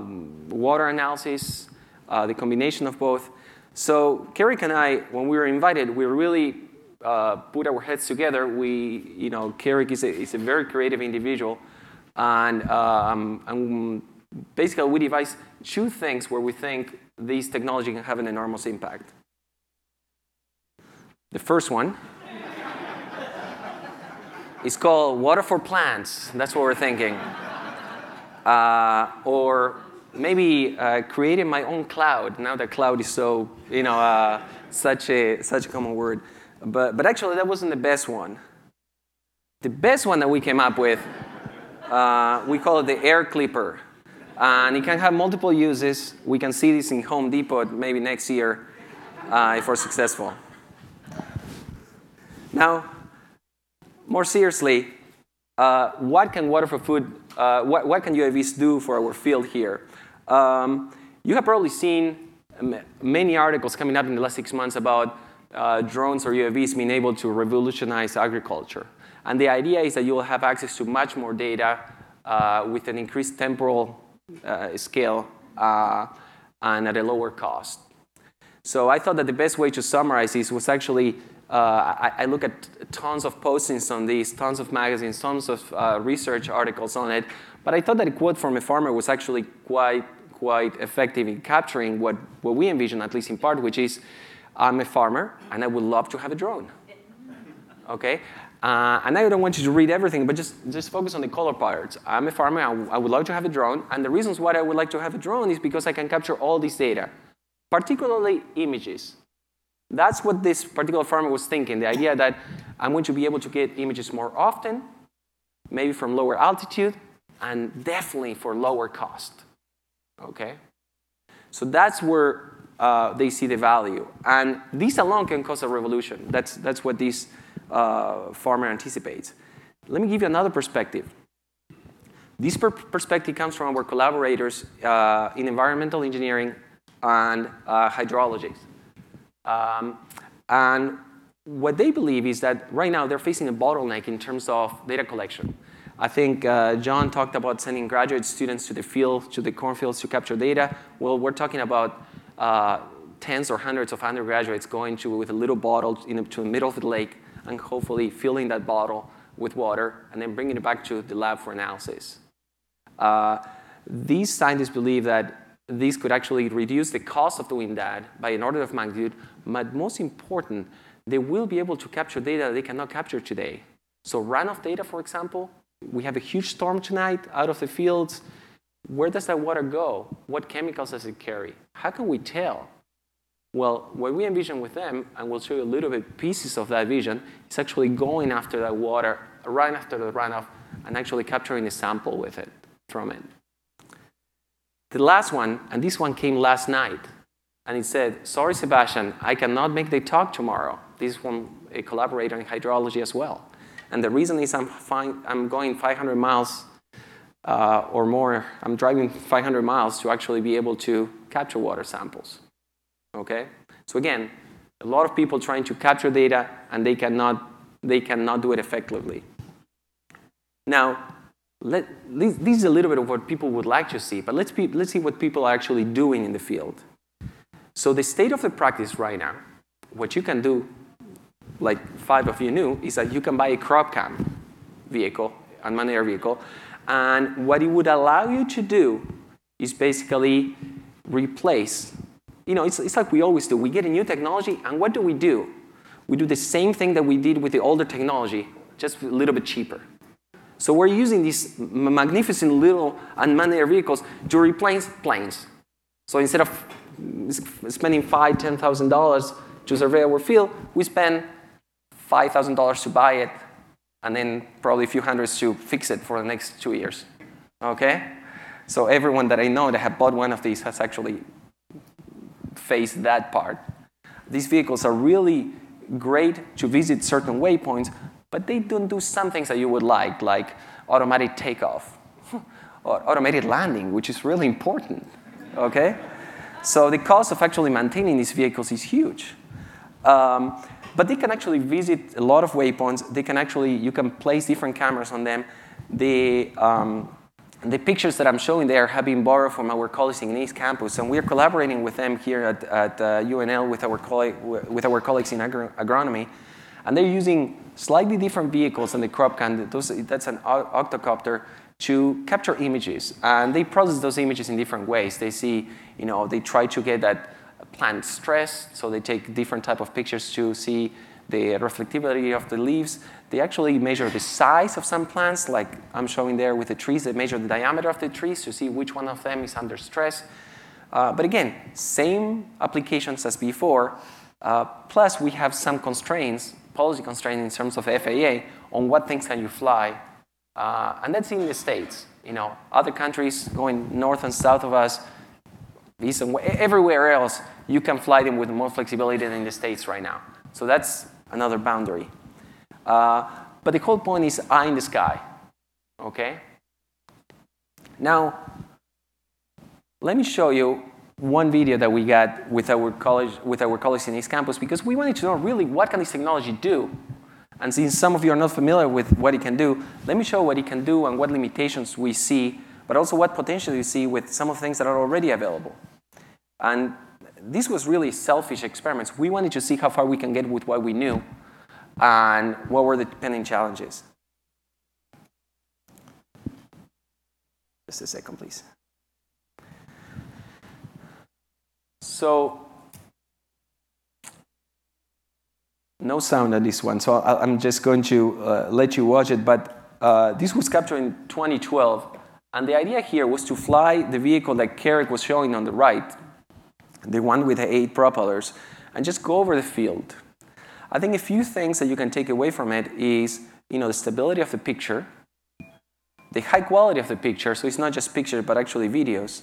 water analysis, uh, the combination of both. So Carrick and I, when we were invited, we really uh, put our heads together. We, you know, Carrick is a, is a very creative individual, and, um, and basically we devised two things where we think this technology can have an enormous impact. The first one is called water for plants. That's what we're thinking. Uh, or maybe uh, creating my own cloud. Now that cloud is so, you know, uh, such a such a common word. But but actually, that wasn't the best one. The best one that we came up with, uh, we call it the air clipper, and it can have multiple uses. We can see this in Home Depot maybe next year uh, if we're successful. Now, more seriously, uh, what can water for food, uh, what, what can UAVs do for our field here? Um, you have probably seen many articles coming up in the last six months about uh, drones or UAVs being able to revolutionize agriculture. And the idea is that you will have access to much more data uh, with an increased temporal uh, scale uh, and at a lower cost. So I thought that the best way to summarize this was actually I, I, look at tons of postings on these, tons of magazines, tons of uh, research articles on it. But I thought that a quote from a farmer was actually quite, quite effective in capturing what, what we envision, at least in part, which is I'm a farmer and I would love to have a drone. Okay? Uh, and I don't want you to read everything, but just, just focus on the color parts. I'm a farmer, I, I would love to have a drone. And the reasons why I would like to have a drone is because I can capture all this data, particularly images. That's what this particular farmer was thinking, the idea that I'm going to be able to get images more often, maybe from lower altitude, and definitely for lower cost. Okay? So that's where uh, they see the value. And this alone can cause a revolution. That's, that's what this uh, farmer anticipates. Let me give you another perspective. This per perspective comes from our collaborators uh, in environmental engineering and uh, hydrology. Um, and what they believe is that right now they're facing a bottleneck in terms of data collection. I think uh, John talked about sending graduate students to the field, to the cornfields to capture data. Well, we're talking about uh, tens or hundreds of undergraduates going to with a little bottle to the middle of the lake and hopefully filling that bottle with water and then bringing it back to the lab for analysis. Uh, these scientists believe that this could actually reduce the cost of doing that by an order of magnitude, but most important, they will be able to capture data they cannot capture today. So runoff data, for example, we have a huge storm tonight out of the fields. Where does that water go? What chemicals does it carry? How can we tell? Well, what we envision with them, and we'll show you a little bit pieces of that vision, is actually going after that water right after the runoff and actually capturing a sample with it from it. The last one, and this one came last night, and it said, sorry, Sebastian, I cannot make the talk tomorrow. This is from a collaborator in hydrology as well. And the reason is I'm, fine, I'm going 500 miles uh, or more. I'm driving 500 miles to actually be able to capture water samples. Okay? So again, a lot of people trying to capture data, and they cannot, they cannot do it effectively. Now, let, this, is a little bit of what people would like to see, but let's, be, let's see what people are actually doing in the field. So the state of the practice right now, what you can do, like five of you knew, is that you can buy a crop cam vehicle, unmanned air vehicle, and what it would allow you to do is basically replace. You know, it's, it's like we always do. We get a new technology, and what do we do? We do the same thing that we did with the older technology, just a little bit cheaper. So we're using these magnificent little unmanned air vehicles to replace planes. So instead of spending five, ten thousand dollars to survey our field, we spend five thousand dollars to buy it, and then probably a few hundreds to fix it for the next two years. Okay? So everyone that I know that have bought one of these has actually faced that part. These vehicles are really great to visit certain waypoints, but they don't do some things that you would like, like automatic takeoff [LAUGHS] or automated landing, which is really important, okay? So the cost of actually maintaining these vehicles is huge. Um, but they can actually visit a lot of waypoints. They can actually, you can place different cameras on them. The, um, the pictures that I'm showing there have been borrowed from our colleagues in East Campus, and we're collaborating with them here at, at uh, UNL with our, with our colleagues in agro agronomy and they're using slightly different vehicles than the crop cam. Those, that's an octocopter to capture images. And they process those images in different ways. They see, you know, they try to get that plant stress, so they take different type of pictures to see the reflectivity of the leaves. They actually measure the size of some plants, like I'm showing there with the trees. They measure the diameter of the trees to see which one of them is under stress. Uh, but again, same applications as before. Uh, plus, we have some constraints policy constraint in terms of FAA on what things can you fly. Uh, and that's in the States. You know, other countries going north and south of us, east and everywhere else, you can fly them with more flexibility than in the States right now. So that's another boundary. Uh, but the whole point is eye in the sky. Okay? Now, let me show you one video that we got with our college with our colleagues in East Campus because we wanted to know really what can this technology do. And since some of you are not familiar with what it can do, let me show what it can do and what limitations we see, but also what potential you see with some of the things that are already available. And this was really selfish experiments. We wanted to see how far we can get with what we knew and what were the pending challenges. Just a second, please. So no sound on this one, so I'm just going to uh, let you watch it. But uh, this was captured in 2012, and the idea here was to fly the vehicle that Carrick was showing on the right, the one with the eight propellers, and just go over the field. I think a few things that you can take away from it is, you know, the stability of the picture, the high quality of the picture, so it's not just pictures but actually videos,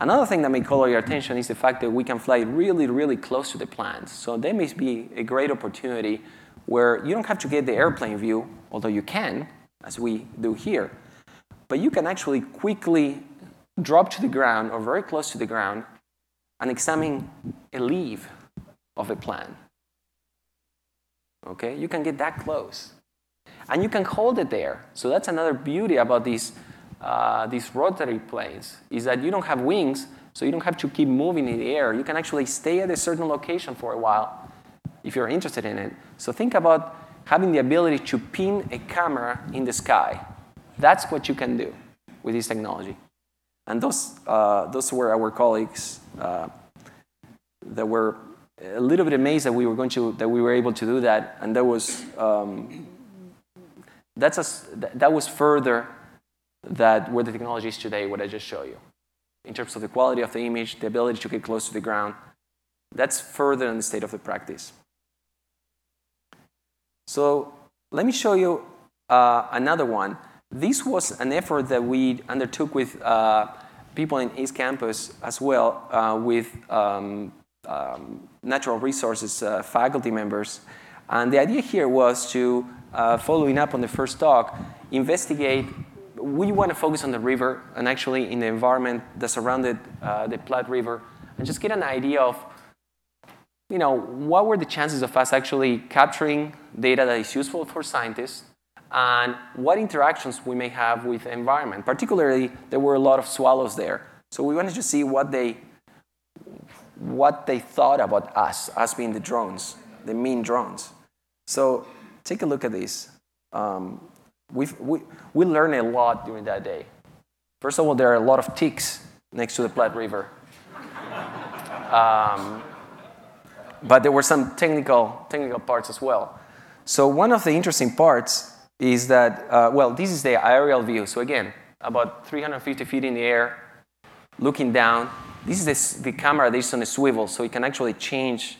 Another thing that may call your attention is the fact that we can fly really, really close to the plants. So there may be a great opportunity where you don't have to get the airplane view, although you can, as we do here, but you can actually quickly drop to the ground or very close to the ground and examine a leaf of a plant. Okay, you can get that close. And you can hold it there. So that's another beauty about these uh, these rotary planes is that you don't have wings, so you don't have to keep moving in the air. You can actually stay at a certain location for a while if you're interested in it. So think about having the ability to pin a camera in the sky. That's what you can do with this technology. And those, uh, those were our colleagues uh, that were a little bit amazed that we were going to that we were able to do that, and that was um, that's a, that was further that where the technology is today, what I just showed you. In terms of the quality of the image, the ability to get close to the ground, that's further in the state of the practice. So let me show you uh, another one. This was an effort that we undertook with uh, people in East Campus as well, uh, with um, um, natural resources uh, faculty members. And the idea here was to, uh, following up on the first talk, investigate. We want to focus on the river and actually in the environment that surrounded uh, the Platte River, and just get an idea of, you know, what were the chances of us actually capturing data that is useful for scientists, and what interactions we may have with the environment. Particularly, there were a lot of swallows there, so we wanted to see what they what they thought about us, us being the drones, the mean drones. So take a look at this. Um, we've, we, we learned a lot during that day. First of all, there are a lot of ticks next to the Platte River. Um, but there were some technical, technical parts as well. So one of the interesting parts is that, uh, well, this is the aerial view. So again, about 350 feet in the air, looking down. This is the, the camera that is on a swivel, so it can actually change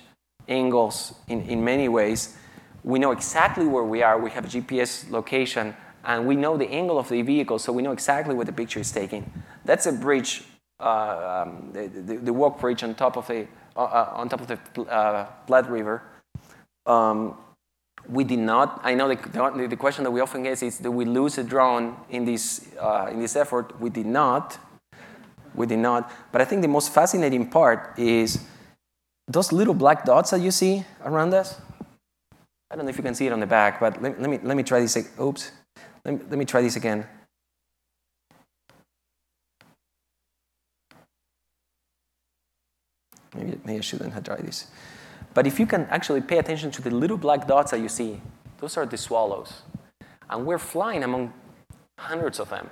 angles in, in many ways. We know exactly where we are. We have GPS location, and we know the angle of the vehicle, so we know exactly what the picture is taking. That's a bridge, uh, um, the, the, the, walk bridge on top of the, uh, uh on top of the uh, Platte River. Um, we did not. I know the, the, the, question that we often get is, do we lose a drone in this, uh, in this effort? We did not we did not. But I think the most fascinating part is those little black dots that you see around us. I don't know if you can see it on the back, but let, let me, let me try this. Oops. Let let me try this again. Maybe, maybe I shouldn't have tried this. But if you can actually pay attention to the little black dots that you see, those are the swallows. And we're flying among hundreds of them.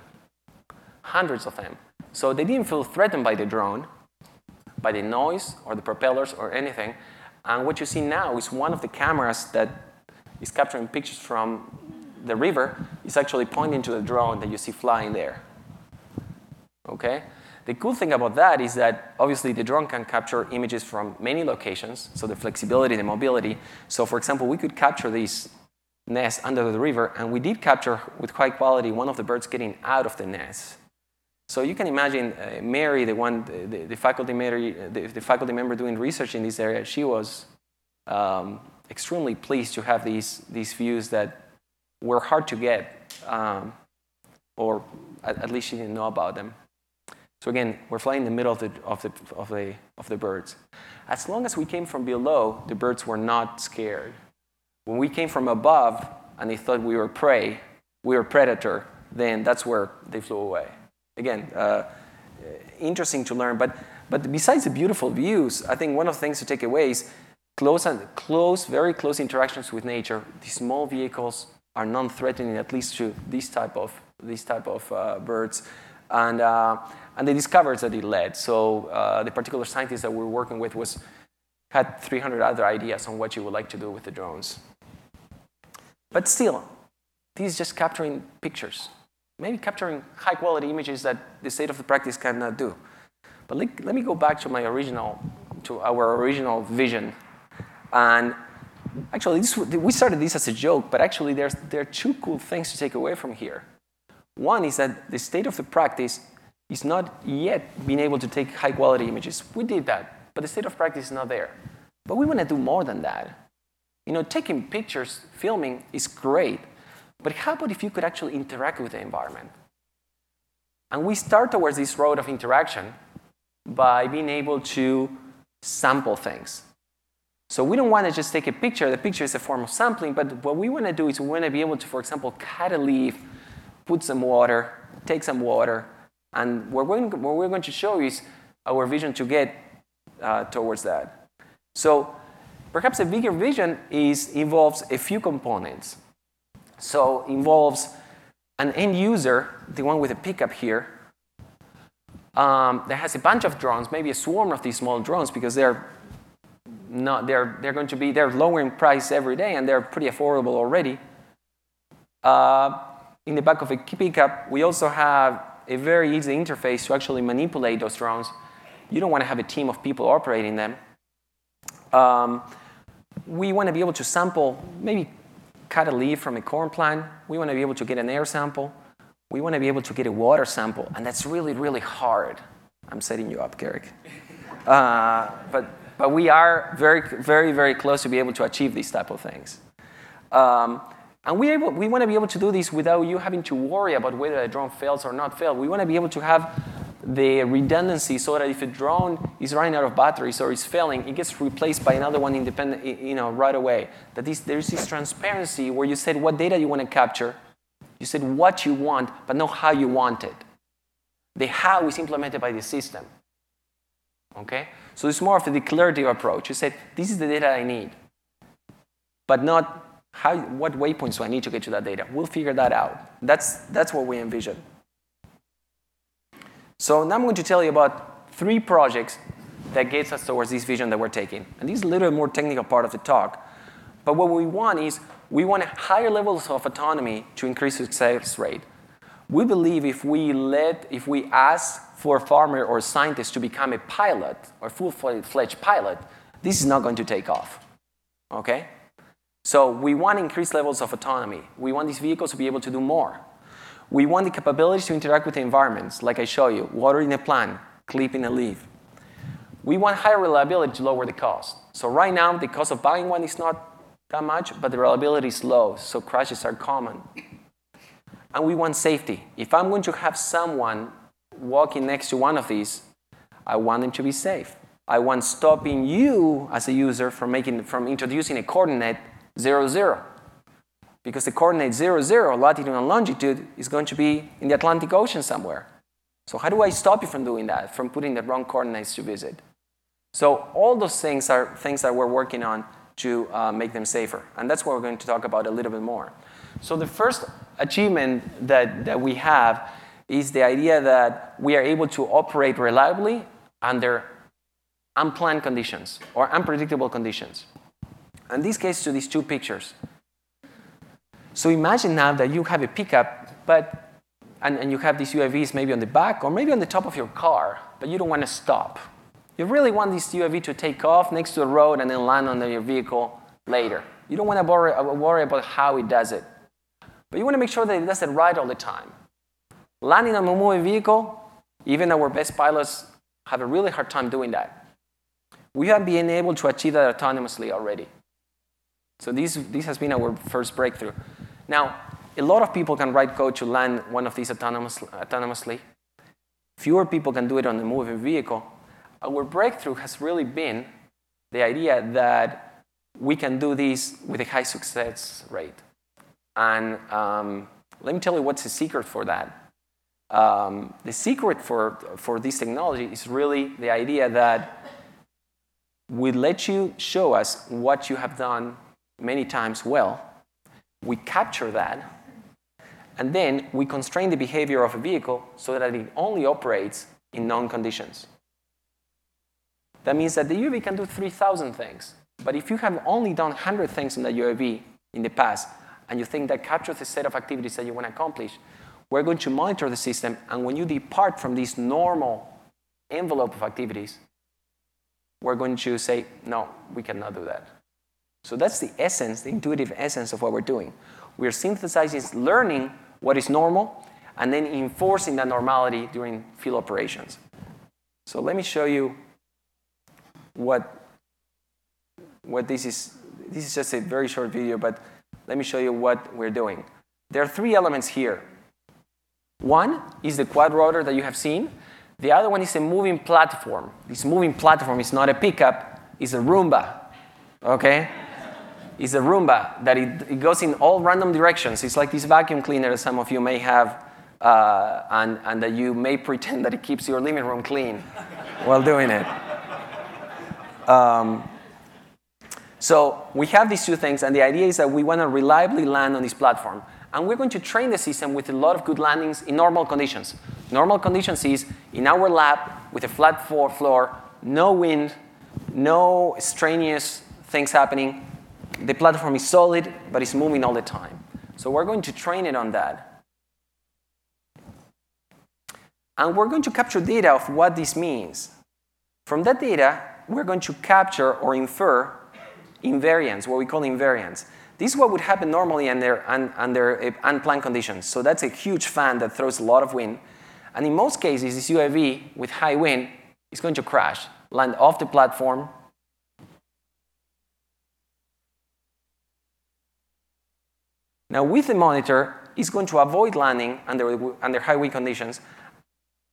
Hundreds of them. So they didn't feel threatened by the drone, by the noise or the propellers or anything. And what you see now is one of the cameras that is capturing pictures from the river is actually pointing to the drone that you see flying there. Okay? The cool thing about that is that obviously the drone can capture images from many locations, so the flexibility, the mobility. So for example, we could capture these nests under the river, and we did capture with high quality one of the birds getting out of the nest. So you can imagine uh, Mary, the one, the, the faculty Mary, the, the, faculty member doing research in this area, she was um, extremely pleased to have these, these views that were hard to get, um, or at, at, least she didn't know about them. So again, we're flying in the middle of the, of, the, of, the, of the birds. As long as we came from below, the birds were not scared. When we came from above and they thought we were prey, we were predator, then that's where they flew away again, uh, interesting to learn. But, but besides the beautiful views, I think one of the things to take away is close, and, close, very close interactions with nature. These small vehicles are non-threatening, at least to these type of, these type of uh, birds. And, uh, and the discoveries that it led. So uh, the particular scientist that we we're working with was, had 300 other ideas on what you would like to do with the drones. But still, this is just capturing pictures maybe capturing high quality images that the state of the practice cannot do. But let, let me go back to my original, to our original vision. And actually, this, we started this as a joke, but actually there's, there are two cool things to take away from here. One is that the state of the practice is not yet being able to take high quality images. We did that, but the state of practice is not there. But we want to do more than that. You know, taking pictures, filming is great, but how about if you could actually interact with the environment? And we start towards this road of interaction by being able to sample things. So we don't want to just take a picture. The picture is a form of sampling, but what we want to do is we want to be able to, for example, cut a leaf, put some water, take some water, and what we're, what we're going to show is our vision to get uh, towards that. So perhaps a bigger vision is, involves a few components. So involves an end user, the one with a pickup here, um, that has a bunch of drones, maybe a swarm of these small drones because they're not they're they're going to be they're lowering price every day and they're pretty affordable already. Uh, in the back of a pickup, we also have a very easy interface to actually manipulate those drones. You don't want to have a team of people operating them. Um, we want to be able to sample maybe cut a leaf from a corn plant. We want to be able to get an air sample. we want to be able to get a water sample, and that's really, really hard. I'm setting you up, Carrick. Uh, but, but we are very, very, very close to be able to achieve these type of things. Um, and we, able, we want to be able to do this without you having to worry about whether a drone fails or not fails. We want to be able to have the redundancy so that if a drone is running out of batteries or is failing, it gets replaced by another one independent, you know, right away. That this, there's this transparency where you said what data you want to capture, you said what you want, but not how you want it. The how is implemented by the system. Okay? So it's more of a declarative approach. You said, this is the data I need, but not how, what waypoints do I need to get to that data. We'll figure that out. That's, that's what we envision. So now I'm going to tell you about three projects that gets us towards this vision that we're taking. And this is a little more technical part of the talk. But what we want is we want higher levels of autonomy to increase success rate. We believe if we let, if we ask for a farmer or a scientist to become a pilot or full-fledged pilot, this is not going to take off. Okay? So we want increased levels of autonomy. We want these vehicles to be able to do more. We want the capabilities to interact with the environments, like I show you, watering a plant, clipping a leaf. We want higher reliability to lower the cost. So right now, the cost of buying one is not that much, but the reliability is low, so crashes are common. And we want safety. If I'm going to have someone walking next to one of these, I want them to be safe. I want stopping you as a user from, making, from introducing a coordinate 0, 0 because the coordinate 0, 0, latitude and longitude, is going to be in the Atlantic Ocean somewhere. So how do I stop you from doing that, from putting the wrong coordinates to visit? So all those things are things that we're working on to uh, make them safer. And that's what we're going to talk about a little bit more. So the first achievement that, that we have is the idea that we are able to operate reliably under unplanned conditions or unpredictable conditions. And this case, to these two pictures. So imagine now that you have a pickup, but and, and you have these UAVs maybe on the back or maybe on the top of your car, but you don't want to stop. You really want this UAV to take off next to the road and then land on your vehicle later. You don't want to worry, worry about how it does it. But you want to make sure that it does it right all the time. Landing on a moving vehicle, even our best pilots have a really hard time doing that. We have been able to achieve that autonomously already. So this, this has been our first breakthrough. Now, a lot of people can write code to land one of these autonomous, autonomously. Fewer people can do it on a moving vehicle. Our breakthrough has really been the idea that we can do this with a high success rate. And um, let me tell you what's the secret for that. Um, the secret for, for this technology is really the idea that we let you show us what you have done many times well, we capture that, and then we constrain the behavior of a vehicle so that it only operates in known conditions. That means that the UAV can do 3,000 things. But if you have only done 100 things in the UAV in the past, and you think that captures the set of activities that you want to accomplish, we're going to monitor the system, and when you depart from this normal envelope of activities, we're going to say, no, we cannot do that. So that's the essence, the intuitive essence of what we're doing. We're synthesizing learning what is normal and then enforcing that normality during field operations. So let me show you what, what this is. This is just a very short video, but let me show you what we're doing. There are three elements here. One is the quad rotor that you have seen. The other one is a moving platform. This moving platform is not a pickup, it's a Roomba. Okay? It's a Roomba that it, it, goes in all random directions. It's like this vacuum cleaner that some of you may have, uh, and, and that you may pretend that it keeps your living room clean while doing it. Um, so we have these two things, and the idea is that we want to reliably land on this platform. And we're going to train the system with a lot of good landings in normal conditions. Normal conditions is in our lab with a flat floor, no wind, no strenuous things happening, the platform is solid, but it's moving all the time. So we're going to train it on that. And we're going to capture data of what this means. From that data, we're going to capture or infer invariants, what we call invariants. This is what would happen normally under, under uh, unplanned conditions. So that's a huge fan that throws a lot of wind. And in most cases, this UAV with high wind is going to crash, land off the platform. Now with the monitor, it's going to avoid landing under, under high wind conditions.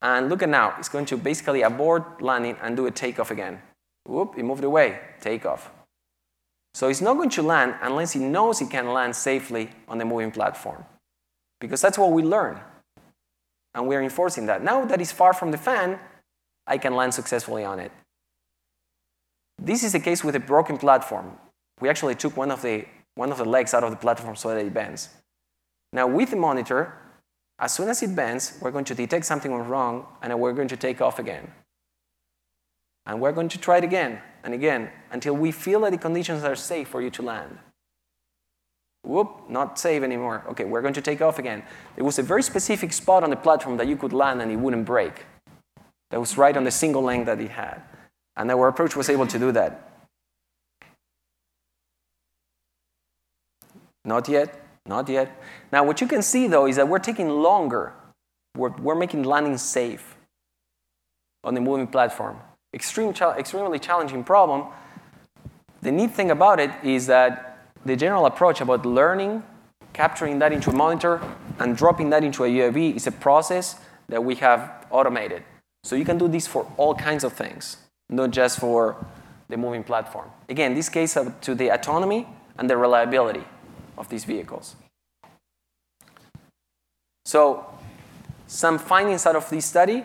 And look at now, it's going to basically abort landing and do a takeoff again. Whoop, it moved away, takeoff. So it's not going to land unless it knows it can land safely on the moving platform. Because that's what we learn. And we're enforcing that. Now that it's far from the fan, I can land successfully on it. This is the case with a broken platform. We actually took one of the, one of the legs out of the platform so that it bends. Now with the monitor, as soon as it bends, we're going to detect something went wrong and we're going to take off again. And we're going to try it again and again until we feel that the conditions are safe for you to land. Whoop, not safe anymore. Okay, we're going to take off again. There was a very specific spot on the platform that you could land and it wouldn't break. That was right on the single length that it had. And our approach was able to do that. Not yet, not yet. Now, what you can see though is that we're taking longer. We're, we're making landing safe on the moving platform extreme extremely challenging problem. The neat thing about it is that the general approach about learning, capturing that into a monitor, and dropping that into a UAV is a process that we have automated. So you can do this for all kinds of things, not just for the moving platform. Again, this case up to the autonomy and the reliability of these vehicles. So some findings out of this study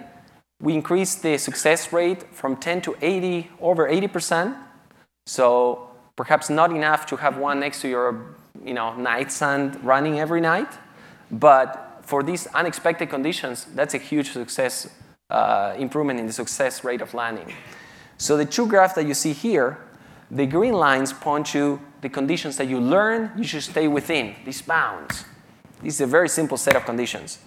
we increased the success rate from 10 to 80, over 80%. So perhaps not enough to have one next to your you know, nightstand running every night. But for these unexpected conditions, that's a huge success uh, improvement in the success rate of landing. So the two graphs that you see here, the green lines point to the conditions that you learn you should stay within, these bounds. This is a very simple set of conditions.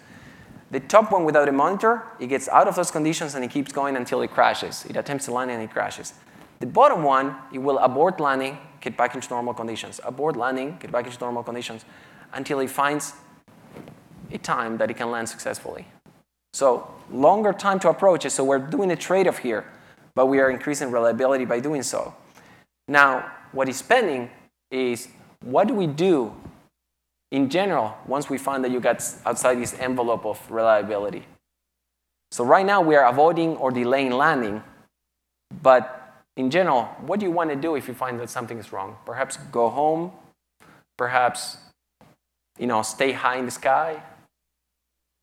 The top one without a monitor, it gets out of those conditions and it keeps going until it crashes. It attempts to land and it crashes. The bottom one, it will abort landing, get back into normal conditions. Abort landing, get back into normal conditions until it finds a time that it can land successfully. So longer time to approach it, so we're doing a trade-off here, but we are increasing reliability by doing so. Now, what is pending is what do we do in general once we find that you get outside this envelope of reliability. So right now we are avoiding or delaying landing, but in general, what do you want to do if you find that something is wrong? Perhaps go home, perhaps you know, stay high in the sky.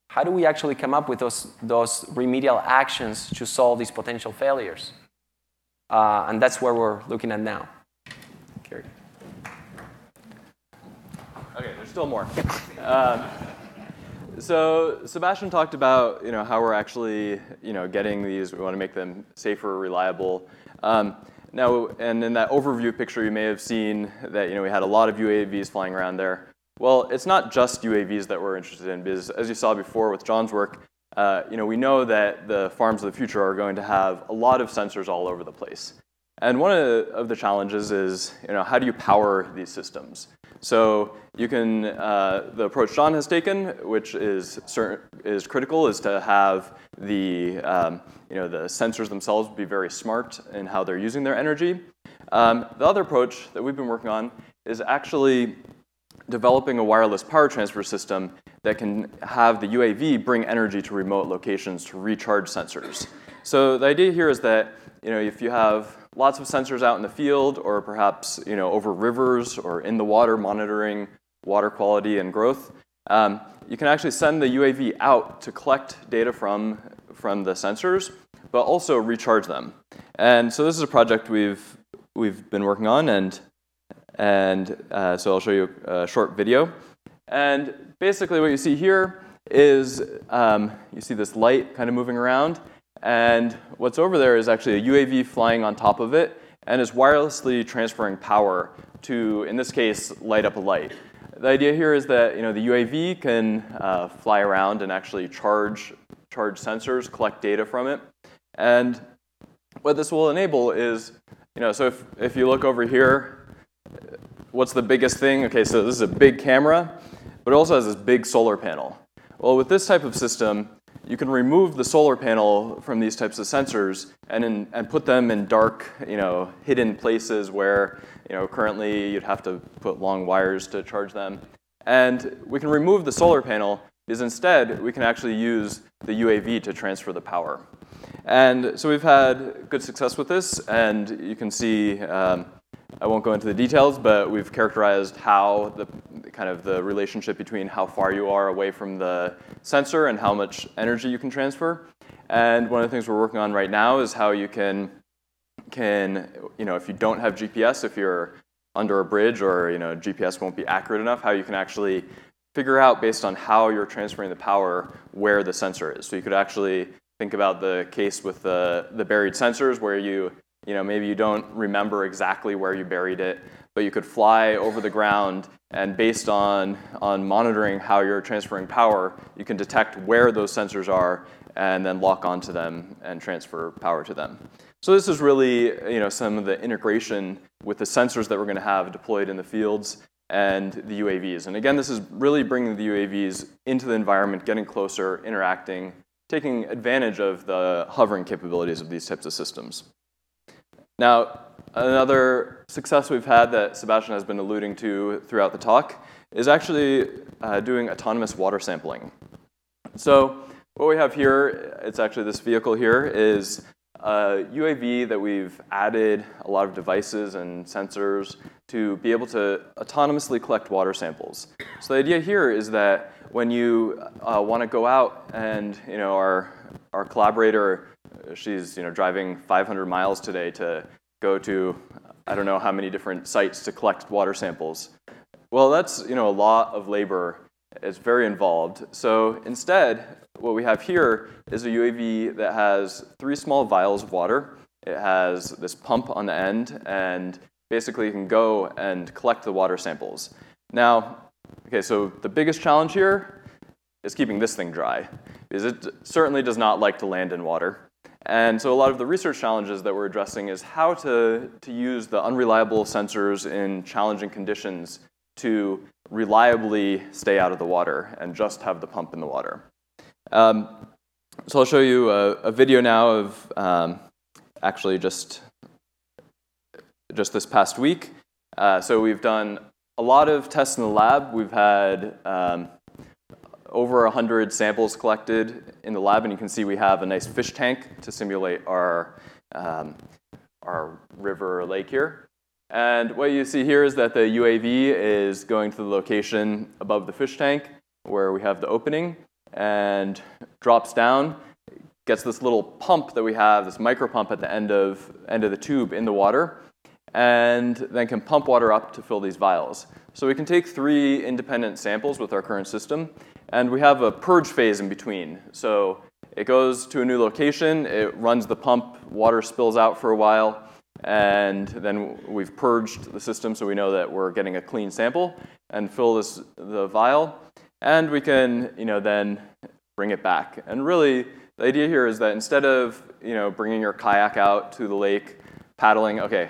How do we actually come up with those, those remedial actions to solve these potential failures? Uh, and that's where we're looking at now. There's still more. Um, so Sebastian talked about you know how we're actually you know getting these. We want to make them safer, reliable. Um, now, and in that overview picture, you may have seen that you know we had a lot of UAVs flying around there. Well, it's not just UAVs that we're interested in, because as you saw before with John's work, uh, you know we know that the farms of the future are going to have a lot of sensors all over the place. And one of the challenges is, you know, how do you power these systems? So you can, uh, the approach John has taken, which is, is critical, is to have the, um, you know, the sensors themselves be very smart in how they're using their energy. Um, the other approach that we've been working on is actually developing a wireless power transfer system that can have the UAV bring energy to remote locations to recharge sensors. So the idea here is that you know, if you have lots of sensors out in the field or perhaps you know, over rivers or in the water monitoring water quality and growth, um, you can actually send the UAV out to collect data from, from the sensors, but also recharge them. And so this is a project we've, we've been working on, and, and uh, so I'll show you a short video. And basically what you see here is um, you see this light kind of moving around, and what's over there is actually a UAV flying on top of it and is wirelessly transferring power to, in this case, light up a light. The idea here is that you know, the UAV can uh, fly around and actually charge, charge sensors, collect data from it. And what this will enable is, you know, so if, if you look over here, what's the biggest thing? Okay, so this is a big camera, but it also has this big solar panel. Well, with this type of system, you can remove the solar panel from these types of sensors and, in, and put them in dark, you know, hidden places where, you know, currently you'd have to put long wires to charge them. And we can remove the solar panel because instead we can actually use the UAV to transfer the power. And so we've had good success with this, and you can see, um, I won't go into the details, but we've characterized how the kind of the relationship between how far you are away from the sensor and how much energy you can transfer. And one of the things we're working on right now is how you can, can you know, if you don't have GPS, if you're under a bridge or you know, GPS won't be accurate enough, how you can actually figure out based on how you're transferring the power where the sensor is. So you could actually think about the case with the, the buried sensors where you, you know, maybe you don't remember exactly where you buried it, but you could fly over the ground and based on, on monitoring how you're transferring power, you can detect where those sensors are and then lock onto them and transfer power to them. So this is really you know, some of the integration with the sensors that we're going to have deployed in the fields and the UAVs. And again, this is really bringing the UAVs into the environment, getting closer, interacting, taking advantage of the hovering capabilities of these types of systems. Now, another success we've had that Sebastian has been alluding to throughout the talk is actually uh, doing autonomous water sampling. So what we have here, it's actually this vehicle here, is a UAV that we've added a lot of devices and sensors to be able to autonomously collect water samples. So the idea here is that when you uh, want to go out and you know our our collaborator, she's you know driving 500 miles today to go to I don't know how many different sites to collect water samples. Well, that's you know a lot of labor. It's very involved. So instead, what we have here is a UAV that has three small vials of water. It has this pump on the end, and basically you can go and collect the water samples. Now, okay, so the biggest challenge here is keeping this thing dry, because it certainly does not like to land in water. And so a lot of the research challenges that we're addressing is how to, to use the unreliable sensors in challenging conditions to reliably stay out of the water and just have the pump in the water. Um, so I'll show you a, a video now of um, actually just just this past week. Uh, so we've done a lot of tests in the lab. We've had um, over 100 samples collected in the lab, and you can see we have a nice fish tank to simulate our, um, our river or lake here. And what you see here is that the UAV is going to the location above the fish tank where we have the opening and drops down, gets this little pump that we have, this micro pump at the end of, end of the tube in the water, and then can pump water up to fill these vials. So we can take three independent samples with our current system, and we have a purge phase in between. So it goes to a new location, it runs the pump, water spills out for a while, and then we've purged the system so we know that we're getting a clean sample and fill this the vial, and we can you know then bring it back. And really, the idea here is that instead of you know bringing your kayak out to the lake, paddling, okay,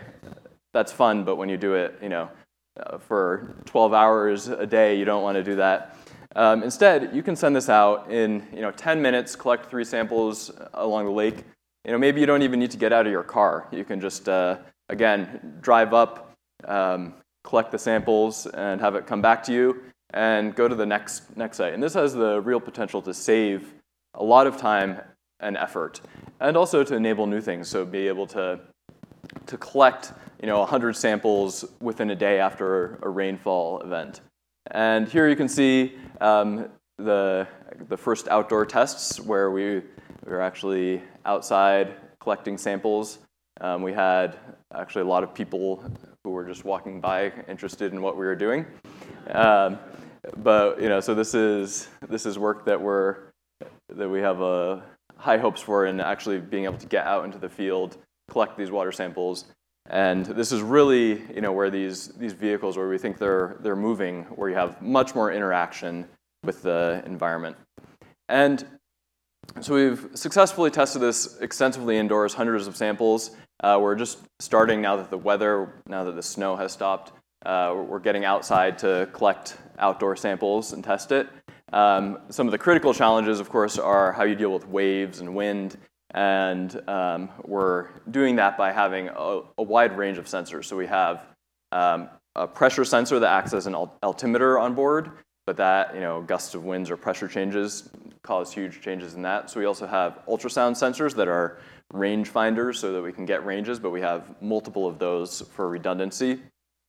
that's fun, but when you do it, you know, uh, for 12 hours a day, you don't want to do that. Um, instead, you can send this out in you know 10 minutes, collect three samples along the lake. You know, maybe you don't even need to get out of your car. You can just uh, again drive up, um, collect the samples, and have it come back to you, and go to the next next site. And this has the real potential to save a lot of time and effort, and also to enable new things. So be able to to collect you know, 100 samples within a day after a rainfall event. And here you can see um, the, the first outdoor tests where we, we were actually outside collecting samples. Um, we had actually a lot of people who were just walking by interested in what we were doing. Um, but you know, so this is this is work that we're that we have uh, high hopes for in actually being able to get out into the field, collect these water samples, and this is really, you know, where these, these vehicles, where we think they're, they're moving, where you have much more interaction with the environment. And so we've successfully tested this extensively indoors, hundreds of samples. Uh, we're just starting now that the weather, now that the snow has stopped, uh, we're getting outside to collect outdoor samples and test it. Um, some of the critical challenges, of course, are how you deal with waves and wind. And um, we're doing that by having a, a, wide range of sensors. So we have um, a pressure sensor that acts as an altimeter on board, but that, you know, gusts of winds or pressure changes cause huge changes in that. So we also have ultrasound sensors that are range finders so that we can get ranges, but we have multiple of those for redundancy.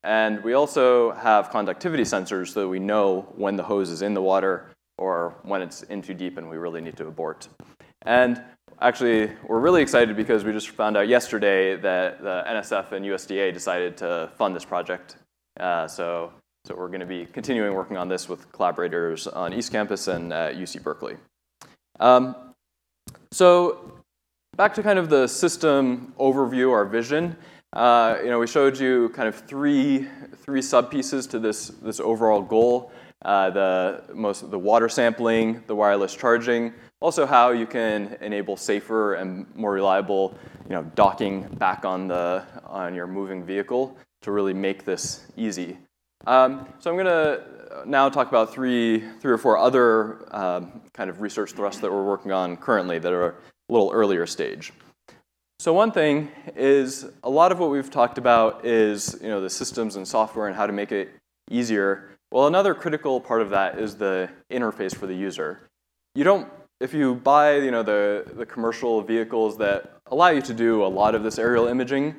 And we also have conductivity sensors so that we know when the hose is in the water or when it's in too deep and we really need to abort. And actually, we're really excited because we just found out yesterday that the NSF and USDA decided to fund this project. Uh, so, so we're going to be continuing working on this with collaborators on East Campus and at UC Berkeley. Um, so back to kind of the system overview, our vision. Uh, you know, we showed you kind of three, three sub-pieces to this, this overall goal. Uh, the, most, the water sampling, the wireless charging, also how you can enable safer and more reliable you know, docking back on, the, on your moving vehicle to really make this easy. Um, so I'm going to now talk about three, three or four other um, kind of research thrusts that we're working on currently that are a little earlier stage. So one thing is a lot of what we've talked about is you know, the systems and software and how to make it easier. Well, another critical part of that is the interface for the user. You don't, if you buy you know, the, the commercial vehicles that allow you to do a lot of this aerial imaging,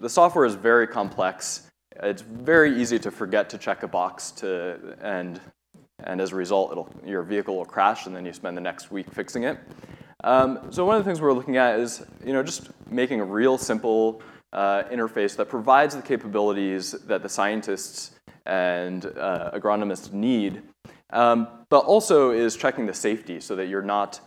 the software is very complex. It's very easy to forget to check a box to, and, and as a result, your vehicle will crash and then you spend the next week fixing it. Um, so one of the things we're looking at is you know, just making a real simple uh, interface that provides the capabilities that the scientists and uh, agronomists need, um, but also is checking the safety so that you're not,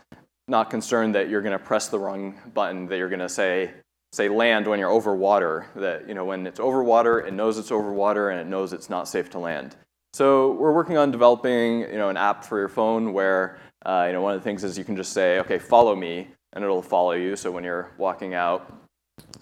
not concerned that you're going to press the wrong button, that you're going to say, say land when you're over water, that you know, when it's over water, it knows it's over water and it knows it's not safe to land. So we're working on developing you know, an app for your phone where uh, you know, one of the things is you can just say, okay, follow me, and it'll follow you. So when you're walking out,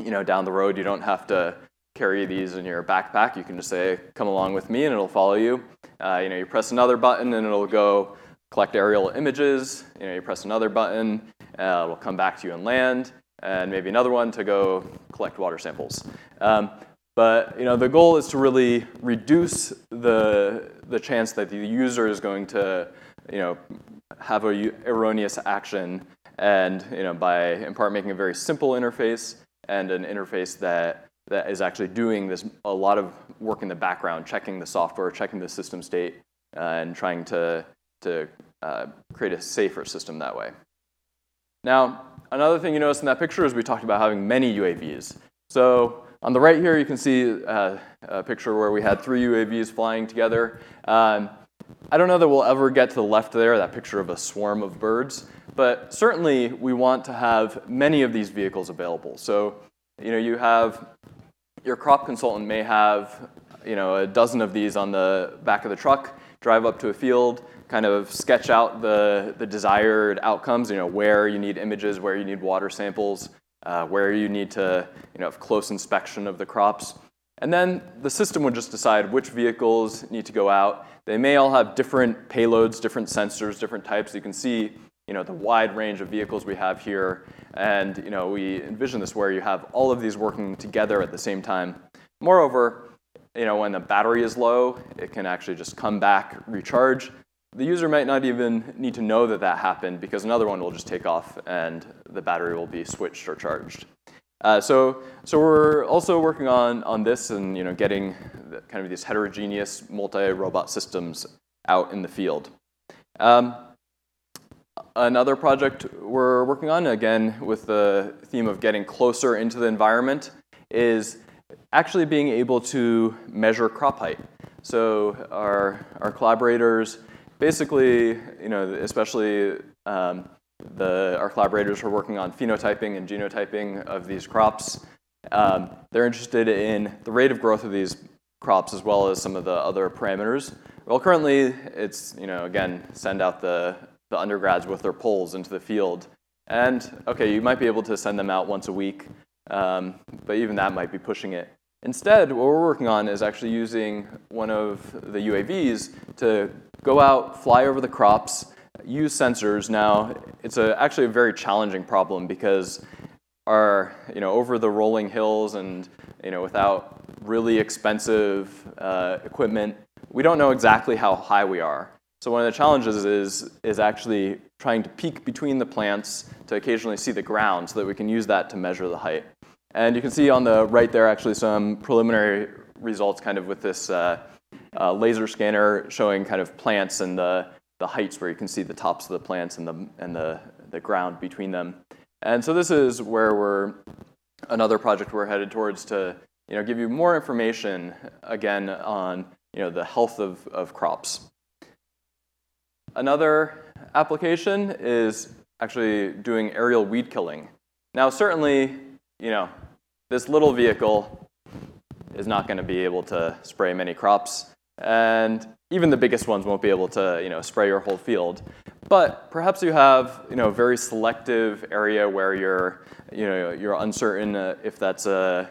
you know, down the road, you don't have to carry these in your backpack. You can just say, come along with me, and it'll follow you. Uh, you know, you press another button, and it'll go collect aerial images. You know, you press another button, uh, it'll come back to you and land, and maybe another one to go collect water samples. Um, but you know, the goal is to really reduce the the chance that the user is going to you know have a erroneous action and you know, by in part making a very simple interface and an interface that, that is actually doing this a lot of work in the background, checking the software, checking the system state, uh, and trying to, to uh, create a safer system that way. Now, another thing you notice in that picture is we talked about having many UAVs. So on the right here, you can see uh, a picture where we had three UAVs flying together. Um, I don't know that we'll ever get to the left there, that picture of a swarm of birds, but certainly we want to have many of these vehicles available. So, you know, you have, your crop consultant may have, you know, a dozen of these on the back of the truck, drive up to a field, kind of sketch out the, the desired outcomes, you know, where you need images, where you need water samples, uh, where you need to, you know, have close inspection of the crops. And then the system would just decide which vehicles need to go out. They may all have different payloads, different sensors, different types. You can see you know, the wide range of vehicles we have here. And you know, we envision this where you have all of these working together at the same time. Moreover, you know, when the battery is low, it can actually just come back, recharge. The user might not even need to know that that happened because another one will just take off and the battery will be switched or charged. Uh, so, so we're also working on, on this and you know, getting the, kind of these heterogeneous multi-robot systems out in the field. Um, another project we're working on, again with the theme of getting closer into the environment, is actually being able to measure crop height. So our, our collaborators basically, you know, especially um, the, our collaborators who are working on phenotyping and genotyping of these crops. Um, they're interested in the rate of growth of these crops as well as some of the other parameters. Well, currently, it's, you know, again, send out the, the undergrads with their poles into the field. And, okay, you might be able to send them out once a week, um, but even that might be pushing it. Instead, what we're working on is actually using one of the UAVs to go out, fly over the crops, use sensors. Now, it's a, actually a very challenging problem because our, you know, over the rolling hills and you know, without really expensive uh, equipment, we don't know exactly how high we are. So one of the challenges is, is actually trying to peek between the plants to occasionally see the ground so that we can use that to measure the height. And you can see on the right there actually some preliminary results kind of with this uh, uh, laser scanner showing kind of plants and the, the heights where you can see the tops of the plants and the, and the, the ground between them. And so this is where we're, another project we're headed towards to you know, give you more information again on you know, the health of, of crops. Another application is actually doing aerial weed killing. Now certainly, you know, this little vehicle is not going to be able to spray many crops, and even the biggest ones won't be able to, you know, spray your whole field. But perhaps you have, you know, a very selective area where you're, you know, you're uncertain uh, if that's a,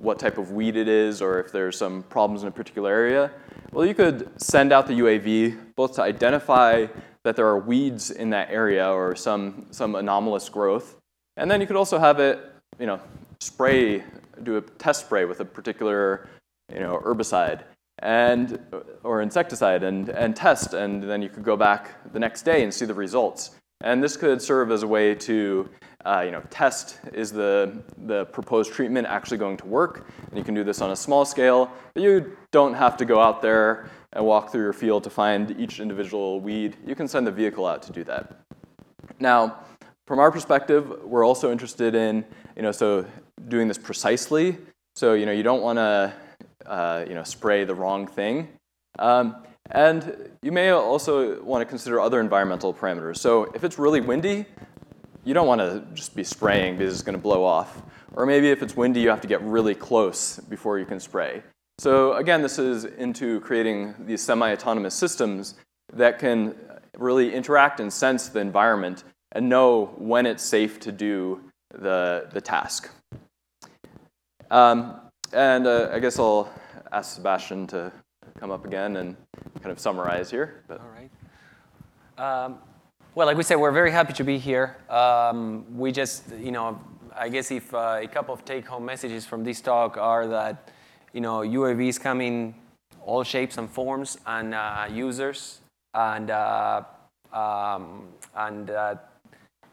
what type of weed it is or if there's some problems in a particular area. Well, you could send out the UAV both to identify that there are weeds in that area or some, some anomalous growth, and then you could also have it, you know, spray, do a test spray with a particular you know, herbicide and, or insecticide and, and test, and then you could go back the next day and see the results. And this could serve as a way to uh, you know, test is the, the proposed treatment actually going to work? And you can do this on a small scale, but you don't have to go out there and walk through your field to find each individual weed. You can send the vehicle out to do that. Now, from our perspective, we're also interested in, you know, so doing this precisely. So, you know, you don't want to, uh, you know, spray the wrong thing. Um, and you may also want to consider other environmental parameters. So if it's really windy, you don't want to just be spraying because it's going to blow off. Or maybe if it's windy, you have to get really close before you can spray. So again, this is into creating these semi-autonomous systems that can really interact and sense the environment and know when it's safe to do the, the task. Um, and uh, I guess I'll ask Sebastian to come up again and kind of summarize here. But. All right. Um, well, like we said, we're very happy to be here. Um, we just, you know, I guess if uh, a couple of take-home messages from this talk are that, you know, UAVs come in all shapes and forms and uh, users, and uh, um, and uh,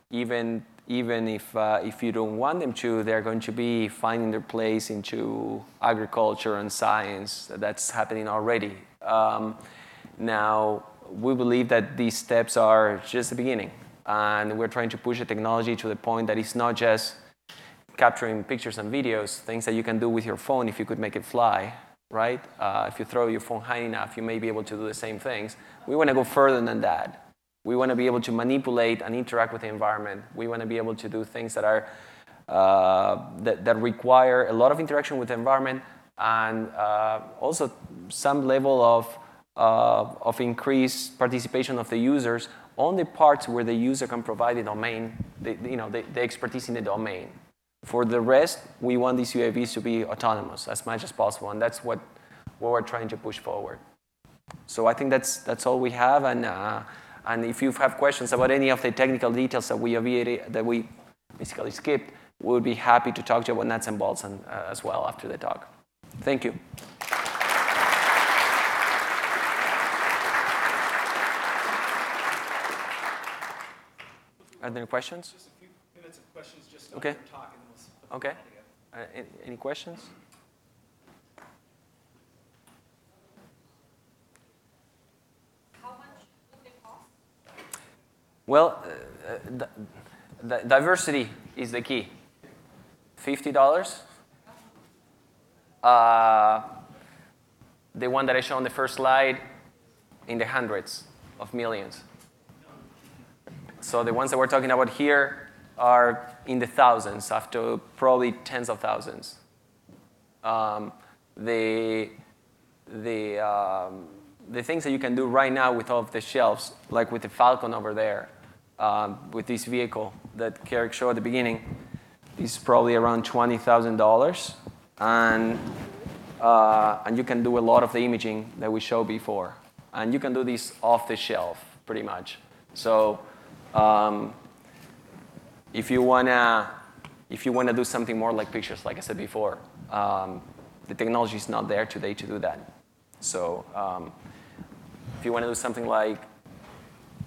even even if, uh, if you don't want them to, they're going to be finding their place into agriculture and science. That's happening already. Um, now, we believe that these steps are just the beginning. And we're trying to push the technology to the point that it's not just capturing pictures and videos, things that you can do with your phone if you could make it fly, right? Uh, if you throw your phone high enough, you may be able to do the same things. We want to go further than that. We want to be able to manipulate and interact with the environment. We want to be able to do things that are uh, that, that require a lot of interaction with the environment and uh, also some level of, uh, of increased participation of the users on the parts where the user can provide the domain, the, you know, the, the expertise in the domain. For the rest, we want these UAVs to be autonomous as much as possible, and that's what, what we're trying to push forward. So I think that's, that's all we have, and uh, and if you have questions about any of the technical details that we, that we basically skipped, we would be happy to talk to you about nuts and bolts and, uh, as well after the talk. Thank you. Are there any questions? Just a few minutes of questions just okay. okay. Uh, any questions? Well, uh, the, diversity is the key. $50. Uh, the one that I showed on the first slide, in the hundreds of millions. So the ones that we're talking about here are in the thousands, to probably tens of thousands. Um, the the um, the things that you can do right now with all of the shelves, like with the Falcon over there, um, with this vehicle that Carrick showed at the beginning, is probably around $20,000. And uh, and you can do a lot of the imaging that we showed before. And you can do this off the shelf, pretty much. So if you wanna if you wanna do something more like pictures, like I said before, um, the technology is not there today to do that. So um, if you wanna do something like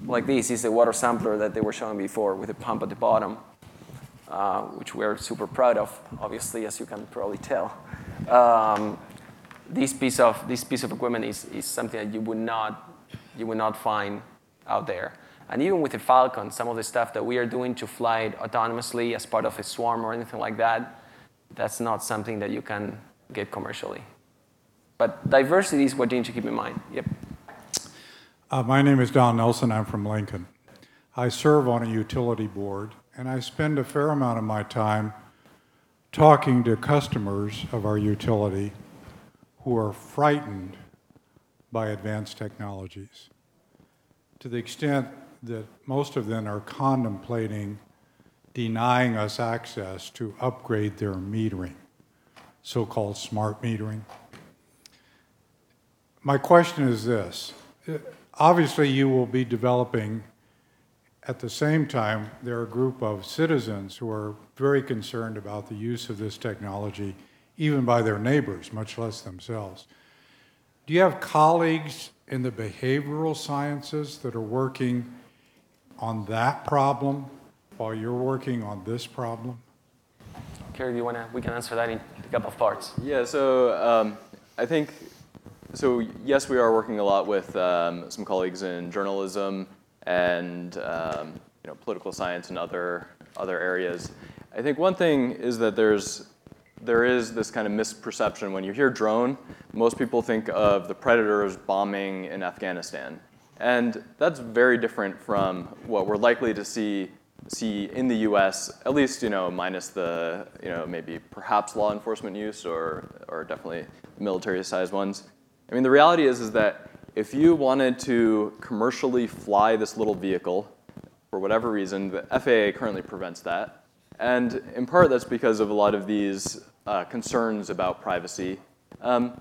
like this, is a water sampler that they were showing before with a pump at the bottom, uh, which we're super proud of, obviously, as you can probably tell. Um, this piece of this piece of equipment is, is something that you would not you would not find out there. And even with the Falcon, some of the stuff that we are doing to fly it autonomously as part of a swarm or anything like that, that's not something that you can get commercially. But diversity is what you need to keep in mind. Yep. Uh, my name is Don Nelson. I'm from Lincoln. I serve on a utility board, and I spend a fair amount of my time talking to customers of our utility who are frightened by advanced technologies to the extent that most of them are contemplating denying us access to upgrade their metering, so called smart metering. My question is this obviously, you will be developing at the same time, there are a group of citizens who are very concerned about the use of this technology, even by their neighbors, much less themselves. Do you have colleagues in the behavioral sciences that are working on that problem while you're working on this problem? Carrick, do you want to? We can answer that in a couple of parts. Yeah, so um, I think, so yes, we are working a lot with um, some colleagues in journalism and um, you know, political science and other, other areas. I think one thing is that there's there is this kind of misperception. When you hear drone, most people think of the predators bombing in Afghanistan. And that's very different from what we're likely to see see in the U.S. At least, you know, minus the, you know, maybe perhaps law enforcement use or or definitely military-sized ones. I mean, the reality is is that if you wanted to commercially fly this little vehicle, for whatever reason, the FAA currently prevents that. And in part, that's because of a lot of these uh, concerns about privacy. Um,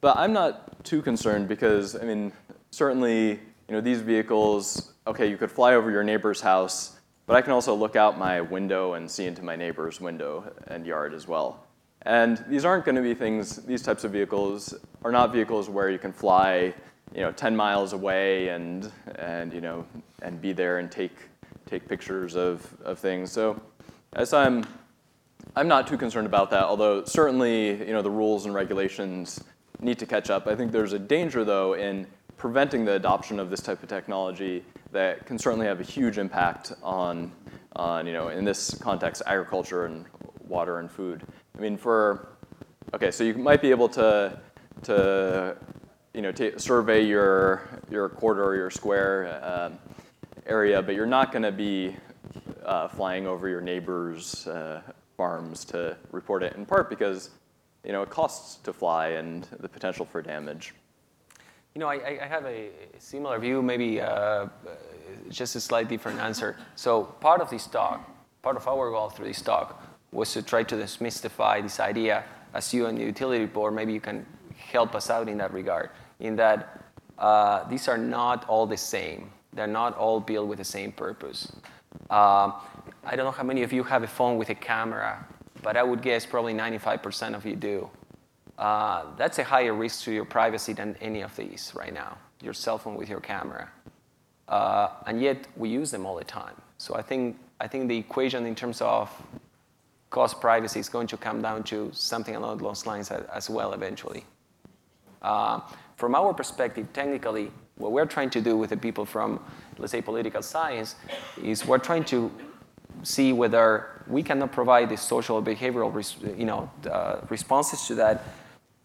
but I'm not too concerned because, I mean, certainly, you know, these vehicles, okay, you could fly over your neighbor's house, but I can also look out my window and see into my neighbor's window and yard as well. And these aren't going to be things, these types of vehicles are not vehicles where you can fly, you know, 10 miles away and, and you know, and be there and take, take pictures of, of things. So as I'm, I'm not too concerned about that, although certainly, you know, the rules and regulations need to catch up. I think there's a danger, though, in preventing the adoption of this type of technology that can certainly have a huge impact on, on you know, in this context, agriculture and water and food. I mean, for, okay, so you might be able to, to you know, survey your, your quarter or your square um, area, but you're not going to be uh, flying over your neighbor's uh, farms to report it, in part because you know, it costs to fly and the potential for damage. You know, I, I have a similar view, maybe uh, just a slightly different answer. So part of this talk, part of our goal through this talk was to try to demystify this idea as you and the utility board, maybe you can help us out in that regard, in that uh, these are not all the same. They're not all built with the same purpose. Um, I don't know how many of you have a phone with a camera, but I would guess probably 95% of you do. Uh, that's a higher risk to your privacy than any of these right now, your cell phone with your camera. Uh, and yet we use them all the time. So I think, I think the equation in terms of cost privacy is going to come down to something along those lines as well eventually. Uh, from our perspective, technically, what we're trying to do with the people from, let's say, political science, is we're trying to see whether we cannot provide the social behavioral you know, uh, responses to that,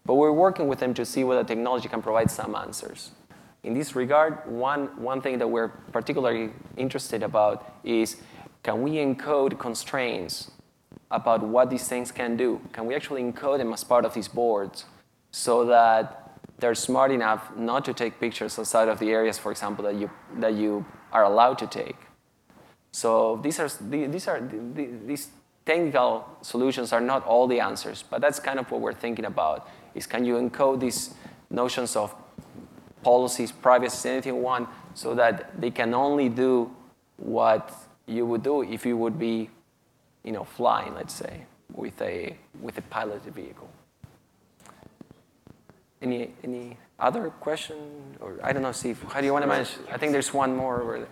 but we're working with them to see whether technology can provide some answers. In this regard, one, one thing that we're particularly interested about is can we encode constraints about what these things can do. Can we actually encode them as part of these boards so that they're smart enough not to take pictures outside of the areas, for example, that you, that you are allowed to take? So these are, these are these technical solutions are not all the answers, but that's kind of what we're thinking about is can you encode these notions of policies, privacy, anything want, so that they can only do what you would do if you would be, you know, flying, let's say, with a with a piloted vehicle. Any any other question, or I don't know, Steve, how do you want to manage? I think there's one more over there.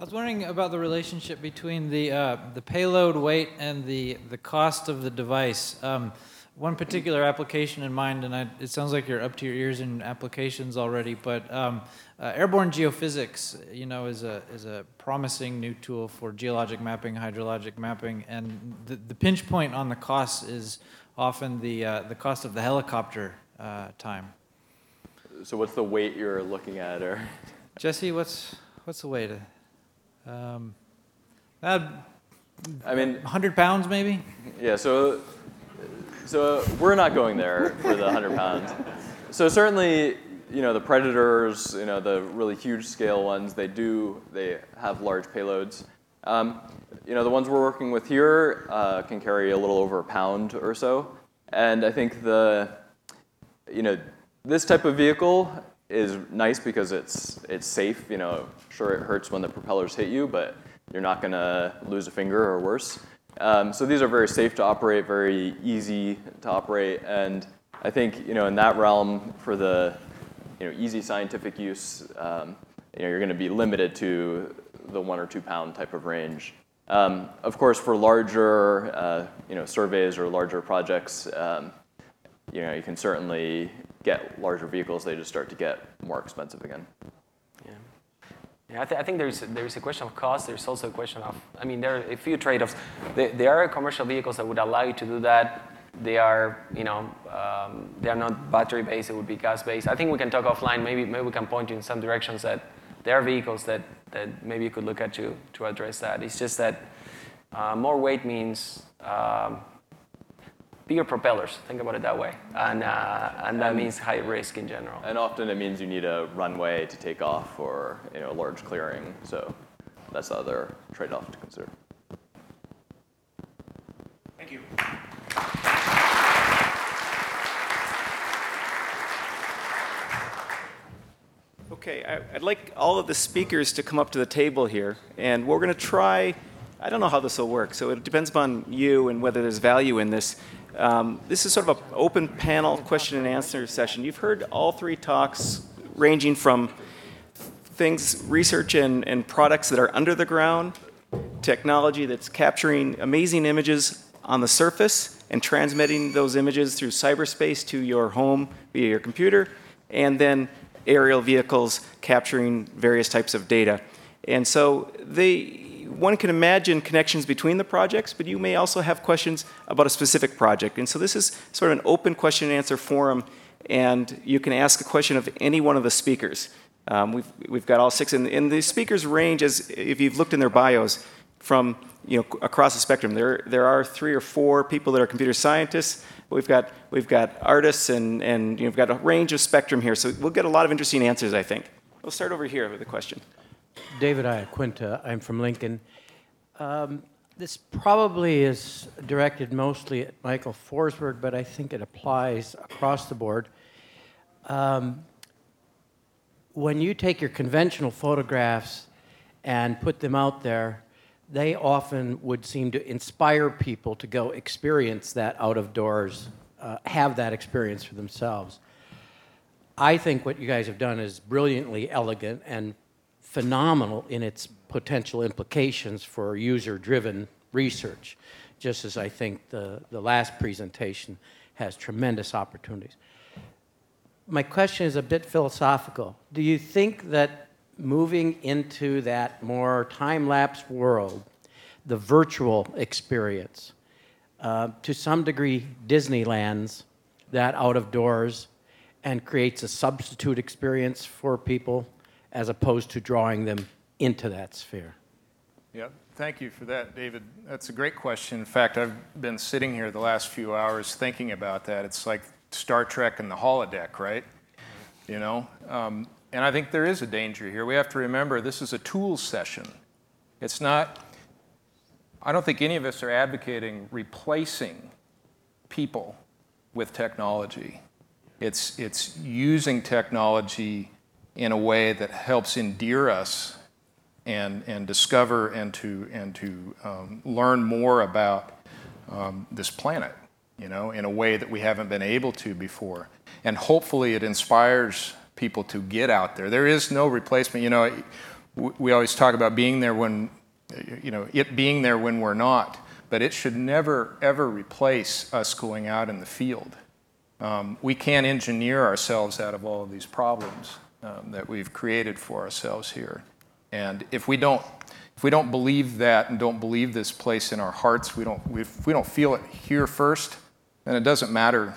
I was wondering about the relationship between the uh, the payload weight and the the cost of the device. Um, one particular application in mind, and I, it sounds like you're up to your ears in applications already, but um, uh, airborne geophysics, you know, is a, is a promising new tool for geologic mapping, hydrologic mapping, and the, the pinch point on the cost is often the, uh, the cost of the helicopter uh, time. So what's the weight you're looking at, or? Jesse, what's, what's the weight? Um, I mean, 100 pounds maybe? Yeah, so so we're not going there for the 100 pounds. So certainly, you know, the predators, you know, the really huge scale ones, they do, they have large payloads. Um, you know, the ones we're working with here uh, can carry a little over a pound or so. And I think the, you know, this type of vehicle is nice because it's, it's safe. You know, sure it hurts when the propellers hit you, but you're not going to lose a finger or worse. Um, so these are very safe to operate, very easy to operate, and I think you know in that realm for the you know easy scientific use, um, you know you're going to be limited to the one or two pound type of range. Um, of course, for larger uh, you know surveys or larger projects, um, you know you can certainly get larger vehicles. They just start to get more expensive again. Yeah, I, th- I, think there's there's a question of cost. There's also a question of I mean there are a few trade-offs. There, there are commercial vehicles that would allow you to do that. They are you know um, they are not battery based. It would be gas based. I think we can talk offline. Maybe maybe we can point you in some directions that there are vehicles that that maybe you could look at to to address that. It's just that uh, more weight means um, bigger propellers. Think about it that way, and uh, and that and, means high risk in general. And often it means you need a runway to take off or you know a large clearing. So that's the other trade-off to consider. Thank you. Okay, I, I'd like all of the speakers to come up to the table here, and we're going to try. I don't know how this will work, so it depends upon you and whether there's value in this. Um, this is sort of an open panel question and answer session. You've heard all three talks ranging from things, research and, and products that are under the ground, technology that's capturing amazing images on the surface and transmitting those images through cyberspace to your home via your computer, and then aerial vehicles capturing various types of data. And so they, one can imagine connections between the projects, but you may also have questions about a specific project. And so this is sort of an open question and answer forum, and you can ask a question of any one of the speakers. Um, we've, we've got all six, and, and the speakers range, as if you've looked in their bios, from you know across the spectrum. There, there are three or four people that are computer scientists. We've got we've got artists, and and you know, we've got a range of spectrum here. So we'll get a lot of interesting answers, I think. We'll start over here with a question. David Iaquinta. I'm from Lincoln. Um, this probably is directed mostly at Michael Forsberg, but I think it applies across the board. Um, when you take your conventional photographs and put them out there, they often would seem to inspire people to go experience that out of doors, uh, have that experience for themselves. I think what you guys have done is brilliantly elegant and phenomenal in its potential implications for user driven research, just as I think the, the last presentation has tremendous opportunities. My question is a bit philosophical. Do you think that moving into that more time lapse world, the virtual experience, uh, to some degree, Disneyland's that out of doors and creates a substitute experience for people as opposed to drawing them into that sphere? Yeah, thank you for that, David. That's a great question. In fact, I've been sitting here the last few hours thinking about that. It's like Star Trek and the holodeck, right? You know? Um, and I think there is a danger here. We have to remember this is a tools session. It's not, I don't think any of us are advocating replacing people with technology. It's, it's using technology in a way that helps endear us and, and discover and to, and to um, learn more about um, this planet, you know, in a way that we haven't been able to before. And hopefully it inspires people to get out there. There is no replacement. You know, we always talk about being there when, you know, it being there when we're not, but it should never, ever replace us going out in the field. Um, we can't engineer ourselves out of all of these problems um, that we've created for ourselves here. And if we don't, if we don't believe that and don't believe this place in our hearts, we don't, if we don't feel it here first, then it doesn't matter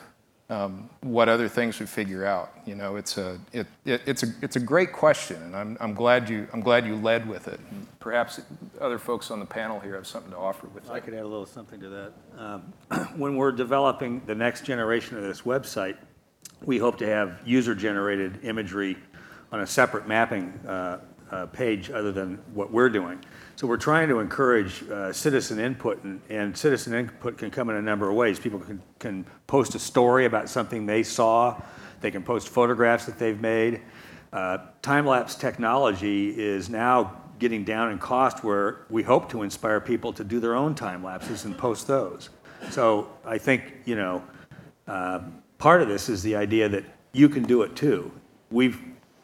um, what other things we figure out. You know, it's a, it, it, it's a, it's a great question, and I'm, I'm, glad you, I'm glad you led with it. Perhaps other folks on the panel here have something to offer with I could add a little something to that. Um, [CLEARS THROAT] when we're developing the next generation of this website, we hope to have user-generated imagery on a separate mapping uh, uh, page other than what we're doing. So we're trying to encourage uh, citizen input, and, and, citizen input can come in a number of ways. People can, can post a story about something they saw. They can post photographs that they've made. Uh, time-lapse technology is now getting down in cost where we hope to inspire people to do their own time lapses and post those. So I think, you know, uh, part of this is the idea that you can do it too. We've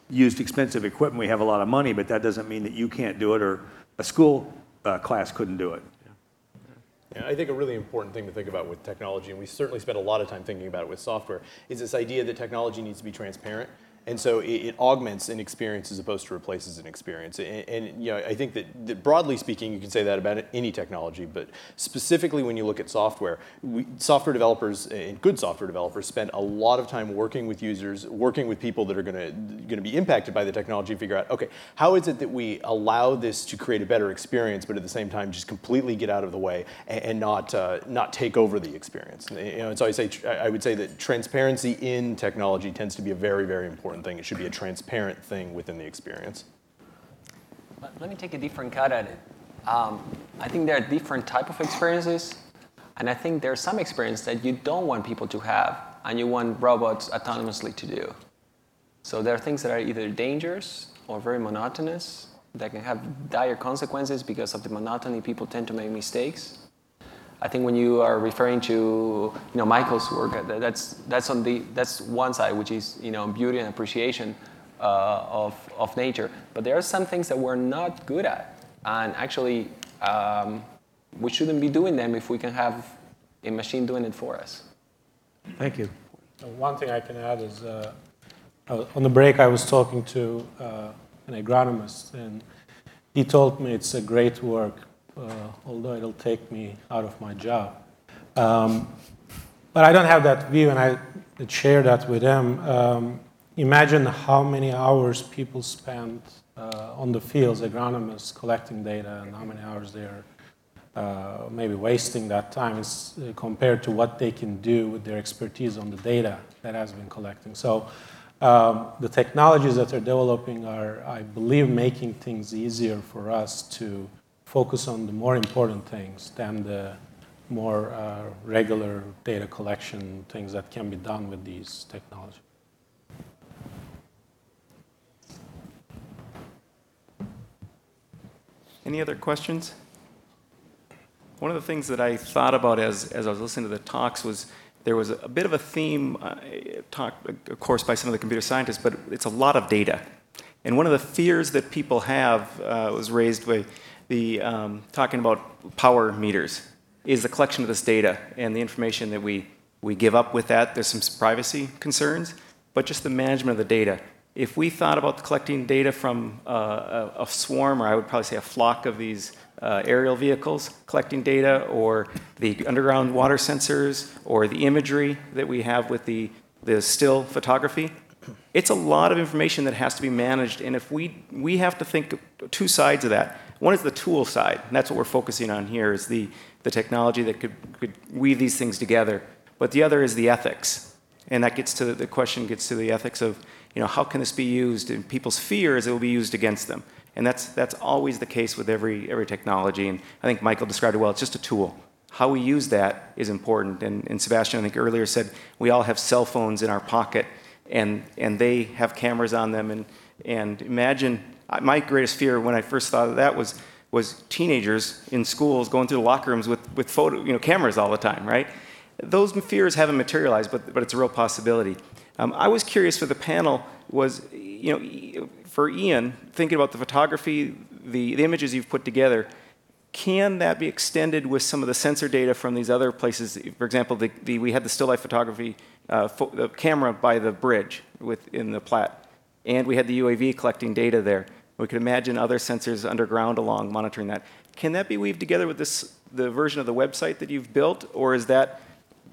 used expensive equipment, we have a lot of money, but that doesn't mean that you can't do it or a school uh, class couldn't do it. Yeah, I think a really important thing to think about with technology, and we certainly spend a lot of time thinking about it with software, is this idea that technology needs to be transparent. And so it, it, augments an experience as opposed to replaces an experience. And, and you know, I think that, that, broadly speaking, you can say that about any technology, but specifically when you look at software, we, software developers and good software developers spend a lot of time working with users, working with people that are going to be impacted by the technology, figure out, okay, how is it that we allow this to create a better experience, but at the same time just completely get out of the way and, and not uh, not take over the experience. You know, and so I say I would say that transparency in technology tends to be a very very important important thing. It should be a transparent thing within the experience. Let me take a different cut at it. Um, I think there are different type of experiences, and I think there are some experiences that you don't want people to have, and you want robots autonomously to do. So there are things that are either dangerous or very monotonous that can have dire consequences because of the monotony. People tend to make mistakes. I think when you are referring to you know Michael's work, that's that's on the that's one side, which is you know beauty and appreciation uh, of of nature. But there are some things that we're not good at, and actually um, we shouldn't be doing them if we can have a machine doing it for us. Thank you. One thing I can add is uh, on the break I was talking to uh, an agronomist, and he told me it's a great work uh, although it'll take me out of my job. Um, but I don't have that view, and I share that with them. Um, imagine how many hours people spend uh, on the fields, agronomists collecting data, and how many hours they're uh, maybe wasting that time is, uh, compared to what they can do with their expertise on the data that has been collecting. So um, the technologies that they're developing are, I believe, making things easier for us to focus on the more important things than the more uh, regular data collection things that can be done with these technologies. Any other questions? One of the things that I thought about as, as I was listening to the talks was there was a, bit of a theme uh, talk, of course, by some of the computer scientists, but it's a lot of data. And one of the fears that people have uh, was raised by the um, talking about power meters is the collection of this data and the information that we, we give up with that. There's some privacy concerns, but just the management of the data. If we thought about collecting data from uh, a, a, swarm, or I would probably say a flock of these uh, aerial vehicles collecting data, or the underground water sensors, or the imagery that we have with the, the still photography, it's a lot of information that has to be managed. And if we, we have to think two sides of that. One is the tool side, and that's what we're focusing on here, is the, the technology that could, could weave these things together. But the other is the ethics. And that gets to the question gets to the ethics of, you know, how can this be used? And people's fear is it will be used against them. And that's, that's always the case with every, every technology. And I think Michael described it well. It's just a tool. how we use that is important. And, and Sebastian, I think earlier said we all have cell phones in our pocket, and and they have cameras on them. And and imagine my greatest fear when I first thought of that was was teenagers in schools going through the locker rooms with with photo you know cameras all the time, right? Those fears haven't materialized, but but it's a real possibility. Um, I was curious for the panel was you know for Ian thinking about the photography, the, the images you've put together can that be extended with some of the sensor data from these other places? For example, the, the, we had the still life photography uh, the camera by the bridge within the Platte, and we had the UAV collecting data there. We could imagine other sensors underground along monitoring that. Can that be weaved together with this, the version of the website that you've built, or is that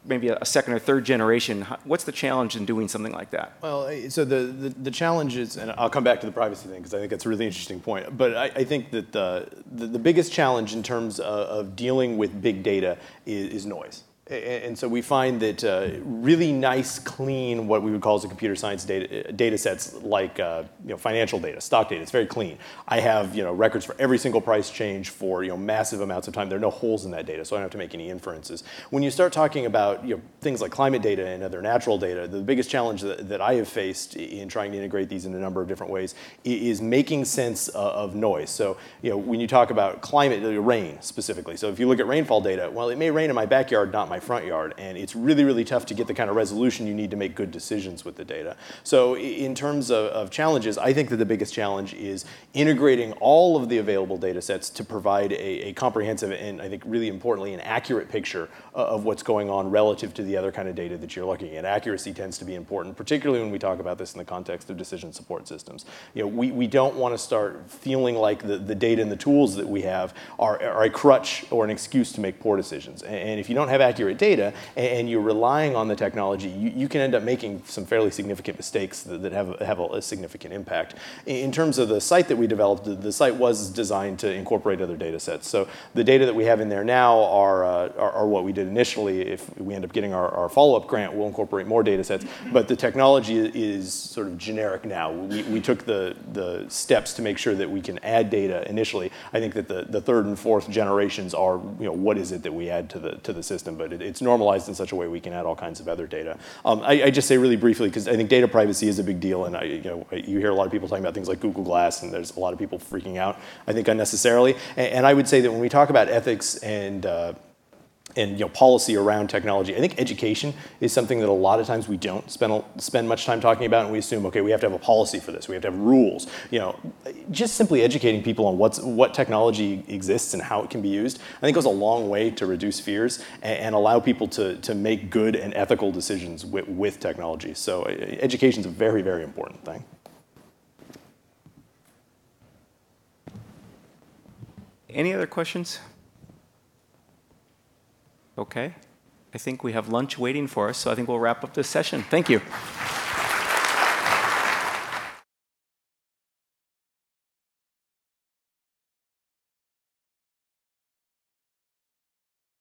maybe a second or third generation. What's the challenge in doing something like that? Well, so the, the, the challenge is, and I'll come back to the privacy thing because I think that's a really interesting point, but I, I think that the, the, the, biggest challenge in terms of, of dealing with big data is, is noise. And so we find that uh, really nice, clean, what we would call as a computer science data, data sets like uh, you know, financial data, stock data, it's very clean. I have you know, records for every single price change for you know, massive amounts of time. There are no holes in that data, so I don't have to make any inferences. When you start talking about you know, things like climate data and other natural data, the biggest challenge that, that I have faced in trying to integrate these in a number of different ways is making sense of noise. So you know, when you talk about climate, rain specifically, so if you look at rainfall data, well, it may rain in my backyard, not my front yard. And it's really, really tough to get the kind of resolution you need to make good decisions with the data. So in terms of, of challenges, I think that the biggest challenge is integrating all of the available data sets to provide a, a comprehensive and I think really importantly an accurate picture of what's going on relative to the other kind of data that you're looking at. Accuracy tends to be important, particularly when we talk about this in the context of decision support systems. You know, we, we don't want to start feeling like the, the data and the tools that we have are, are a crutch or an excuse to make poor decisions. And, and if you don't have accurate data and you're relying on the technology, you, you can end up making some fairly significant mistakes that, that have, have a, a, significant impact. In terms of the site that we developed, the, site was designed to incorporate other data sets. So the data that we have in there now are, uh, are, are, what we did initially. If we end up getting our, our follow-up grant, we'll incorporate more data sets. But the technology is sort of generic now. We, we took the, the steps to make sure that we can add data initially. I think that the, the third and fourth generations are, you know, what is it that we add to the, to the system? But it, it's normalized in such a way we can add all kinds of other data. Um, I, I, just say really briefly, because I think data privacy is a big deal, and I, you, know, you hear a lot of people talking about things like Google Glass, and there's a lot of people freaking out, I think unnecessarily. And, and I would say that when we talk about ethics and uh, and you know, policy around technology. I think education is something that a lot of times we don't spend, spend much time talking about, and we assume, okay, we have to have a policy for this, we have to have rules. You know, just simply educating people on what's, what technology exists and how it can be used, I think goes a long way to reduce fears and, and allow people to, to make good and ethical decisions with, with technology. So education is a very, very important thing. Any other questions? Okay. I think we have lunch waiting for us, so I think we'll wrap up this session. Thank you.